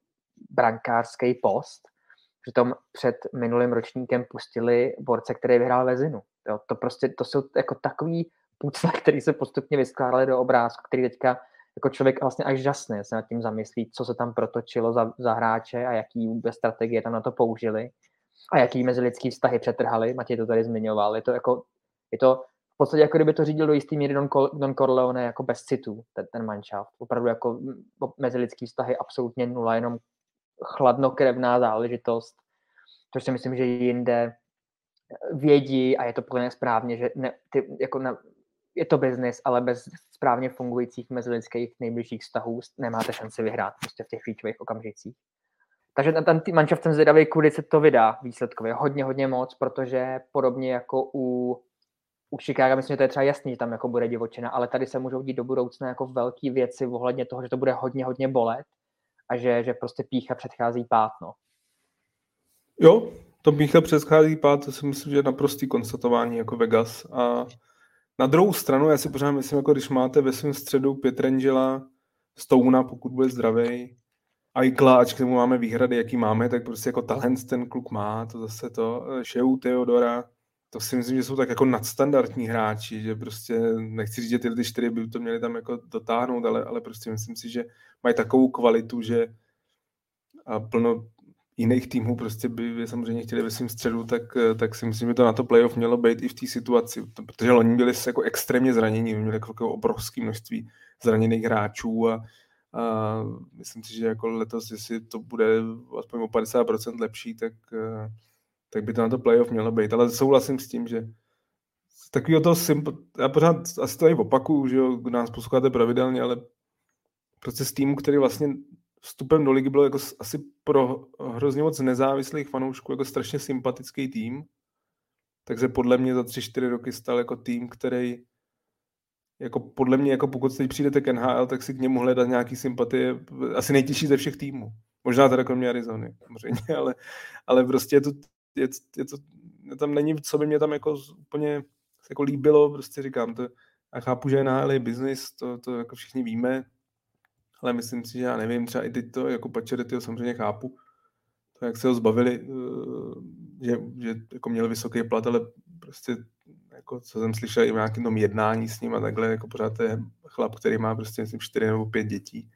brankářský post. Přitom před minulým ročníkem pustili borce, který vyhrál Vezinu. Jo, to prostě, to jsou jako takový pucle, který se postupně vyskládaly do obrázku, který teďka jako člověk vlastně až žasný se nad tím zamyslí, co se tam protočilo za, za hráče a jaký vůbec strategie tam na to použili a jaký mezilidský vztahy přetrhali. Matěj to tady zmiňoval. Je to jako, je to v podstatě jako kdyby to řídil do jistý míry Don, Don Corleone jako bez citu, ten, ten manšaft. Opravdu jako mezilidský vztahy absolutně nula, jenom chladnokrevná záležitost, což si myslím, že jinde vědí a je to plně správně, že ne, ty, jako na, je to biznis, ale bez správně fungujících mezilidských nejbližších vztahů nemáte šanci vyhrát prostě v těch klíčových okamžicích. Takže ten, ten manšaft jsem zvědavý, kudy se to vydá výsledkově. Hodně, hodně moc, protože podobně jako u u Chicago myslím, že to je třeba jasný, že tam jako bude divočina, ale tady se můžou dít do budoucna jako velké věci ohledně toho, že to bude hodně, hodně bolet a že, že prostě pícha předchází pátno. Jo, to pícha předchází pát, to si myslím, že je naprostý konstatování jako Vegas. A na druhou stranu, já si pořád myslím, jako když máte ve svém středu Pietrangela, Stouna, pokud bude zdravý, Aikla, ač k tomu máme výhrady, jaký máme, tak prostě jako talent ten kluk má, to zase to, Sheu, Theodora, to si myslím, že jsou tak jako nadstandardní hráči, že prostě nechci říct, že ty, ty čtyři by to měli tam jako dotáhnout, ale, ale prostě myslím si, že mají takovou kvalitu, že a plno jiných týmů prostě by samozřejmě chtěli ve svém středu, tak, tak si myslím, že to na to playoff mělo být i v té situaci, protože oni byli jako extrémně zranění, měli jako, obrovské množství zraněných hráčů a, a myslím si, že jako letos, jestli to bude aspoň o 50% lepší, tak, tak by to na to playoff mělo být. Ale souhlasím s tím, že takového toho symp- já pořád asi to i opakuju, že jo, nás posloucháte pravidelně, ale prostě z týmu, který vlastně vstupem do ligy byl jako asi pro hrozně moc nezávislých fanoušků jako strašně sympatický tým, takže podle mě za 3-4 roky stal jako tým, který jako podle mě, jako pokud teď přijdete k NHL, tak si k němu hledat nějaký sympatie, asi nejtěžší ze všech týmů. Možná teda kromě Arizony, samozřejmě, ale, ale prostě je to, je, je to, tam není, co by mě tam jako úplně jako líbilo, prostě říkám, to, já chápu, že je business, to, to jako všichni víme, ale myslím si, že já nevím, třeba i teď to jako Pačeretyho samozřejmě chápu, to, jak se ho zbavili, eh, že, že jako měl vysoký plat, ale prostě jako, co jsem slyšel i v nějakém tom jednání s ním a takhle, jako pořád to je chlap, který má prostě myslím, čtyři nebo pět dětí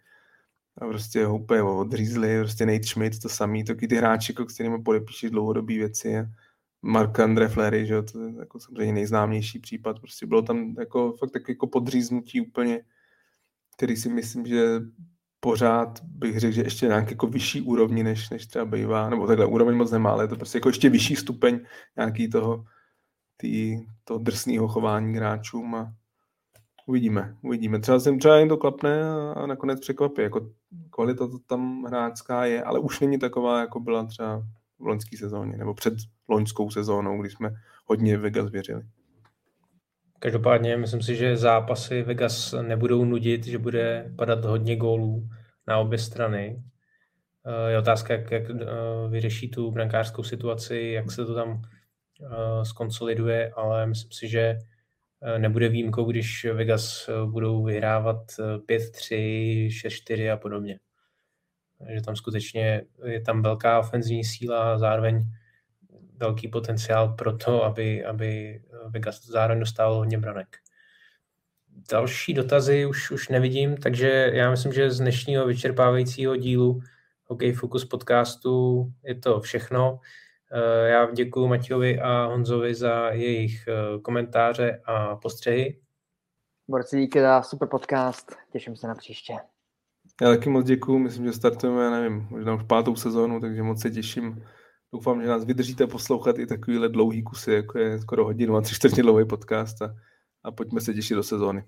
a prostě ho úplně odřízli, prostě Nate Schmidt to samý, taky ty hráči, jako, kterými podepíší dlouhodobé věci. Mark Andre Flery, že to je jako samozřejmě nejznámější případ, prostě bylo tam jako fakt tak jako podříznutí úplně, který si myslím, že pořád bych řekl, že ještě nějaký jako vyšší úrovni, než, než třeba bývá, nebo takhle úroveň moc nemá, ale je to prostě jako ještě vyšší stupeň nějaký toho, tý, toho drsného chování hráčům a uvidíme, uvidíme. Třeba se třeba jen to klapne a, a nakonec překvapí, jako kvalita to tam hráčská je, ale už není taková, jako byla třeba v loňské sezóně, nebo před loňskou sezónou, kdy jsme hodně Vegas věřili. Každopádně myslím si, že zápasy Vegas nebudou nudit, že bude padat hodně gólů na obě strany. Eh, je otázka, jak, jak eh, vyřeší tu brankářskou situaci, jak se to tam eh, skonsoliduje, ale myslím si, že nebude výjimkou, když Vegas budou vyhrávat 5-3, 6-4 a podobně. Že tam skutečně je tam velká ofenzivní síla a zároveň velký potenciál pro to, aby, aby Vegas zároveň dostal hodně branek. Další dotazy už, už nevidím, takže já myslím, že z dnešního vyčerpávajícího dílu Hokej Focus podcastu je to všechno. Eh, já děkuji Matějovi a Honzovi za jejich eh, komentáře a postřehy. Borci, díky za super podcast, těším se na příště. Já taky moc děkuji, myslím, že startujeme, já nevím, možná už pátou sezónu, takže moc se těším Doufám, že nás vydržíte poslouchat i takovýhle dlouhý kusy, jako je skoro hodinu a tři čtvrtě dlouhý podcast a, a pojďme se těšit do sezóny.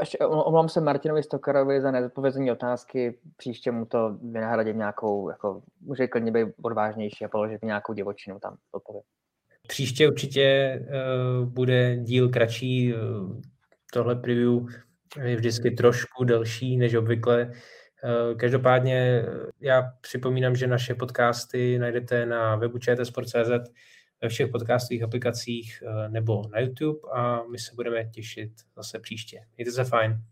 Ještě omlouvám se Martinovi Stokarovi za nezodpovězení otázky, příště mu to vynahradit nějakou, jako může klidně být odvážnější a položit nějakou divočinu tam odpověď. Příště určitě uh, bude díl kratší, tohle preview je vždycky trošku delší než obvykle, Eh, každopádně eh, já připomínám, že naše podcasty najdete na webu čtsport.cz, ve všech podcastových aplikacích eh, nebo na YouTube a my se budeme těšit zase příště. Mějte se fajn.